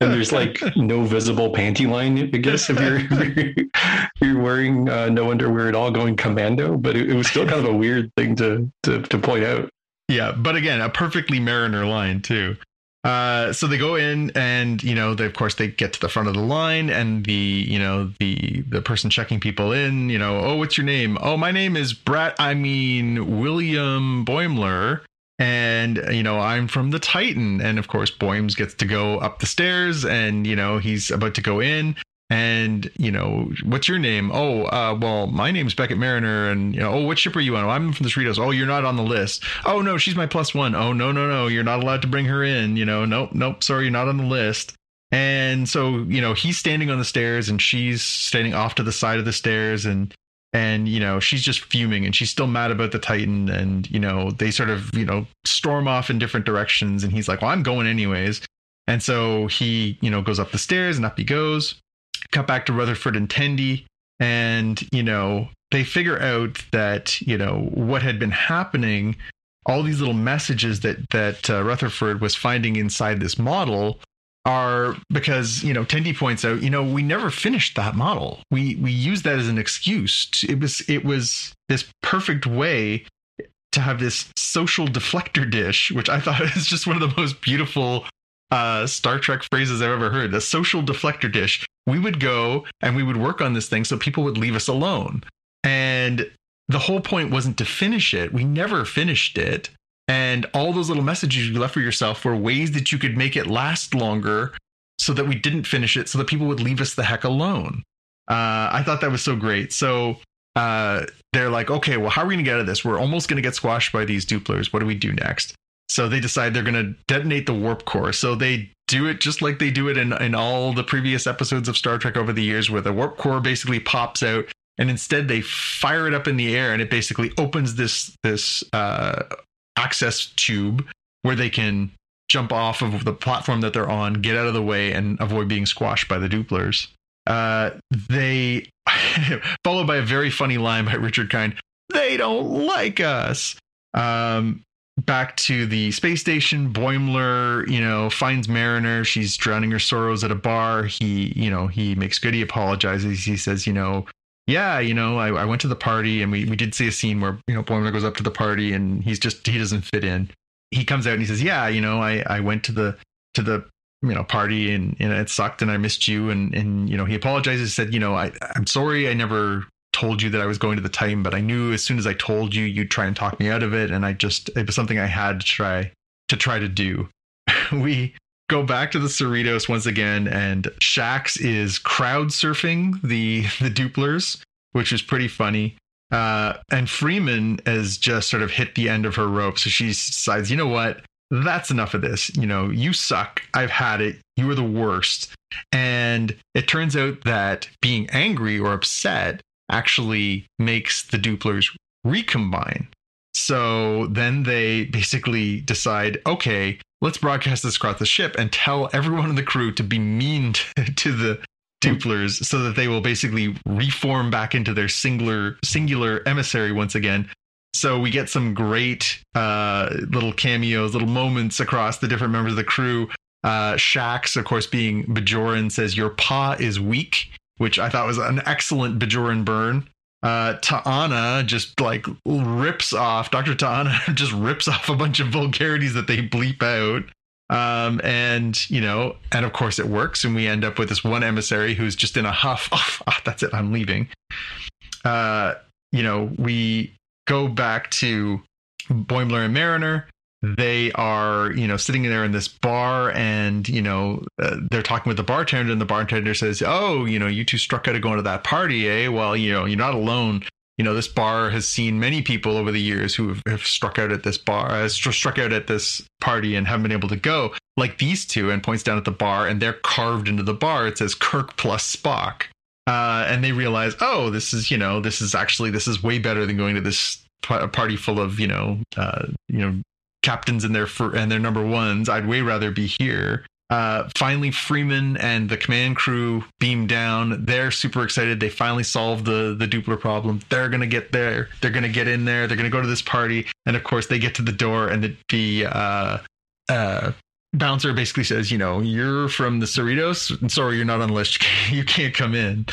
[SPEAKER 4] and there's like no visible panty line, I guess, if you're if you're wearing uh, no underwear at all, going commando. But it, it was still kind of a weird thing to to, to point out.
[SPEAKER 3] Yeah, but again, a perfectly Mariner line too. Uh, so they go in and you know they of course they get to the front of the line and the you know the the person checking people in you know oh what's your name? Oh my name is Brad I mean William Boimler and you know I'm from the Titan. And of course Boims gets to go up the stairs and you know he's about to go in and you know what's your name? Oh uh, well my name's beckett mariner and you know oh what ship are you on? Oh, i'm from the cerritos. Oh you're not on the list. Oh no she's my plus one. Oh no no no you're not allowed to bring her in you know nope nope sorry you're not on the list. And so you know he's standing on the stairs and she's standing off to the side of the stairs and and you know she's just fuming and she's still mad about the titan and you know they sort of you know storm off in different directions and he's like well i'm going anyways. And so he you know goes up the stairs and up he goes cut back to Rutherford and Tendi, and you know they figure out that you know what had been happening, all these little messages that that uh, Rutherford was finding inside this model are because you know Tendi points out you know we never finished that model we we used that as an excuse it was it was this perfect way to have this social deflector dish which I thought is just one of the most beautiful uh, Star Trek phrases I've ever heard. The social deflector dish we would go and we would work on this thing so people would leave us alone. And the whole point wasn't to finish it. We never finished it. And all those little messages you left for yourself were ways that you could make it last longer so that we didn't finish it, so that people would leave us the heck alone. Uh, I thought that was so great. So uh, they're like, okay, well, how are we going to get out of this? We're almost going to get squashed by these Dooplers. What do we do next? So they decide they're going to detonate the warp core. So they do it just like they do it in, in all the previous episodes of Star Trek over the years, where the warp core basically pops out, and instead they fire it up in the air, and it basically opens this this uh, access tube where they can jump off of the platform that they're on, get out of the way, and avoid being squashed by the Dooplers. Uh, they followed by a very funny line by Richard Kind. They don't like us. Um, back to the space station. Boimler, you know, finds Mariner. She's drowning her sorrows at a bar. He, you know, he makes good. He apologizes. He says, you know, yeah, you know, I, I went to the party and we, we did see a scene where, you know, Boimler goes up to the party and he's just, he doesn't fit in. He comes out and he says, yeah, you know, I, I went to the, to the, you know, party and, and it sucked and I missed you. And, and, you know, he apologizes, said, you know, I, I'm sorry I never told you that I was going to the Titan, but I knew as soon as I told you, you'd try and talk me out of it. And I just, it was something I had to try to try to do. we go back to the Cerritos once again, and Shax is crowd surfing the, the Dooplers, which is pretty funny. Uh, and Freeman has just sort of hit the end of her rope. So she decides, you know what? That's enough of this. You know, you suck. I've had it. You are the worst. And it turns out that being angry or upset actually makes the Dooplers recombine. So then they basically decide, okay, let's broadcast this across the ship and tell everyone in the crew to be mean to, the Dooplers so that they will basically reform back into their singular singular emissary once again. So we get some great uh, little cameos, little moments across the different members of the crew. Uh, Shax, of course, being Bajoran, says, Your pagh is weak which I thought was an excellent Bajoran burn. Uh, T'Ana just like rips off, Dr. T'Ana just rips off a bunch of vulgarities that they bleep out. Um, and you know, and of course it works, and we end up with this one emissary who's just in a huff. Oh, oh that's it, I'm leaving. Uh, you know, we go back to Boimler and Mariner. They are, you know, sitting there in this bar, and you know, uh, they're talking with the bartender, and the bartender says, "Oh, you know, you two struck out of going to that party, eh? Well, you know, you're not alone you know, this bar has seen many people over the years who have, have struck out at this bar, uh, struck out at this party and haven't been able to go, like these two, and points down at the bar, and they're carved into the bar. It says Kirk plus Spock. Uh, and they realize, oh, this is, you know, this is actually, this is way better than going to this party full of, you know, uh, you know, captains and their, and their number ones. I'd way rather be here. Uh, finally, Freeman and the command crew beam down. They're super excited. They finally solved the the Doopler problem. They're gonna get there. They're gonna get in there. They're gonna go to this party. And of course, they get to the door, and the, the uh, uh, bouncer basically says, "You know, you're from the Cerritos. Sorry, you're not on the list. You can't come in."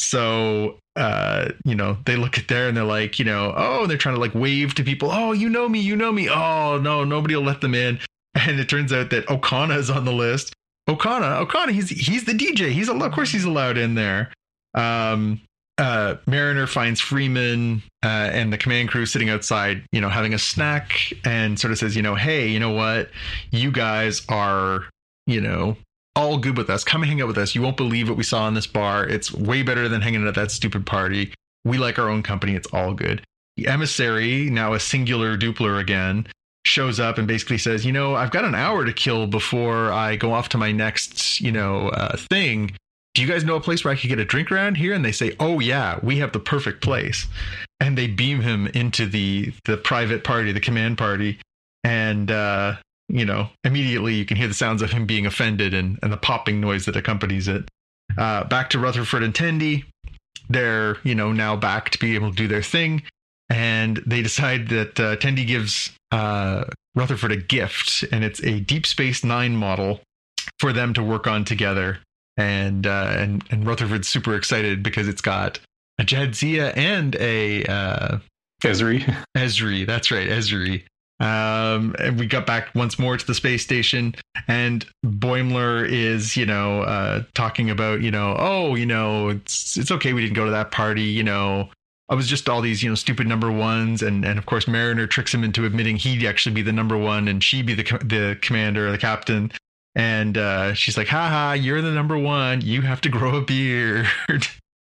[SPEAKER 3] So uh, you know, they look at there and they're like, you know, oh, they're trying to like wave to people. Oh, you know me, you know me. Oh no, nobody will let them in and it turns out that Okona is on the list. Okona, Okona, he's he's the DJ. He's of course he's allowed in there. Um, uh, Mariner finds Freeman uh, and the command crew sitting outside, you know, having a snack, and sort of says, you know, hey, you know what, you guys are, you know, all good with us. Come hang out with us. You won't believe what we saw in this bar. It's way better than hanging out at that stupid party. We like our own company. It's all good. The emissary, now a singular Doopler again, shows up and basically says, you know, I've got an hour to kill before I go off to my next, you know, uh, thing. Do you guys know a place where I could get a drink around here? And they say, oh yeah, we have the perfect place. And they beam him into the the private party, the command party, and uh, you know, immediately you can hear the sounds of him being offended and, and the popping noise that accompanies it. Uh, back to Rutherford and Tendi. They're, you know, now back to be able to do their thing. And they decide that uh, Tendi gives uh, Rutherford a gift, and it's a Deep Space Nine model for them to work on together. And uh, and and Rutherford's super excited because it's got a Jadzia and a uh,
[SPEAKER 4] Ezri.
[SPEAKER 3] Ezri, that's right, Ezri. Um, and we got back once more to the space station, and Boimler is, you know, uh, talking about, you know, oh, you know, it's it's okay we didn't go to that party, you know, I was just all these, you know, stupid number ones, and and of course Mariner tricks him into admitting he'd actually be the number one and she be the the commander, or the captain. And uh, she's like, "Ha ha, you're the number one. You have to grow a beard."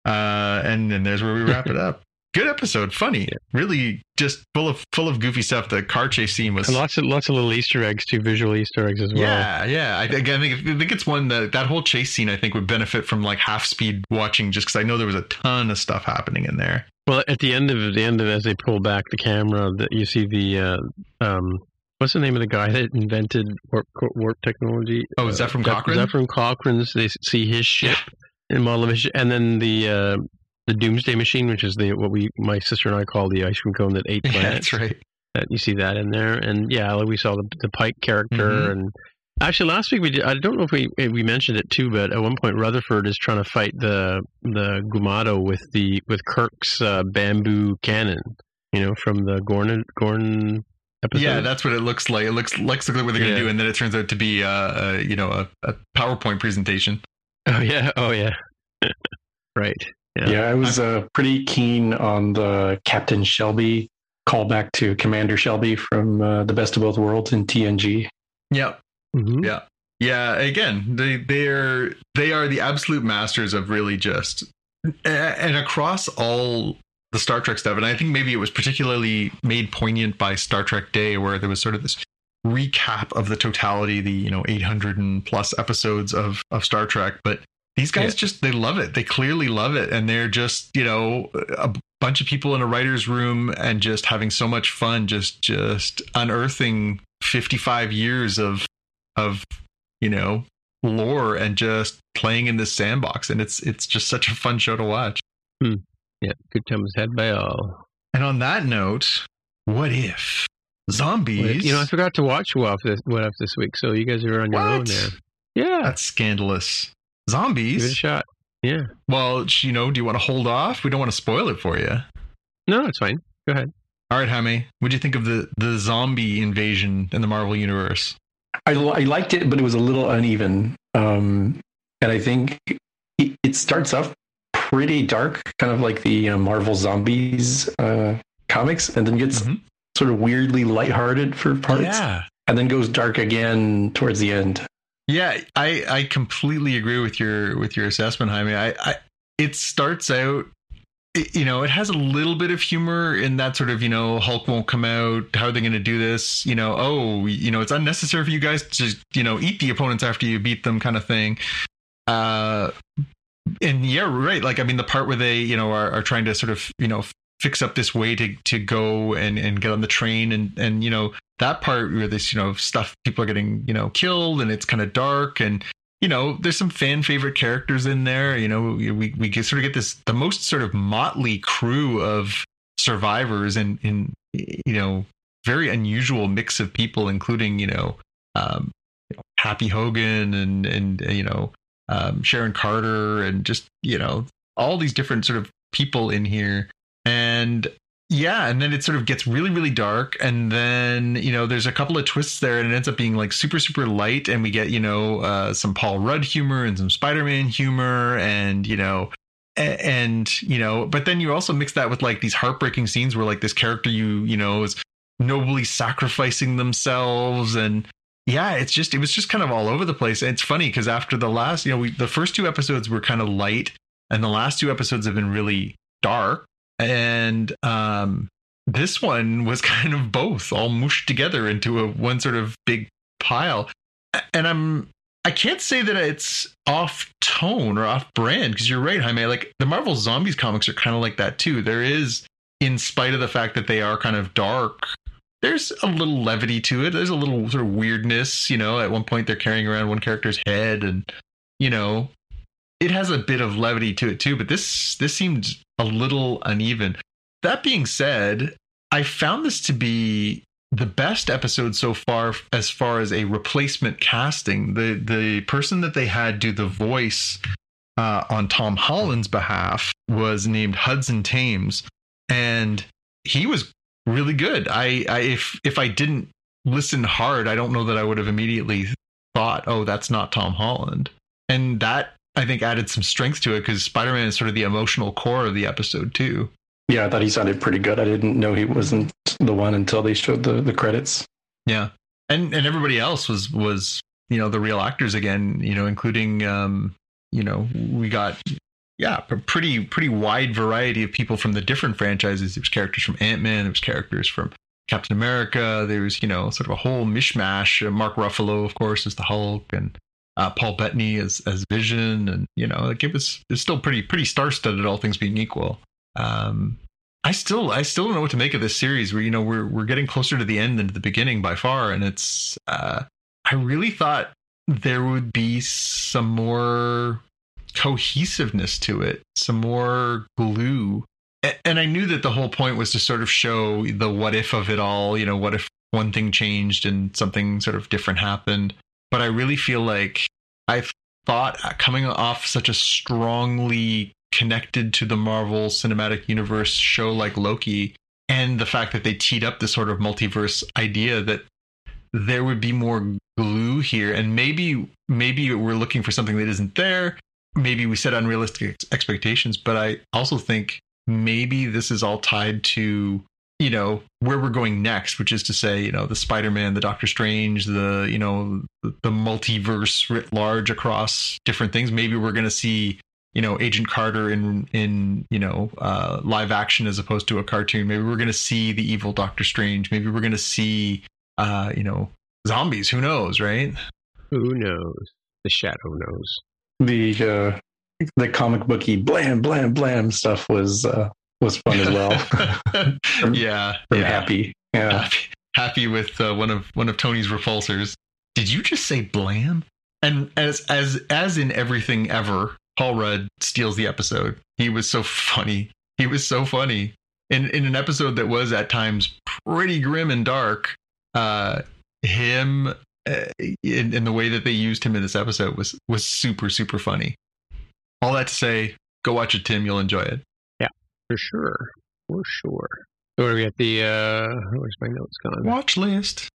[SPEAKER 3] uh, and then there's where we wrap it up. Good episode, funny, really just full of full of goofy stuff. The car chase scene was
[SPEAKER 2] and lots of lots of little Easter eggs too, visual Easter eggs as well.
[SPEAKER 3] Yeah, yeah. I, I think I think it's one that that whole chase scene I think would benefit from like half speed watching, just because I know there was a ton of stuff happening in there.
[SPEAKER 2] Well, at the end of the end of as they pull back the camera, that you see the uh, um, what's the name of the guy that invented warp, warp technology?
[SPEAKER 3] Oh, Zefram uh, Cochrane.
[SPEAKER 2] Zefram Cochrane's. They see his ship yeah. in model of his ship, and then the uh, the Doomsday Machine, which is the what we my sister and I call the ice cream cone that ate planets.
[SPEAKER 3] Yeah, that's right.
[SPEAKER 2] That you see that in there, and yeah, we saw the the Pike character mm-hmm. and Actually, last week we did. I don't know if we we mentioned it too, but at one point Rutherford is trying to fight the the Gumado with the with Kirk's uh, bamboo cannon. You know, from the Gorn Gorn episode.
[SPEAKER 3] Yeah, that's what it looks like. It looks looks like what they're going to do, and then it turns out to be uh, a, you know a, a PowerPoint presentation.
[SPEAKER 2] Oh yeah, oh yeah, right.
[SPEAKER 4] Yeah. yeah, I was uh, pretty keen on the Captain Shelby callback to Commander Shelby from uh, the Best of Both Worlds in TNG.
[SPEAKER 3] Yep. Mm-hmm. Yeah. Yeah, again, they they're they are the absolute masters of really just and across all the Star Trek stuff, and I think maybe it was particularly made poignant by Star Trek Day, where there was sort of this recap of the totality, the you know 800 and plus episodes of of Star Trek. But these guys yeah. just they love it. They clearly love it, and they're just you know a bunch of people in a writer's room and just having so much fun, just just unearthing 55 years of of you know lore and just playing in this sandbox. And it's it's just such a fun show to watch.
[SPEAKER 2] Hmm. yeah. Good times had by all
[SPEAKER 3] and on that note what if? Zombies?
[SPEAKER 2] You know i forgot to watch what this what if this week so you guys are on your what? own there.
[SPEAKER 3] Yeah. That's scandalous zombies
[SPEAKER 2] give it a shot yeah
[SPEAKER 3] well you know do you want to hold off we don't want to spoil it for you
[SPEAKER 2] no it's fine go ahead
[SPEAKER 3] all right Jaime what do you think of the the zombie invasion in the marvel universe
[SPEAKER 4] I, I liked it, but it was a little uneven. Um, and I think it, it starts off pretty dark, kind of like the uh, Marvel Zombies uh, comics, and then gets
[SPEAKER 3] Mhm.
[SPEAKER 4] sort of weirdly lighthearted for parts,
[SPEAKER 3] Yeah.
[SPEAKER 4] and then goes dark again towards the end.
[SPEAKER 3] Yeah, I, I completely agree with your with your assessment, Jaime. I, I it starts out it- you know, it has a little bit of humor in that sort of, you know, Hulk won't come out. How are they going to do this? You know, oh, you know, it's unnecessary for you guys to, you know, eat the opponents after you beat them kind of thing. Uh, and yeah, right. Like, I mean, the part where they, you know, are, are trying to sort of, you know, fix up this way to, to go and, and get on the train. And, and, you know, that part where this, you know, stuff, people are getting, you know, killed and it's kind of dark. And, you know, there's some fan favorite characters in there. You know, we we get, sort of get this the most sort of motley crew of survivors and in you know very unusual mix of people, including you know, um, Happy Hogan and and you know um, Sharon Carter and just you know all these different sort of people in here and yeah and then it sort of gets really really dark. And then you know there's a couple of twists there and it ends up being like super super light. And we get you know uh, some paul rudd humor and some spider-man humor and you know and you know but then you also mix that with like these heartbreaking scenes where like this character you you know is nobly sacrificing themselves. And yeah it's just it was just kind of all over the place. And it's funny because after the last you know we the first two episodes were kind of light and the last two episodes have been really dark and um this one was kind of both all mushed together into a one sort of big pile. And i'm i can't say that it's off tone or off brand because you're right jaime. Like the marvel zombies comics are kind of like that too. There is in spite of the fact that they are kind of dark there's a little levity to it. There's a little sort of weirdness you know at one point they're carrying around one character's head and you know it has a bit of levity to it too. But this this seemed a little uneven. That being said i found this to be the best episode so far as far as a replacement casting. The the person that they had do the voice uh, on tom holland's behalf was named hudson thames and he was really good. I, I if if i didn't listen hard i don't know that i would have immediately thought oh that's not tom holland. And that I think added some strength to it because Spider Man is sort of the emotional core of the episode too.
[SPEAKER 4] Yeah, I thought he sounded pretty good. I didn't know he wasn't the one until they showed the, the credits.
[SPEAKER 3] Yeah, and and everybody else was was you know the real actors again. You know, including um, you know we got yeah a pretty pretty wide variety of people from the different franchises. There was characters from Ant Man. There was characters from Captain America. There was you know sort of a whole mishmash. Uh, Mark Ruffalo, of course, is the Hulk, and uh, Paul Bettany as as Vision, and you know, like it was it's still pretty pretty star studded, all things being equal. Um, I still I still don't know what to make of this series. Where you know we're we're getting closer to the end than to the beginning by far, and it's uh, I really thought there would be some more cohesiveness to it, some more glue. And I knew that the whole point was to sort of show the what if of it all. You know, what if one thing changed and something sort of different happened? But I really feel like I thought uh, coming off such a strongly connected to the Marvel Cinematic Universe show like Loki, and the fact that they teed up this sort of multiverse idea that there would be more glue here, and maybe maybe we're looking for something that isn't there. Maybe we set unrealistic ex- expectations, but I also think maybe this is all tied to you know where we're going next which is to say you know the spider-man the doctor strange the you know the, the multiverse writ large across different things. Maybe we're going to see you know agent carter in in you know uh live action as opposed to a cartoon. Maybe we're going to see the evil doctor strange. Maybe we're going to see uh you know zombies. Who knows right?
[SPEAKER 2] Who knows? The shadow knows.
[SPEAKER 4] The uh, the comic booky blam blam blam stuff was uh, was fun as well.
[SPEAKER 3] yeah
[SPEAKER 4] I'm
[SPEAKER 3] yeah
[SPEAKER 4] happy. Yeah.
[SPEAKER 3] happy, happy with uh, one of one of Tony's repulsors. Did you just say blam? And as as as in everything ever, Paul Rudd steals the episode. He was so funny. He was so funny in in an episode that was at times pretty grim and dark. Uh, him uh, in, in the way that they used him in this episode was was super super funny. All that to say, go watch it, Tim. You'll enjoy it.
[SPEAKER 2] For sure. For sure. So what do we got? The uh where's my notes gone?
[SPEAKER 3] Watch list.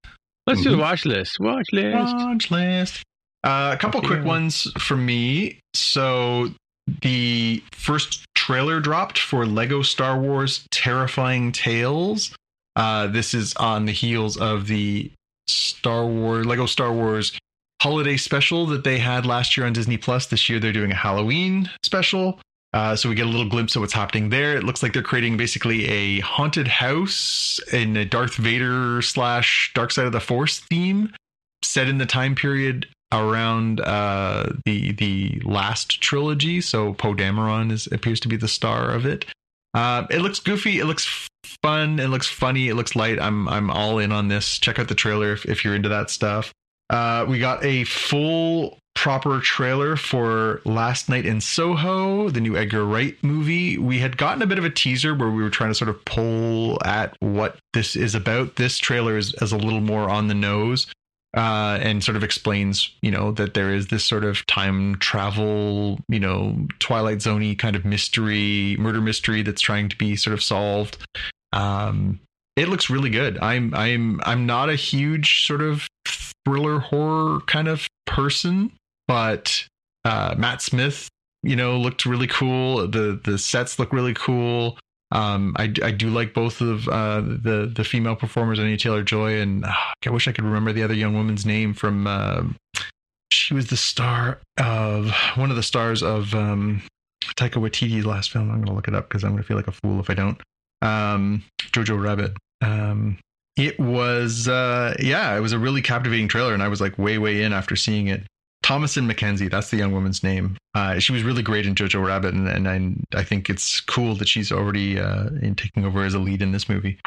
[SPEAKER 2] Let's do the watch list. Watch list.
[SPEAKER 3] Watch list. Uh, a couple quick
[SPEAKER 2] Yeah.
[SPEAKER 3] ones for me. So the first trailer dropped for Lego Star Wars Terrifying Tales. Uh, this is on the heels of the Star Wars Lego Star Wars holiday special that they had last year on Disney Plus. This year they're doing a Halloween special. Uh, so we get a little glimpse of what's happening there. It looks like they're creating basically a haunted house in a Darth Vader slash Dark Side of the Force theme, set in the time period around uh, the the last trilogy. So Poe Dameron is appears to be the star of it. Uh, it looks goofy. It looks fun. It looks funny. It looks light. I'm I'm all in on this. Check out the trailer if, if you're into that stuff. Uh, we got a full proper trailer for Last Night in Soho, the new Edgar Wright movie. We had gotten a bit of a teaser where we were trying to sort of pull at what this is about. This trailer is, is a little more on the nose uh, and sort of explains, you know, that there is this sort of time travel, you know, Twilight Zoney kind of mystery, murder mystery that's trying to be sort of solved. Um, it looks really good. I'm I'm I'm not a huge sort of thriller horror kind of person, but uh, Matt Smith, you know, looked really cool. The the sets look really cool. Um, I, I do like both of uh, the the female performers, Anya Taylor Joy, and uh, I wish I could remember the other young woman's name from. Uh, she was the star of one of the stars of um, Taika Waititi's last film. I'm going to look it up because I'm going to feel like a fool if I don't. Um, Jojo Rabbit. Um, it was uh, yeah, it was a really captivating trailer, and I was like way way in after seeing it. Thomasin McKenzie, that's the young woman's name. Uh, she was really great in Jojo Rabbit, and, and I, I think it's cool that she's already uh, in taking over as a lead in this movie.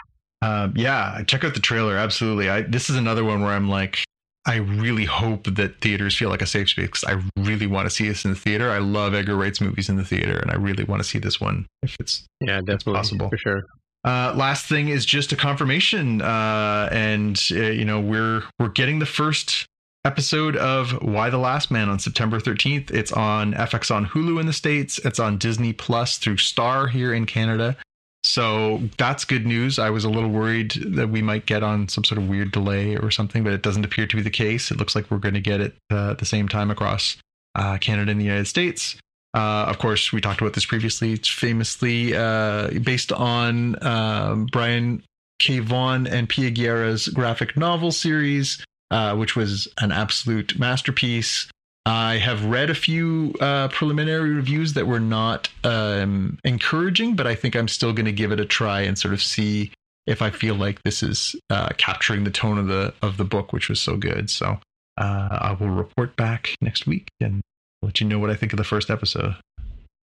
[SPEAKER 3] Um, yeah, check out the trailer. Absolutely. I, this is another one where I'm like, I really hope that theaters feel like a safe space because I really want to see this in the theater. I love Edgar Wright's movies in the theater, and I really want to see this one if it's
[SPEAKER 2] Yeah, definitely.
[SPEAKER 3] possible.
[SPEAKER 2] For sure.
[SPEAKER 3] uh, last thing is just a confirmation, uh, and uh, you know we're we're getting the first episode of Y: The Last Man on September 13th. It's on FX on Hulu in the states. It's on Disney Plus through Star here in Canada. So that's good news. I was a little worried that we might get on some sort of weird delay or something, but it doesn't appear to be the case. It looks like we're going to get it uh, at the same time across uh, Canada and the United States. Uh, of course, we talked about this previously. It's famously uh, based on um, Brian K. Vaughan and Pia Guerra's graphic novel series, uh, which was an absolute masterpiece. I have read a few uh, preliminary reviews that were not um, encouraging, but I think I'm still going to give it a try and sort of see if I feel like this is uh, capturing the tone of the of the book, which was so good. So uh, I will report back next week and let you know what I think of the first episode.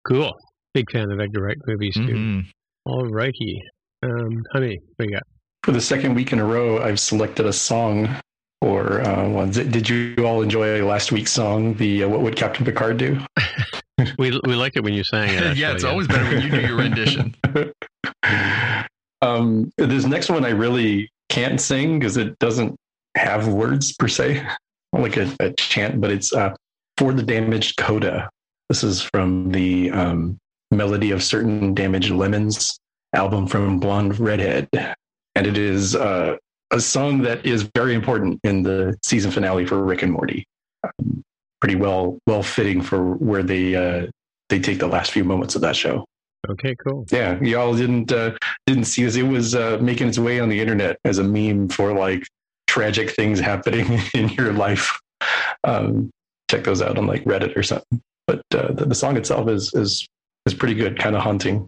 [SPEAKER 2] Cool. Big fan of Edgar Wright movies too.
[SPEAKER 3] Mhm.
[SPEAKER 2] All righty. Um, honey, what you got?
[SPEAKER 4] For the second week in a row, I've selected a song for uh, ones. Did you all enjoy last week's song? The uh, What Would Captain Picard Do?
[SPEAKER 2] We we like it when you sang it.
[SPEAKER 3] yeah,
[SPEAKER 2] actually,
[SPEAKER 3] it's always better when you do your rendition.
[SPEAKER 4] um, this next one I really can't sing because it doesn't have words per se, like a, a chant, but it's uh, for the damaged coda. This is from the um, melody of certain damaged lemons album from Blonde Redhead, and it is uh, a song that is very important in the season finale for Rick and Morty. Um, pretty well well fitting for where they uh, they take the last few moments of that show.
[SPEAKER 2] Okay, cool.
[SPEAKER 4] Yeah, y'all didn't uh, didn't see this. It was uh, making its way on the internet as a meme for like tragic things happening in your life. Um, check those out on like Reddit or something. But uh, the, the song itself is is is pretty good, kind of haunting.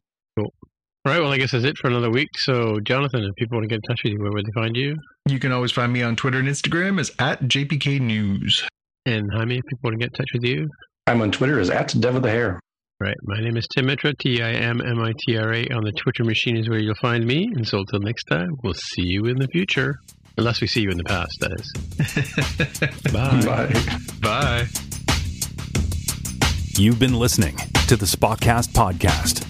[SPEAKER 2] All right, well, I guess that's it for another week. So, Jonathan, if people want to get in touch with you, where would they find you?
[SPEAKER 3] You can always find me on Twitter and Instagram as at JPK News.
[SPEAKER 2] And Jaime, if people want to get in touch with you?
[SPEAKER 4] I'm on Twitter as at Dev of the Hair.
[SPEAKER 2] Right. My name is Tim Mitra, T I M M I T R A. On the Twitter machine is where you'll find me. And so until next time, we'll see you in the future. Unless we see you in the past, that is. Bye.
[SPEAKER 4] Bye.
[SPEAKER 3] Bye.
[SPEAKER 1] You've been listening to the Spockcast Podcast.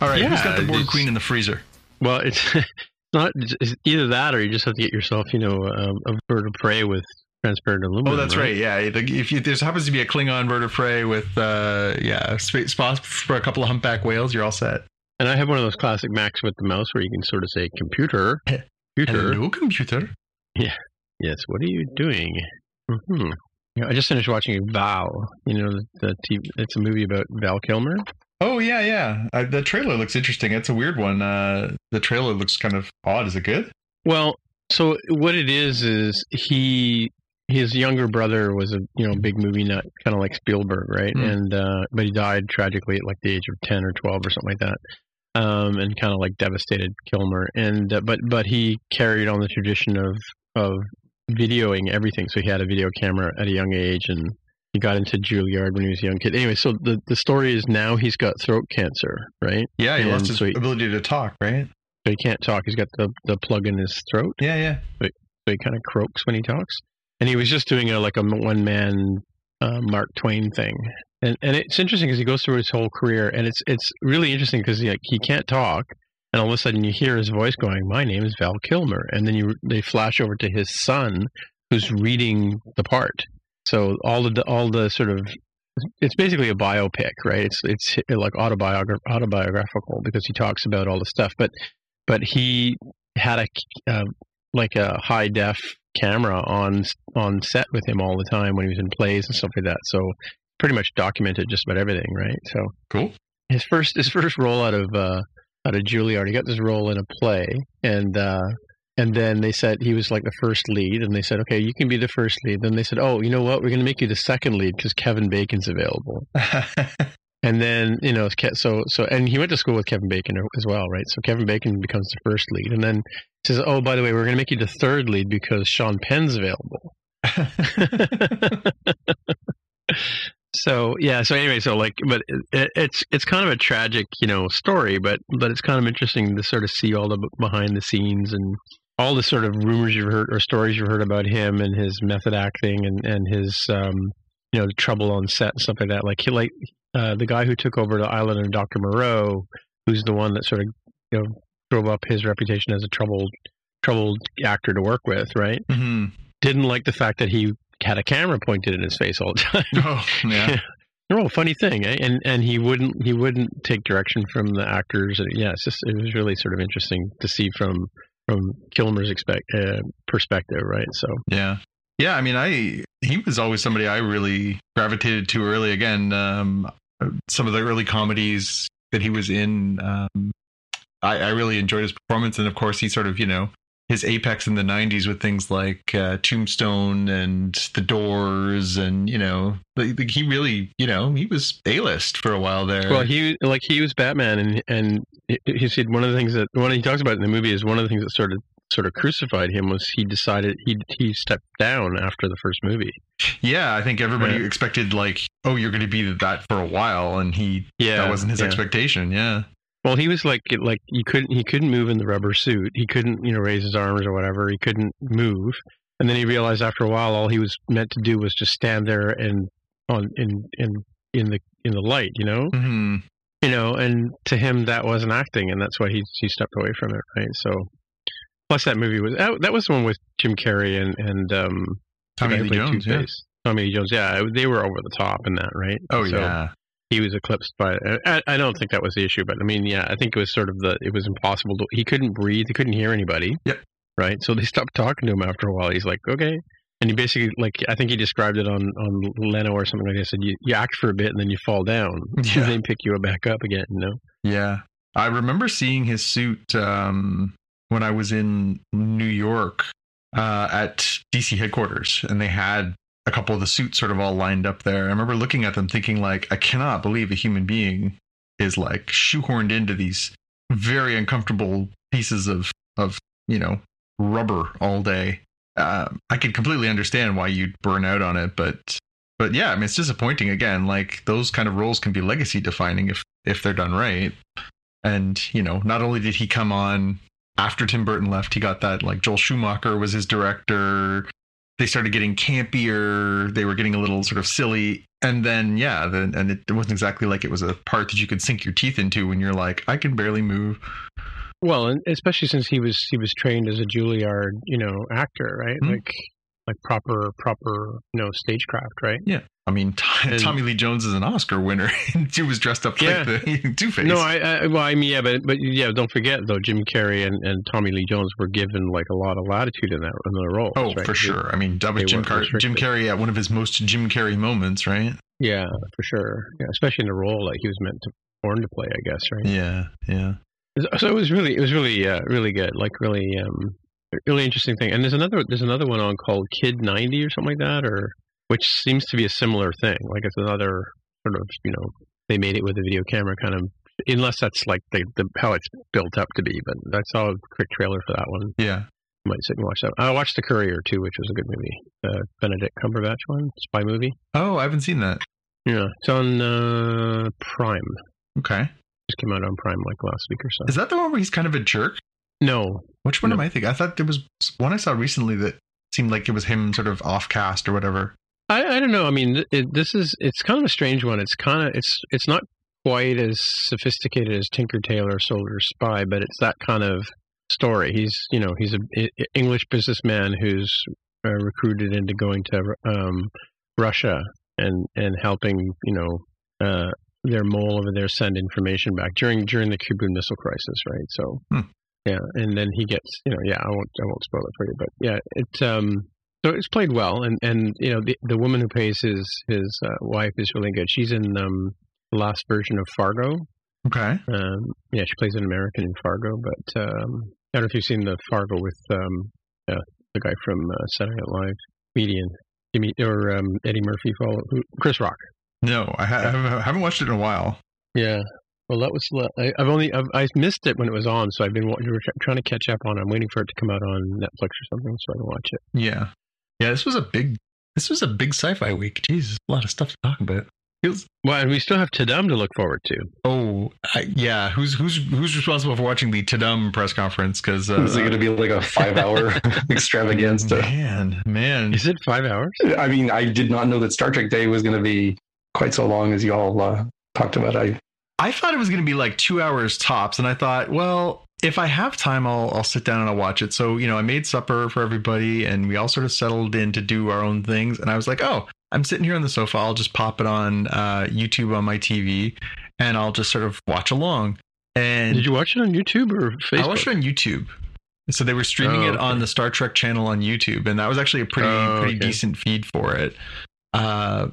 [SPEAKER 3] All right, who's got the
[SPEAKER 2] Yeah,
[SPEAKER 3] board queen in the freezer?
[SPEAKER 2] well, it's not it's either that or you just have to get yourself, you know, a, a bird of prey with transparent aluminum.
[SPEAKER 3] Oh, that's right. Yeah, if you, there's happens to be a Klingon bird of prey with, uh, yeah, sp- spots for a couple of humpback whales, you're all set.
[SPEAKER 2] And I have one of those classic Macs with the mouse where you can sort of say computer, computer.
[SPEAKER 3] Hello, computer. Yeah.
[SPEAKER 2] Yes, what are you doing? hmm Yeah, I just finished watching Val. You know, the TV, it's a movie about Val Kilmer.
[SPEAKER 3] Oh yeah, yeah. Uh, the trailer looks interesting. It's a weird one. Uh, the trailer looks kind of odd. Is it good?
[SPEAKER 2] Well, so what it is is he his younger brother was a you know big movie nut, kind of like Spielberg, right?
[SPEAKER 3] Hmm.
[SPEAKER 2] And uh, but he died tragically at like the age of ten or twelve or something like that. Um, and kind of like devastated Kilmer, and uh, but but he carried on the tradition of of videoing everything. So he had a video camera at a young age, and he got into Juilliard when he was a young kid. Anyway, so the the story is now he's got throat cancer, right?
[SPEAKER 3] Yeah, he
[SPEAKER 2] And
[SPEAKER 3] lost his
[SPEAKER 2] so he-
[SPEAKER 3] ability to talk, right?
[SPEAKER 2] So he can't talk. He's got the the plug in his throat
[SPEAKER 3] Yeah, yeah.
[SPEAKER 2] so he kind of croaks when he talks. And he was just doing a like a one man uh, Mark Twain thing, and and it's interesting because he goes through his whole career, and it's it's really interesting because he like, he can't talk, and all of a sudden you hear his voice going, "My name is Val Kilmer," and then you they flash over to his son who's reading the part. So all the all the sort of it's basically a biopic, right? It's it's like autobiogra- autobiographical because he talks about all the stuff, but but he had a uh, like a high def camera on on set with him all the time when he was in plays and stuff like that. So pretty much documented just about everything, right? So
[SPEAKER 3] Cool.
[SPEAKER 2] his first his first role out of uh, out of Juilliard, he got this role in a play, and uh, and then they said he was like the first lead, and they said, okay, you can be the first lead. Then they said, oh, you know what, we're going to make you the second lead because Kevin Bacon's available. And then you know, so so, and he went to school with Kevin Bacon as well, right? So Kevin Bacon becomes the first lead, and then says, "Oh, by the way, we're going to make you the third lead because Sean Penn's available." so yeah, so anyway, so like, but it, it's it's kind of a tragic, you know, story, but but it's kind of interesting to sort of see all the behind the scenes and all the sort of rumors you've heard or stories you've heard about him and his method acting and and his um you know trouble on set and stuff like that. Like he like uh, the guy who took over the island of Dr. Moreau, who's the one that sort of you know drove up his reputation as a troubled troubled actor to work with, right?
[SPEAKER 3] hmm
[SPEAKER 2] Didn't like the fact that he had a camera pointed in his face all the time.
[SPEAKER 3] Oh, yeah.
[SPEAKER 2] Oh, funny thing, eh? and and he wouldn't he wouldn't take direction from the actors. Yeah, it's just it was really sort of interesting to see from from Kilmer's expect, uh, perspective, right? So
[SPEAKER 3] Yeah. Yeah, I mean, I he was always somebody I really gravitated to early. Again, um, some of the early comedies that he was in, um, I, I really enjoyed his performance, and of course, he sort of you know his apex in the '90s with things like uh, Tombstone and The Doors, and you know, like, like, he really, you know, he was A list for a while there.
[SPEAKER 2] Well, he like he was Batman, and and he- said one of the things that one he talks about in the movie is one of the things that sort of sort of crucified him was he decided he he stepped down after the first movie.
[SPEAKER 3] yeah, I think everybody
[SPEAKER 2] Right.
[SPEAKER 3] expected like, oh, you're going to be that for a while, and he
[SPEAKER 2] Yeah,
[SPEAKER 3] that wasn't his
[SPEAKER 2] yeah.
[SPEAKER 3] expectation. Yeah.
[SPEAKER 2] Well, he was like like you couldn't he couldn't move in the rubber suit. He couldn't you know raise his arms or whatever. He couldn't move, and then he realized after a while all he was meant to do was just stand there and on in in in the in the light, you know,
[SPEAKER 3] hmm
[SPEAKER 2] you know. And to him that wasn't acting, and that's why he he stepped away from it, right? So. Plus, that movie was that, that was the one with Jim Carrey and and um,
[SPEAKER 3] Tommy Lee Jones. Yeah.
[SPEAKER 2] Tommy Lee Jones, yeah, they were over the top in that, right?
[SPEAKER 3] Oh
[SPEAKER 2] So-
[SPEAKER 3] yeah.
[SPEAKER 2] he was eclipsed by I, I don't think that was the issue but i mean yeah i think it was sort of the it was impossible to, he couldn't breathe he couldn't hear anybody
[SPEAKER 3] Yep.
[SPEAKER 2] right? So they stopped talking to him after a while. He's like, okay. And he basically, like, I think he described it on, on Leno or something like that. Said, you, you act for a bit and then you fall down.
[SPEAKER 3] Yeah.
[SPEAKER 2] And they pick you back up again, you know?
[SPEAKER 3] Yeah. I remember seeing his suit um, when I was in New York uh, at DC headquarters, and they had a couple of the suits sort of all lined up there. I remember looking at them thinking, like, I cannot believe a human being is like shoehorned into these very uncomfortable pieces of, of you know, rubber all day. Uh, I can completely understand why you'd burn out on it, but but yeah, I mean, it's disappointing. Again, like those kind of roles can be legacy defining if if they're done right. And you know, not only did he come on after Tim Burton left, he got that like Joel Schumacher was his director. They started getting campier. They were getting a little sort of silly, and then yeah, then and it, it wasn't exactly like it was a part that you could sink your teeth into when you're like, I can barely move.
[SPEAKER 2] Well, and especially since he was he was trained as a Juilliard, you know, actor, right?
[SPEAKER 3] Mhm.
[SPEAKER 2] Like like proper proper you know stagecraft, right? Yeah.
[SPEAKER 3] I mean,
[SPEAKER 2] And-
[SPEAKER 3] Tommy Lee Jones is an Oscar winner, he was dressed up
[SPEAKER 2] Yeah.
[SPEAKER 3] like the Two Face.
[SPEAKER 2] No, I, I well, I mean, yeah, but but yeah, don't forget though, Jim Carrey and, and Tommy Lee Jones were given like a lot of latitude in that in their roles.
[SPEAKER 3] Oh,
[SPEAKER 2] right?
[SPEAKER 3] for sure. I mean, that was Jim, Car- Jim. Carrey at one of his most Jim Carrey moments, right?
[SPEAKER 2] Yeah, for sure. Yeah, especially in the role like he was meant to born to play, I guess, right?
[SPEAKER 3] Yeah, yeah.
[SPEAKER 2] So it was really, it was really, uh, really good. Like really, um, really interesting thing. And there's another, there's another one on called Kid 90 or something like that, or which seems to be a similar thing. Like it's another sort of, you know, they made it with a video camera kind of, unless that's like the, the how it's built up to be. But I saw a quick trailer for that one.
[SPEAKER 3] Yeah.
[SPEAKER 2] You might sit and watch that. I watched The Courier too, which was a good movie. The Benedict Cumberbatch one, spy movie.
[SPEAKER 3] Oh, I haven't seen that.
[SPEAKER 2] Yeah, it's on uh, Prime.
[SPEAKER 3] Okay.
[SPEAKER 2] Just came out on Prime like last week or so.
[SPEAKER 3] Is that the one where he's kind of a jerk?
[SPEAKER 2] no,
[SPEAKER 3] Which one
[SPEAKER 2] No.
[SPEAKER 3] am I thinking? I thought there was one I saw recently that seemed like it was him sort of off cast or whatever.
[SPEAKER 2] I, I don't know. I mean, it, this is it's kind of a strange one. It's kind of it's it's not quite as sophisticated as Tinker Tailor Soldier Spy, but it's that kind of story. He's you know he's a I- English businessman who's uh, recruited into going to um, Russia and and helping you know uh, their mole over there send information back during during the Cuban Missile Crisis, right? So
[SPEAKER 3] Hmm.
[SPEAKER 2] yeah, and then he gets you know yeah I won't I won't spoil it for you, but yeah it um so it's played well, and and you know the the woman who plays his his uh, wife is really good. She's in um the last version of Fargo.
[SPEAKER 3] Okay.
[SPEAKER 2] Um, yeah, she plays an American in Fargo, but um, I don't know if you've seen the Fargo with um uh, the guy from uh, Saturday Night Live, comedian Jimmy or um, Eddie Murphy, follow who, Chris Rock.
[SPEAKER 3] No, I, ha- I haven't- I haven't watched it in a while.
[SPEAKER 2] Yeah. Well, that was. I, I've only I've, I missed it when it was on, so I've been trying to catch up on. it. I'm waiting for it to come out on Netflix or something so I can watch it.
[SPEAKER 3] Yeah. Yeah, this was a big this was a big sci-fi week. Jesus, a lot of stuff to talk about. Feels
[SPEAKER 2] Well, and we still have Tudum to look forward to.
[SPEAKER 3] Oh, I, yeah. Who's who's who's responsible for watching the Tudum press conference? Because uh,
[SPEAKER 4] Is it going to be like a five-hour extravaganza?
[SPEAKER 3] man, man.
[SPEAKER 2] Is it five hours?
[SPEAKER 4] I mean, I did not know that Star Trek Day was going to be quite so long as y'all uh, talked about. I
[SPEAKER 3] I thought it was going to be like two hours tops, and I thought, well, if I have time, I'll I'll sit down and I'll watch it. So you know, I made supper for everybody, and we all sort of settled in to do our own things. And I was like, oh, I'm sitting here on the sofa. I'll just pop it on uh, YouTube on my TV, and I'll just sort of watch along. And
[SPEAKER 2] Did you watch it on YouTube or Facebook?
[SPEAKER 3] I watched it on YouTube. So they were streaming
[SPEAKER 2] Oh,
[SPEAKER 3] it on the Star Trek channel on YouTube, and that was actually a pretty
[SPEAKER 2] Oh,
[SPEAKER 3] pretty
[SPEAKER 2] okay.
[SPEAKER 3] decent feed for it. Uh,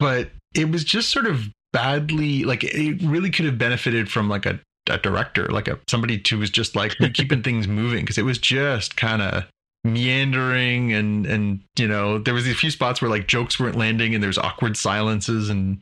[SPEAKER 3] but it was just sort of badly like it really could have benefited from like a, a director, like a somebody who was just like keeping things moving because it was just kind of meandering and and you know there was a few spots where like jokes weren't landing and there's awkward silences and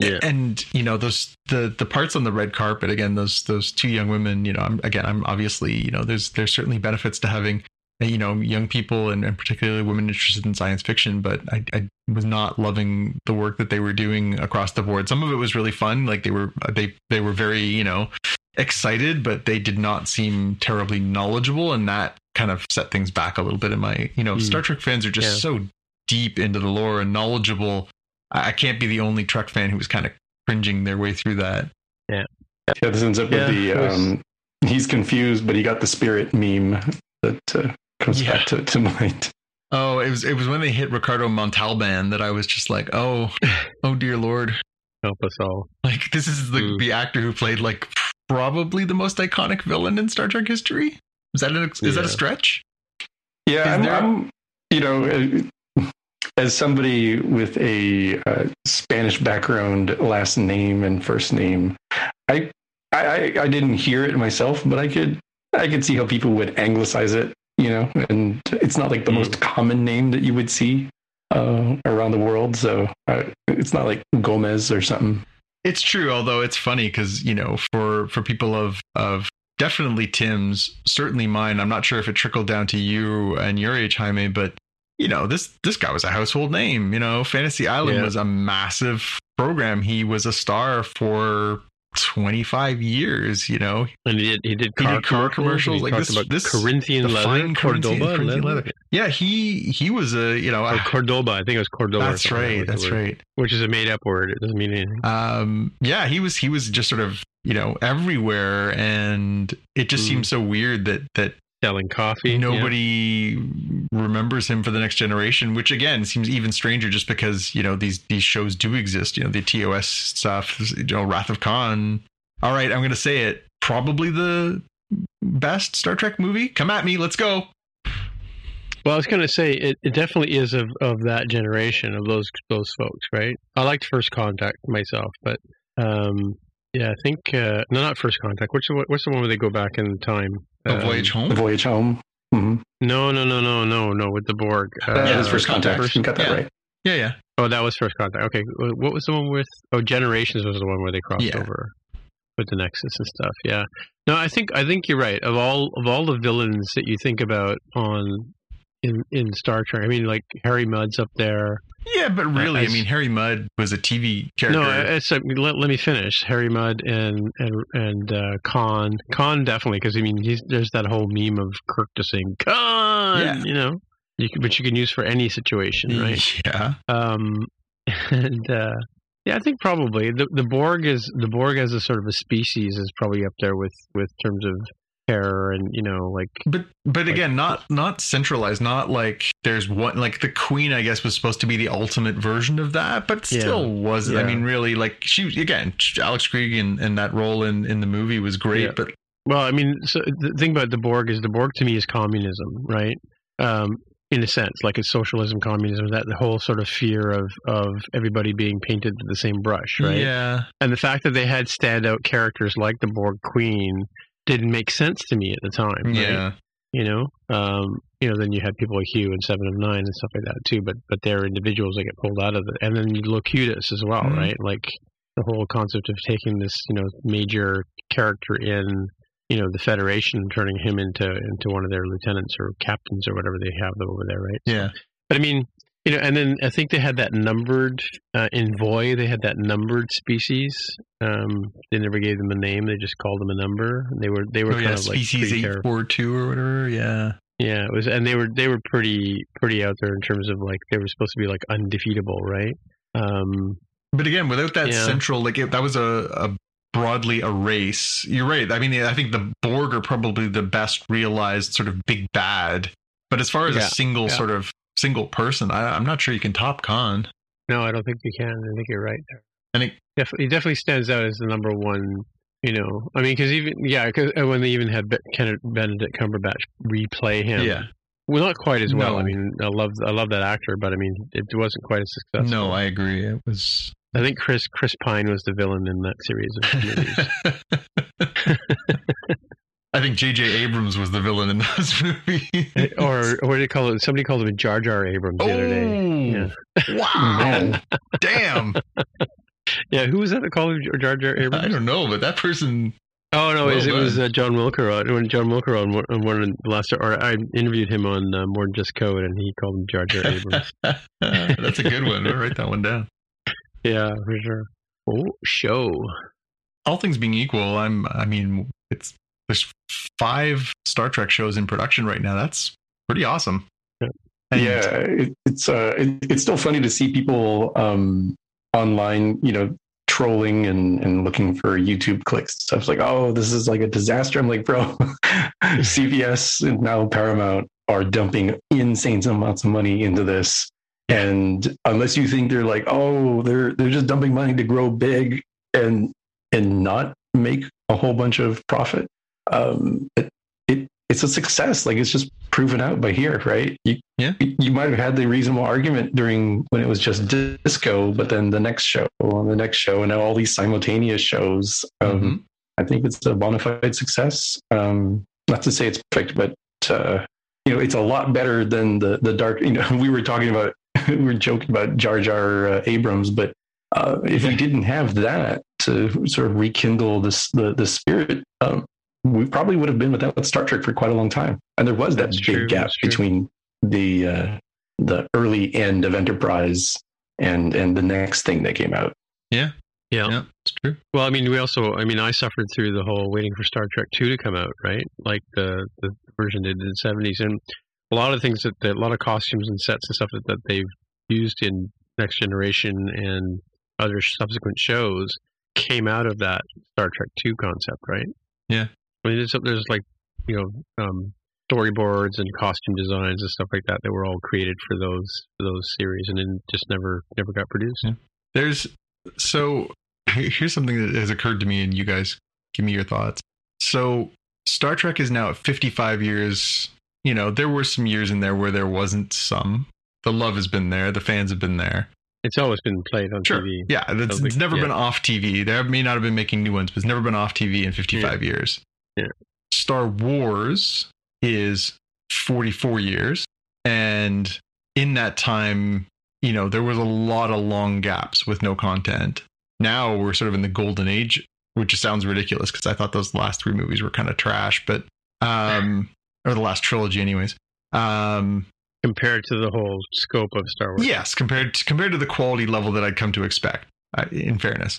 [SPEAKER 2] Yeah.
[SPEAKER 3] and you know those the the parts on the red carpet again those those two young women you know I'm again I'm obviously you know there's there's certainly benefits to having you know young people and, and particularly women interested in science fiction but I, I was not loving the work that they were doing across the board some of it was really fun like they were they they were very you know excited but they did not seem terribly knowledgeable and that kind of set things back a little bit in my you know
[SPEAKER 2] Hmm.
[SPEAKER 3] star trek fans are just
[SPEAKER 2] Yeah.
[SPEAKER 3] so deep into the lore and knowledgeable I I can't be the only Trek fan who was kind of cringing their way through that.
[SPEAKER 4] yeah, this ends up
[SPEAKER 2] Yeah,
[SPEAKER 4] with the um, he's confused, but he got the spirit meme that uh, comes
[SPEAKER 3] Yeah.
[SPEAKER 4] back to, to mind.
[SPEAKER 3] Oh, it was it was when they hit Ricardo Montalban that I was just like, oh, oh dear lord!
[SPEAKER 2] Help us all.
[SPEAKER 3] Like this is the
[SPEAKER 2] Mm.
[SPEAKER 3] the actor who played like probably the most iconic villain in Star Trek history. Is that an, is that a stretch?
[SPEAKER 4] Yeah, I'm,
[SPEAKER 3] there-
[SPEAKER 4] I'm, you know, uh, as somebody with a uh, Spanish background, last name and first name, I, I, I- I didn't hear it myself, but I could, I could see how people would anglicize it, you know, and it's not like the
[SPEAKER 2] Mm.
[SPEAKER 4] most common name that you would see uh, around the world. So uh, it's not like Gomez or something.
[SPEAKER 3] It's true, although it's funny because you know, for for people of of definitely Tim's, certainly mine. I'm not sure if it trickled down to you and your age, Jaime, but you know, this this guy was a household name. You know, Fantasy Island
[SPEAKER 2] Yeah.
[SPEAKER 3] was a massive program. He was a star for 25 years. You know,
[SPEAKER 2] And he did he did
[SPEAKER 3] He
[SPEAKER 2] car,
[SPEAKER 3] did car commercials,
[SPEAKER 2] He
[SPEAKER 3] like this-
[SPEAKER 2] about
[SPEAKER 3] this-
[SPEAKER 2] Corinthian
[SPEAKER 3] the
[SPEAKER 2] leather,
[SPEAKER 3] Corinthian-
[SPEAKER 2] Cordoba
[SPEAKER 3] Corinthian
[SPEAKER 2] leather.
[SPEAKER 3] leather. yeah, he he was a you know,
[SPEAKER 2] Or Cordoba, I think it was Cordoba.
[SPEAKER 3] that's right, that's
[SPEAKER 2] word.
[SPEAKER 3] right.
[SPEAKER 2] Which is a made up word. It doesn't mean anything.
[SPEAKER 3] um yeah he was he was just sort of you know everywhere and it just
[SPEAKER 2] Mm.
[SPEAKER 3] seems so weird that that
[SPEAKER 2] Selling coffee. yeah.
[SPEAKER 3] nobody remembers him for the next generation which again seems even stranger just because you know these these shows do exist you know the tos stuff you know wrath of khan all right i'm gonna say it probably the best star trek movie come at me let's go
[SPEAKER 2] Well, I was going to say it, it definitely is of, of that generation of those those folks, right? I liked First Contact myself, but um, yeah, I think uh, no, not First Contact. What's the, what's the one where they go back in time?
[SPEAKER 3] a
[SPEAKER 2] Um,
[SPEAKER 3] voyage Home.
[SPEAKER 4] The Voyage Home. hmm
[SPEAKER 2] No, no, no, no, no, no. With the Borg. Uh,
[SPEAKER 4] that
[SPEAKER 3] yeah,
[SPEAKER 4] was First Contact.
[SPEAKER 2] First-
[SPEAKER 4] you got that
[SPEAKER 3] yeah.
[SPEAKER 4] right.
[SPEAKER 3] yeah yeah
[SPEAKER 2] Oh, that was First Contact. Okay, what was the one with? Oh, Generations was the one where they crossed
[SPEAKER 3] Yeah.
[SPEAKER 2] over with the Nexus and stuff. Yeah. No, I think I think you're right. Of all of all the villains that you think about on in in Star Trek, I mean, like Harry Mudd's up there.
[SPEAKER 3] Yeah but really i
[SPEAKER 2] as-
[SPEAKER 3] mean harry mudd was a tv character
[SPEAKER 2] No, it's uh, let, let me finish. Harry Mudd and and and uh, Khan. Khan definitely because I mean he's, there's that whole meme of Kirk just saying Khan.
[SPEAKER 3] Yeah.
[SPEAKER 2] You know, you can, which you can use for any situation, right?
[SPEAKER 3] yeah
[SPEAKER 2] Um, and uh, yeah, I think probably the the Borg is the Borg as a sort of a species is probably up there with with terms of terror and you know like
[SPEAKER 3] But but again, not not centralized. Not like there's one like the queen. I guess was supposed to be the ultimate version of that, but
[SPEAKER 2] Yeah.
[SPEAKER 3] still wasn't. I mean, really, like she again, Alice Krige and, and that role in in the movie was great.
[SPEAKER 2] Yeah.
[SPEAKER 3] But
[SPEAKER 2] Well, I mean, so the thing about the Borg is the Borg to me is communism, right? Um, in a sense, like it's socialism, communism, that the whole sort of fear of of everybody being painted with the same brush, right?
[SPEAKER 3] yeah,
[SPEAKER 2] And the fact that they had standout characters like the Borg Queen didn't make sense to me at the time. right?
[SPEAKER 3] yeah,
[SPEAKER 2] You know, um, you know, then you had people like Hugh and Seven of Nine and stuff like that too. But but they're individuals that get pulled out of it, and then Locutus as well,
[SPEAKER 3] Mhm.
[SPEAKER 2] right? Like the whole concept of taking this, you know, major character in, you know, the Federation, and turning him into into one of their lieutenants or captains or whatever they have over there, right?
[SPEAKER 3] yeah.
[SPEAKER 2] But I mean, you know, and then I think they had that numbered uh, in Voy. They had that numbered species. Um, they never gave them a name. They just called them a number. And they were they were
[SPEAKER 3] Oh
[SPEAKER 2] kind
[SPEAKER 3] yeah,
[SPEAKER 2] of like
[SPEAKER 3] species eight four two or whatever. Yeah,
[SPEAKER 2] Yeah, it was, and they were they were pretty pretty out there in terms of like they were supposed to be like undefeatable, right? Um,
[SPEAKER 3] but again, without that
[SPEAKER 2] Yeah.
[SPEAKER 3] central, like it, that was a, a broadly a race. You're right. I mean, I think the Borg are probably the best realized sort of big bad. But as far as
[SPEAKER 2] Yeah,
[SPEAKER 3] a single
[SPEAKER 2] yeah.
[SPEAKER 3] sort of single person, I, I'm not sure you can top Khan.
[SPEAKER 2] no, I don't think you can. I think you're right there.
[SPEAKER 3] And it,
[SPEAKER 2] Definitely, he definitely stands out as the number one. You know, I mean, because even yeah, because when they even had Kenneth Benedict Cumberbatch replay him,
[SPEAKER 3] yeah.
[SPEAKER 2] well, not quite as well.
[SPEAKER 3] No.
[SPEAKER 2] I mean, I love I love that actor, but I mean, it wasn't quite as successful.
[SPEAKER 3] No, I agree. It was.
[SPEAKER 2] I think Chris Chris Pine was the villain in that series of movies.
[SPEAKER 3] I think J.J. Abrams was the villain in those movies.
[SPEAKER 2] or or what do they call it? Somebody called him Jar Jar Abrams the other day.
[SPEAKER 3] Oh, wow! Damn!
[SPEAKER 2] Yeah, who was that that called him Jar Jar Abrams?
[SPEAKER 3] I don't know, but that person.
[SPEAKER 2] Oh no, it was-
[SPEAKER 3] Well
[SPEAKER 2] it was uh, John Wilker when John Wilker on one, on one of the last or I interviewed him on uh, More Than Just Code and he called him Jar Jar Abrams.
[SPEAKER 3] That's a good one. I'll write that one down.
[SPEAKER 2] yeah, for sure. Oh, show.
[SPEAKER 3] All things being equal, I'm. I mean, it's there's five Star Trek shows in production right now. That's pretty awesome.
[SPEAKER 2] Yeah.
[SPEAKER 3] And-
[SPEAKER 4] yeah, it, it's uh, it, it's still funny to see people um, online, you know, trolling and, and looking for YouTube clicks and stuff. It's like, oh, this is like a disaster. I'm like, bro, CBS and now Paramount are dumping insane amounts of money into this. And unless you think they're like, oh, they're they're just dumping money to grow big and and not make a whole bunch of profit, um, it, it it's a success. Like it's just proven out by here, right? You,
[SPEAKER 3] Yeah.
[SPEAKER 4] You might have had the reasonable argument during when it was just disco, but then the next show on the next show, and now all these simultaneous shows. Um,
[SPEAKER 3] Mhm.
[SPEAKER 4] I think it's a bona fide success. Um, not to say it's perfect, but uh, you know, it's a lot better than the the dark. You know, we were talking about, we were joking about Jar Jar uh, Abrams, but uh, if we didn't have that to sort of rekindle this the the spirit, um, we probably would have been without Star Trek for quite a long time. And there was that
[SPEAKER 2] That's
[SPEAKER 4] big
[SPEAKER 2] true,
[SPEAKER 4] gap
[SPEAKER 2] that's true.
[SPEAKER 4] between the uh, the early end of Enterprise and and the next thing that came out.
[SPEAKER 2] Yeah.
[SPEAKER 3] Yeah, it's true.
[SPEAKER 2] Well, I mean, we also, I mean, I suffered through the whole waiting for Star Trek 2 to come out, right? Like the, the version they did in the 70s. And a lot of things that, that a lot of costumes and sets and stuff that, that they've used in Next Generation and other subsequent shows came out of that Star Trek 2 concept, right?
[SPEAKER 3] Yeah.
[SPEAKER 2] I mean, there's, there's like, you know, um, storyboards and costume designs and stuff like that that were all created for those for those series and then just never never got produced.
[SPEAKER 3] Yeah. There's so here's something that has occurred to me, and you guys give me your thoughts. So Star Trek is now at 55 years. You know, there were some years in there where there wasn't some. The love has been there. The fans have been there.
[SPEAKER 2] It's always been played on
[SPEAKER 3] Sure.
[SPEAKER 2] TV.
[SPEAKER 3] Yeah, it's, it's never
[SPEAKER 2] yeah.
[SPEAKER 3] been off TV. They may not have been making new ones, but it's never been off TV in 55 years.
[SPEAKER 2] Yeah.
[SPEAKER 3] Star Wars is 44 years. And in that time, you know, there was a lot of long gaps with no content. Now we're sort of in the golden age, which sounds ridiculous because I thought those last three movies were kind of trash, but, um, or the last trilogy, anyways. Um,
[SPEAKER 2] compared to the whole scope of Star Wars.
[SPEAKER 3] Yes, compared to, compared to the quality level that I'd come to expect. Uh, in fairness,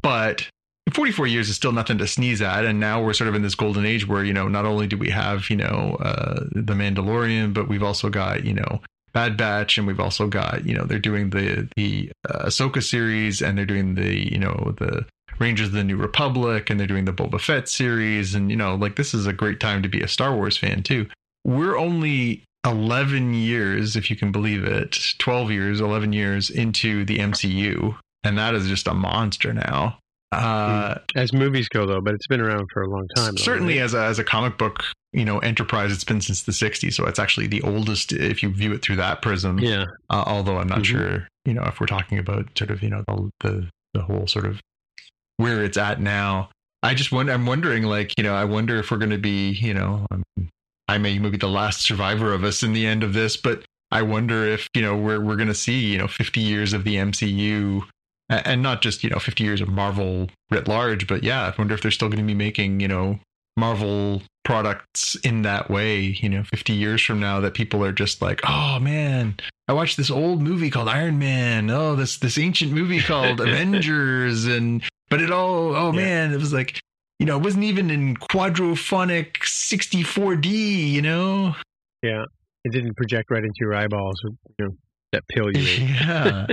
[SPEAKER 3] but 44 years is still nothing to sneeze at, and now we're sort of in this golden age where you know not only do we have you know uh, the Mandalorian, but we've also got you know Bad Batch, and we've also got you know they're doing the the uh, Ahsoka series, and they're doing the you know the Rangers of the New Republic, and they're doing the Boba Fett series, and you know like this is a great time to be a Star Wars fan too. We're only 11 years, if you can believe it, 12 years, 11 years into the MCU, and that is just a monster now. Uh,
[SPEAKER 2] As movies go, though, but it's been around for a long time. though,
[SPEAKER 3] certainly,
[SPEAKER 2] right?
[SPEAKER 3] as a, as a comic book, you know, enterprise, it's been since the 60s, so it's actually the oldest if you view it through that prism.
[SPEAKER 2] yeah,
[SPEAKER 3] Uh, although I'm not
[SPEAKER 2] Mhm.
[SPEAKER 3] sure, you know, if we're talking about sort of, you know, the, the the whole sort of where it's at now. I just wonder. I'm wondering, like, you know, I wonder if we're going to be, you know, um, I may be the last survivor of us in the end of this, but I wonder if you know we're we're going to see, you know, 50 years of the MCU, and not just you know 50 years of Marvel writ large, but yeah, I wonder if they're still going to be making, you know, Marvel products in that way, you know, 50 years from now that people are just like, "Oh man, I watched this old movie called Iron Man. Oh, this this ancient movie called Avengers and but it all oh
[SPEAKER 2] Yeah.
[SPEAKER 3] man, it was like, you know, it wasn't even in quadrophonic 64D, you know?
[SPEAKER 2] yeah. It didn't project right into your eyeballs. You know, that pill you ate.
[SPEAKER 3] yeah.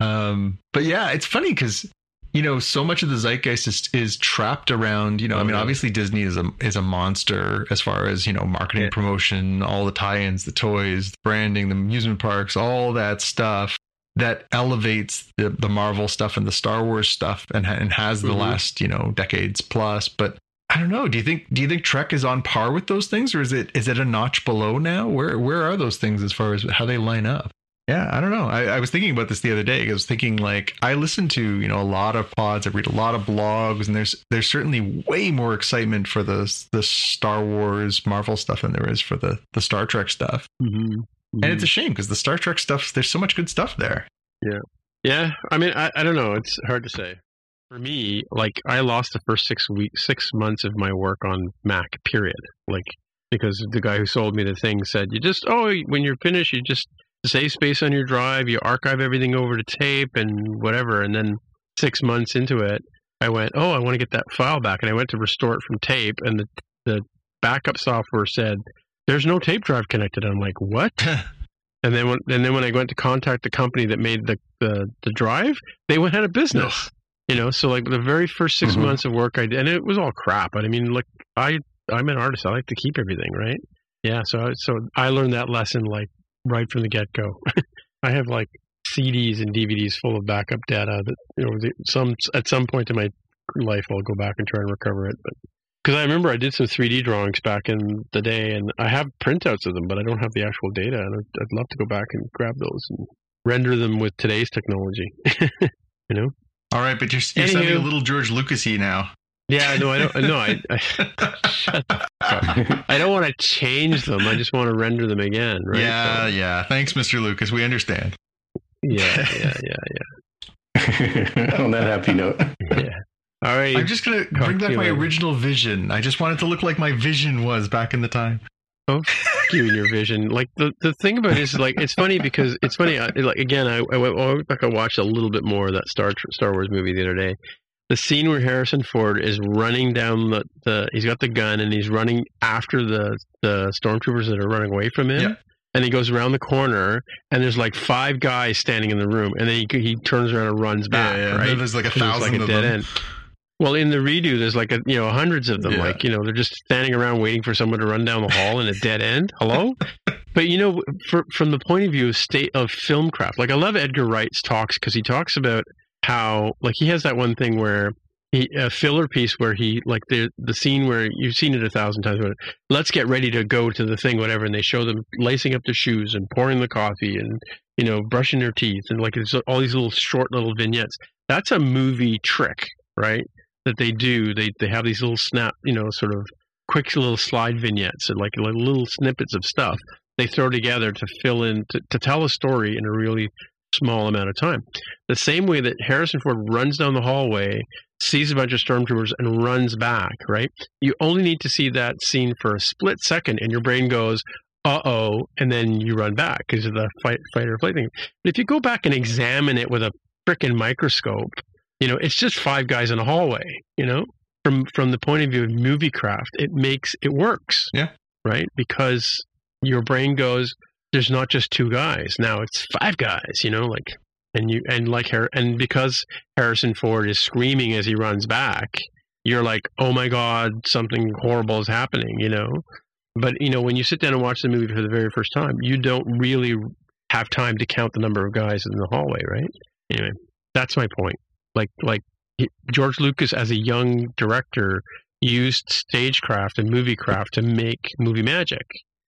[SPEAKER 3] Um, but yeah, it's funny because you know so much of the zeitgeist is, is trapped around you know. I
[SPEAKER 2] Oh,
[SPEAKER 3] mean, obviously Disney is a is a monster as far as you know marketing,
[SPEAKER 2] Yeah.
[SPEAKER 3] promotion, all the tie-ins, the toys, the branding, the amusement parks, all that stuff that elevates the the Marvel stuff and the Star Wars stuff and and has the
[SPEAKER 2] Mhm.
[SPEAKER 3] last you know decades plus. But I don't know. Do you think do you think Trek is on par with those things, or is it is it a notch below now? Where where are those things as far as how they line up? Yeah, I don't know. I, I was thinking about this the other day. I was thinking like I listen to you know a lot of pods. I read a lot of blogs, and there's there's certainly way more excitement for the the Star Wars Marvel stuff than there is for the the Star Trek stuff.
[SPEAKER 2] Mm-hmm.
[SPEAKER 3] And it's a shame because the Star Trek stuff there's so much good stuff there.
[SPEAKER 2] Yeah, yeah, I mean, I, I don't know. It's hard to say. For me, like I lost the first six weeks, six months of my work on Mac. Period. Like because the guy who sold me the thing said, you just oh, when you're finished, you just save space on your drive, you archive everything over to tape and whatever. And then six months into it, I went, oh, I want to get that file back, and I went to restore it from tape, and the the backup software said there's no tape drive connected. I'm like, what? And then when and then when I went to contact the company that made the the, the drive, they went out of business. You know, so like the very first 6
[SPEAKER 4] Mhm.
[SPEAKER 2] months of work I did, and it was all crap. But I mean, like I I'm an artist. I like to keep everything right. Yeah, so I- so I learned that lesson like right from the get go. I have like CDs and DVDs full of backup data that you know the, some at some point in my life I'll go back and try and recover it. But Because I remember I did some 3D drawings back in the day, and I have printouts of them, but I don't have the actual data. And I'd, I'd love to go back and grab those and render them with today's technology. you know?
[SPEAKER 3] All right, but you're, you're
[SPEAKER 2] Anywho.
[SPEAKER 3] sounding a little George Lucasy now.
[SPEAKER 2] Yeah, no, I don't. No, I. I shut up. I don't want to change them. I just want to render them again, right?
[SPEAKER 3] Yeah,
[SPEAKER 2] So,
[SPEAKER 3] yeah. Thanks, Mr. Lucas. We understand.
[SPEAKER 2] yeah, yeah, yeah, yeah.
[SPEAKER 4] On that happy note.
[SPEAKER 2] yeah. yeah. All right.
[SPEAKER 3] I'm just gonna bring back my
[SPEAKER 2] later.
[SPEAKER 3] original vision. I just want it to look like my vision was back in the time.
[SPEAKER 2] Oh, fuck you and your vision. Like the the thing about it is like it's funny because it's funny. I, like again, I, I I went back. I watched a little bit more of that Star Star Wars movie the other day. The scene where Harrison Ford is running down the, the he's got the gun and he's running after the the stormtroopers that are running away from him. And he goes around the corner, and there's like five guys standing in the room, and then he he turns around and runs back.
[SPEAKER 3] yeah, yeah.
[SPEAKER 2] Right?
[SPEAKER 3] There's like a thousand
[SPEAKER 2] like a
[SPEAKER 3] of
[SPEAKER 2] dead
[SPEAKER 3] them.
[SPEAKER 2] end. Well, in the redo, there's like a you know hundreds of them.
[SPEAKER 3] Yeah.
[SPEAKER 2] Like you know, they're just standing around waiting for someone to run down the hall in a dead end. Hello, but you know, for, from the point of view of state of filmcraft, like I love Edgar Wright's talks because he talks about how like he has that one thing where he a filler piece where he like the the scene where you've seen it a thousand times. But let's get ready to go to the thing, whatever, and they show them lacing up their shoes and pouring the coffee and you know brushing their teeth and like it's all these little short little vignettes. That's a movie trick, right? That they do. They they have these little snap, you know, sort of quick little slide vignettes and like, like little snippets of stuff they throw together to fill in to, to tell a story in a really small amount of time. The same way that Harrison Ford runs down the hallway, sees a bunch of stormtroopers, and runs back, right? You only need to see that scene for a split second, and your brain goes, uh oh, and then you run back because of the fight, fight or flight thing. But if you go back and examine it with a freaking microscope, you know, it's just five guys in a hallway, you know? From from the point of view of movie craft, it makes it works.
[SPEAKER 3] Yeah.
[SPEAKER 2] Right? Because your brain goes, there's not just two guys. Now it's five guys, you know, like and you and like Har- and because Harrison Ford is screaming as he runs back, you're like, "Oh my god, something horrible is happening," you know? But, you know, when you sit down and watch the movie for the very first time, you don't really have time to count the number of guys in the hallway, right? Anyway, that's my point. Like like George Lucas as a young director used stagecraft and movie craft to make movie magic,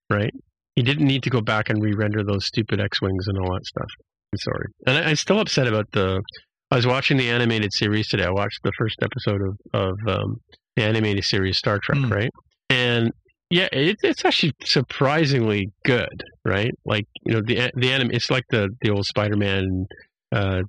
[SPEAKER 2] right? He didn't need to go back and re-render those stupid X-wings and all that stuff. I'm sorry, and I, I'm still upset about the. I was watching the animated series today. I watched the first episode of of um, the animated series Star Trek,
[SPEAKER 3] Hmm.
[SPEAKER 2] right? And yeah, it, it's actually surprisingly good, right? Like you know the the anime. It's like the the old Spider-Man uh,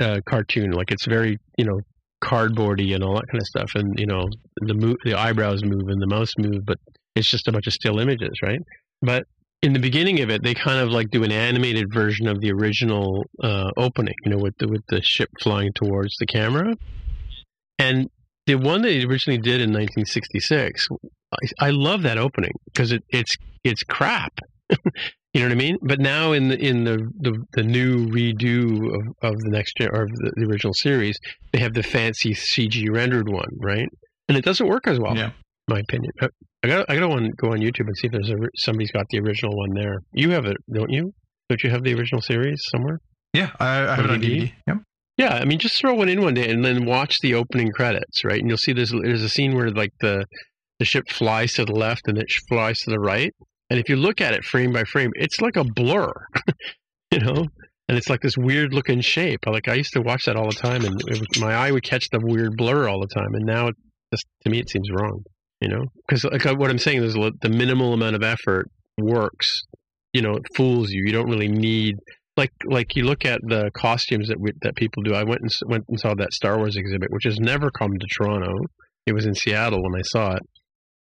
[SPEAKER 2] uh, cartoon. Like it's very you know cardboardy and all that kind of stuff. And you know the mo- the eyebrows move and the mouse move, but it's just a bunch of still images, right? But in the beginning of it, they kind of like do an animated version of the original uh, opening, you know, with the with the ship flying towards the camera. And the one that he originally did in 1966, I, I love that opening because it, it's it's crap. you know what I mean? But now in the in the the, the new redo of, of the next gen or of the, the original series, they have the fancy CG rendered one, right? And it doesn't work as well,
[SPEAKER 3] Yeah.
[SPEAKER 2] in my opinion. I got I got to go on YouTube and see if there's a, somebody's got the original one there. You have it, don't you? Don't you have the original series somewhere?
[SPEAKER 3] Yeah, I, I have it on
[SPEAKER 2] DVD?
[SPEAKER 3] DVD. Yep.
[SPEAKER 2] Yeah, I mean, just throw one in one day and then watch the opening credits, right? And you'll see there's there's a scene where like the the ship flies to the left and it flies to the right, and if you look at it frame by frame, it's like a blur, you know. And it's like this weird looking shape. Like I used to watch that all the time, and it was, my eye would catch the weird blur all the time. And now, it just to me, it seems wrong, you know. Because like what I'm saying is the minimal amount of effort works. You know, it fools you. You don't really need like like you look at the costumes that we, that people do. I went and went and saw that Star Wars exhibit, which has never come to Toronto. It was in Seattle when I saw it,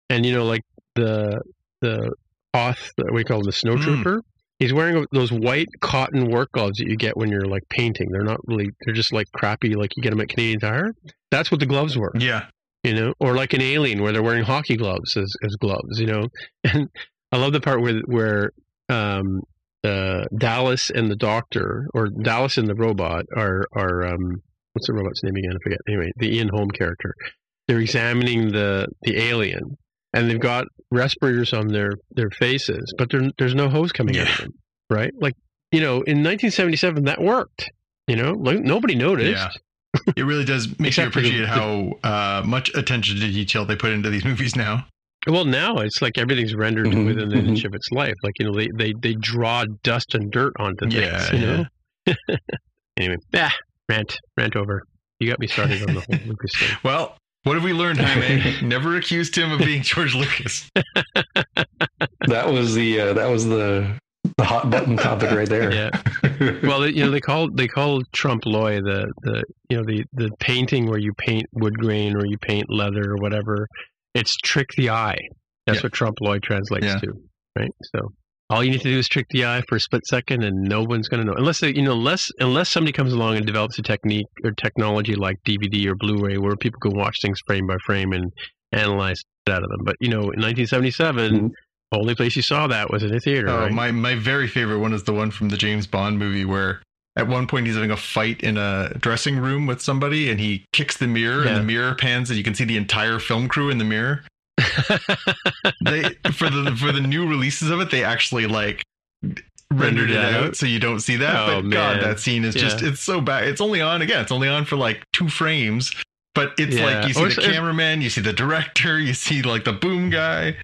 [SPEAKER 2] and you know, like the the what do you call the snowtrooper. Hmm. He's wearing those white cotton work gloves that you get when you're like painting. They're not really. They're just like crappy, like you get them at Canadian Tire. That's what the gloves were
[SPEAKER 3] Yeah.
[SPEAKER 2] You know, or like an alien where they're wearing hockey gloves as, as gloves, you know. And I love the part where where um, uh, Dallas and the Doctor, or Dallas and the robot, are are um, what's the robot's name again? I forget. Anyway, the Ian Holm character. They're examining the the alien, and they've got respirators on their their faces, but there, there's no hose coming out of them, right? Like you know, in 1977, that worked. You know, like nobody noticed
[SPEAKER 3] Yeah. It really does make
[SPEAKER 2] Except
[SPEAKER 3] you
[SPEAKER 2] for the-
[SPEAKER 3] appreciate how uh, much attention to detail they put into these movies now.
[SPEAKER 2] Well, now it's like everything's rendered
[SPEAKER 4] Mhm,
[SPEAKER 2] within an inch of its life. Like you know, they they, they draw dust and dirt onto things.
[SPEAKER 3] Yeah,
[SPEAKER 2] you know. anyway, ah, rant rant over. You got me started on the whole Lucas thing.
[SPEAKER 3] Well, what have we learned, Jaime? Never accused him of being George Lucas.
[SPEAKER 4] That was the uh, that was the the hot button topic right there.
[SPEAKER 2] Yeah. Well, you know, they call they call trompe l'oeil the the you know the the painting where you paint wood grain or you paint leather or whatever. It's trick the eye. That's
[SPEAKER 3] Yeah.
[SPEAKER 2] what trompe l'oeil translates
[SPEAKER 3] Yeah.
[SPEAKER 2] to, right? So all you need to do is trick the eye for a split second, and no one's going to know unless they, you know unless unless somebody comes along and develops a technique or technology like DVD or Blu-ray where people can watch things frame by frame and analyze it out of them. But you know, in 1977,
[SPEAKER 4] Mhm.
[SPEAKER 2] Only place you saw that was in a theater.
[SPEAKER 3] Oh,
[SPEAKER 2] right?
[SPEAKER 3] my my very favorite one is the one from the James Bond movie where at one point he's having a fight in a dressing room with somebody and he kicks the mirror
[SPEAKER 2] Yeah.
[SPEAKER 3] and the mirror pans and you can see the entire film crew in the mirror. They for the for the new releases of it they actually like rendered it out,
[SPEAKER 2] out?
[SPEAKER 3] so you don't see that.
[SPEAKER 2] Oh,
[SPEAKER 3] but God, that scene is just it's so bad. It's only on again. It's only on for like two frames. But it's
[SPEAKER 2] Yeah.
[SPEAKER 3] like you see
[SPEAKER 2] Or
[SPEAKER 3] the cameraman, you see the director, you see like the boom guy.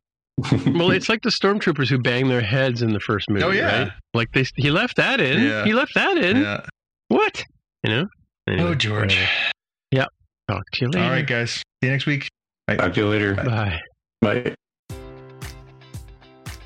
[SPEAKER 2] Well, it's like the stormtroopers who bang their heads in the first movie.
[SPEAKER 3] Oh, yeah.
[SPEAKER 2] right? like they he left that in.
[SPEAKER 3] Yeah.
[SPEAKER 2] He left that in.
[SPEAKER 3] Yeah.
[SPEAKER 2] What? You know? Anyway,
[SPEAKER 3] Oh George.
[SPEAKER 2] whatever. Talk to you later.
[SPEAKER 3] All right, guys. See you next week.
[SPEAKER 4] Talk to you later.
[SPEAKER 2] Bye.
[SPEAKER 4] Bye.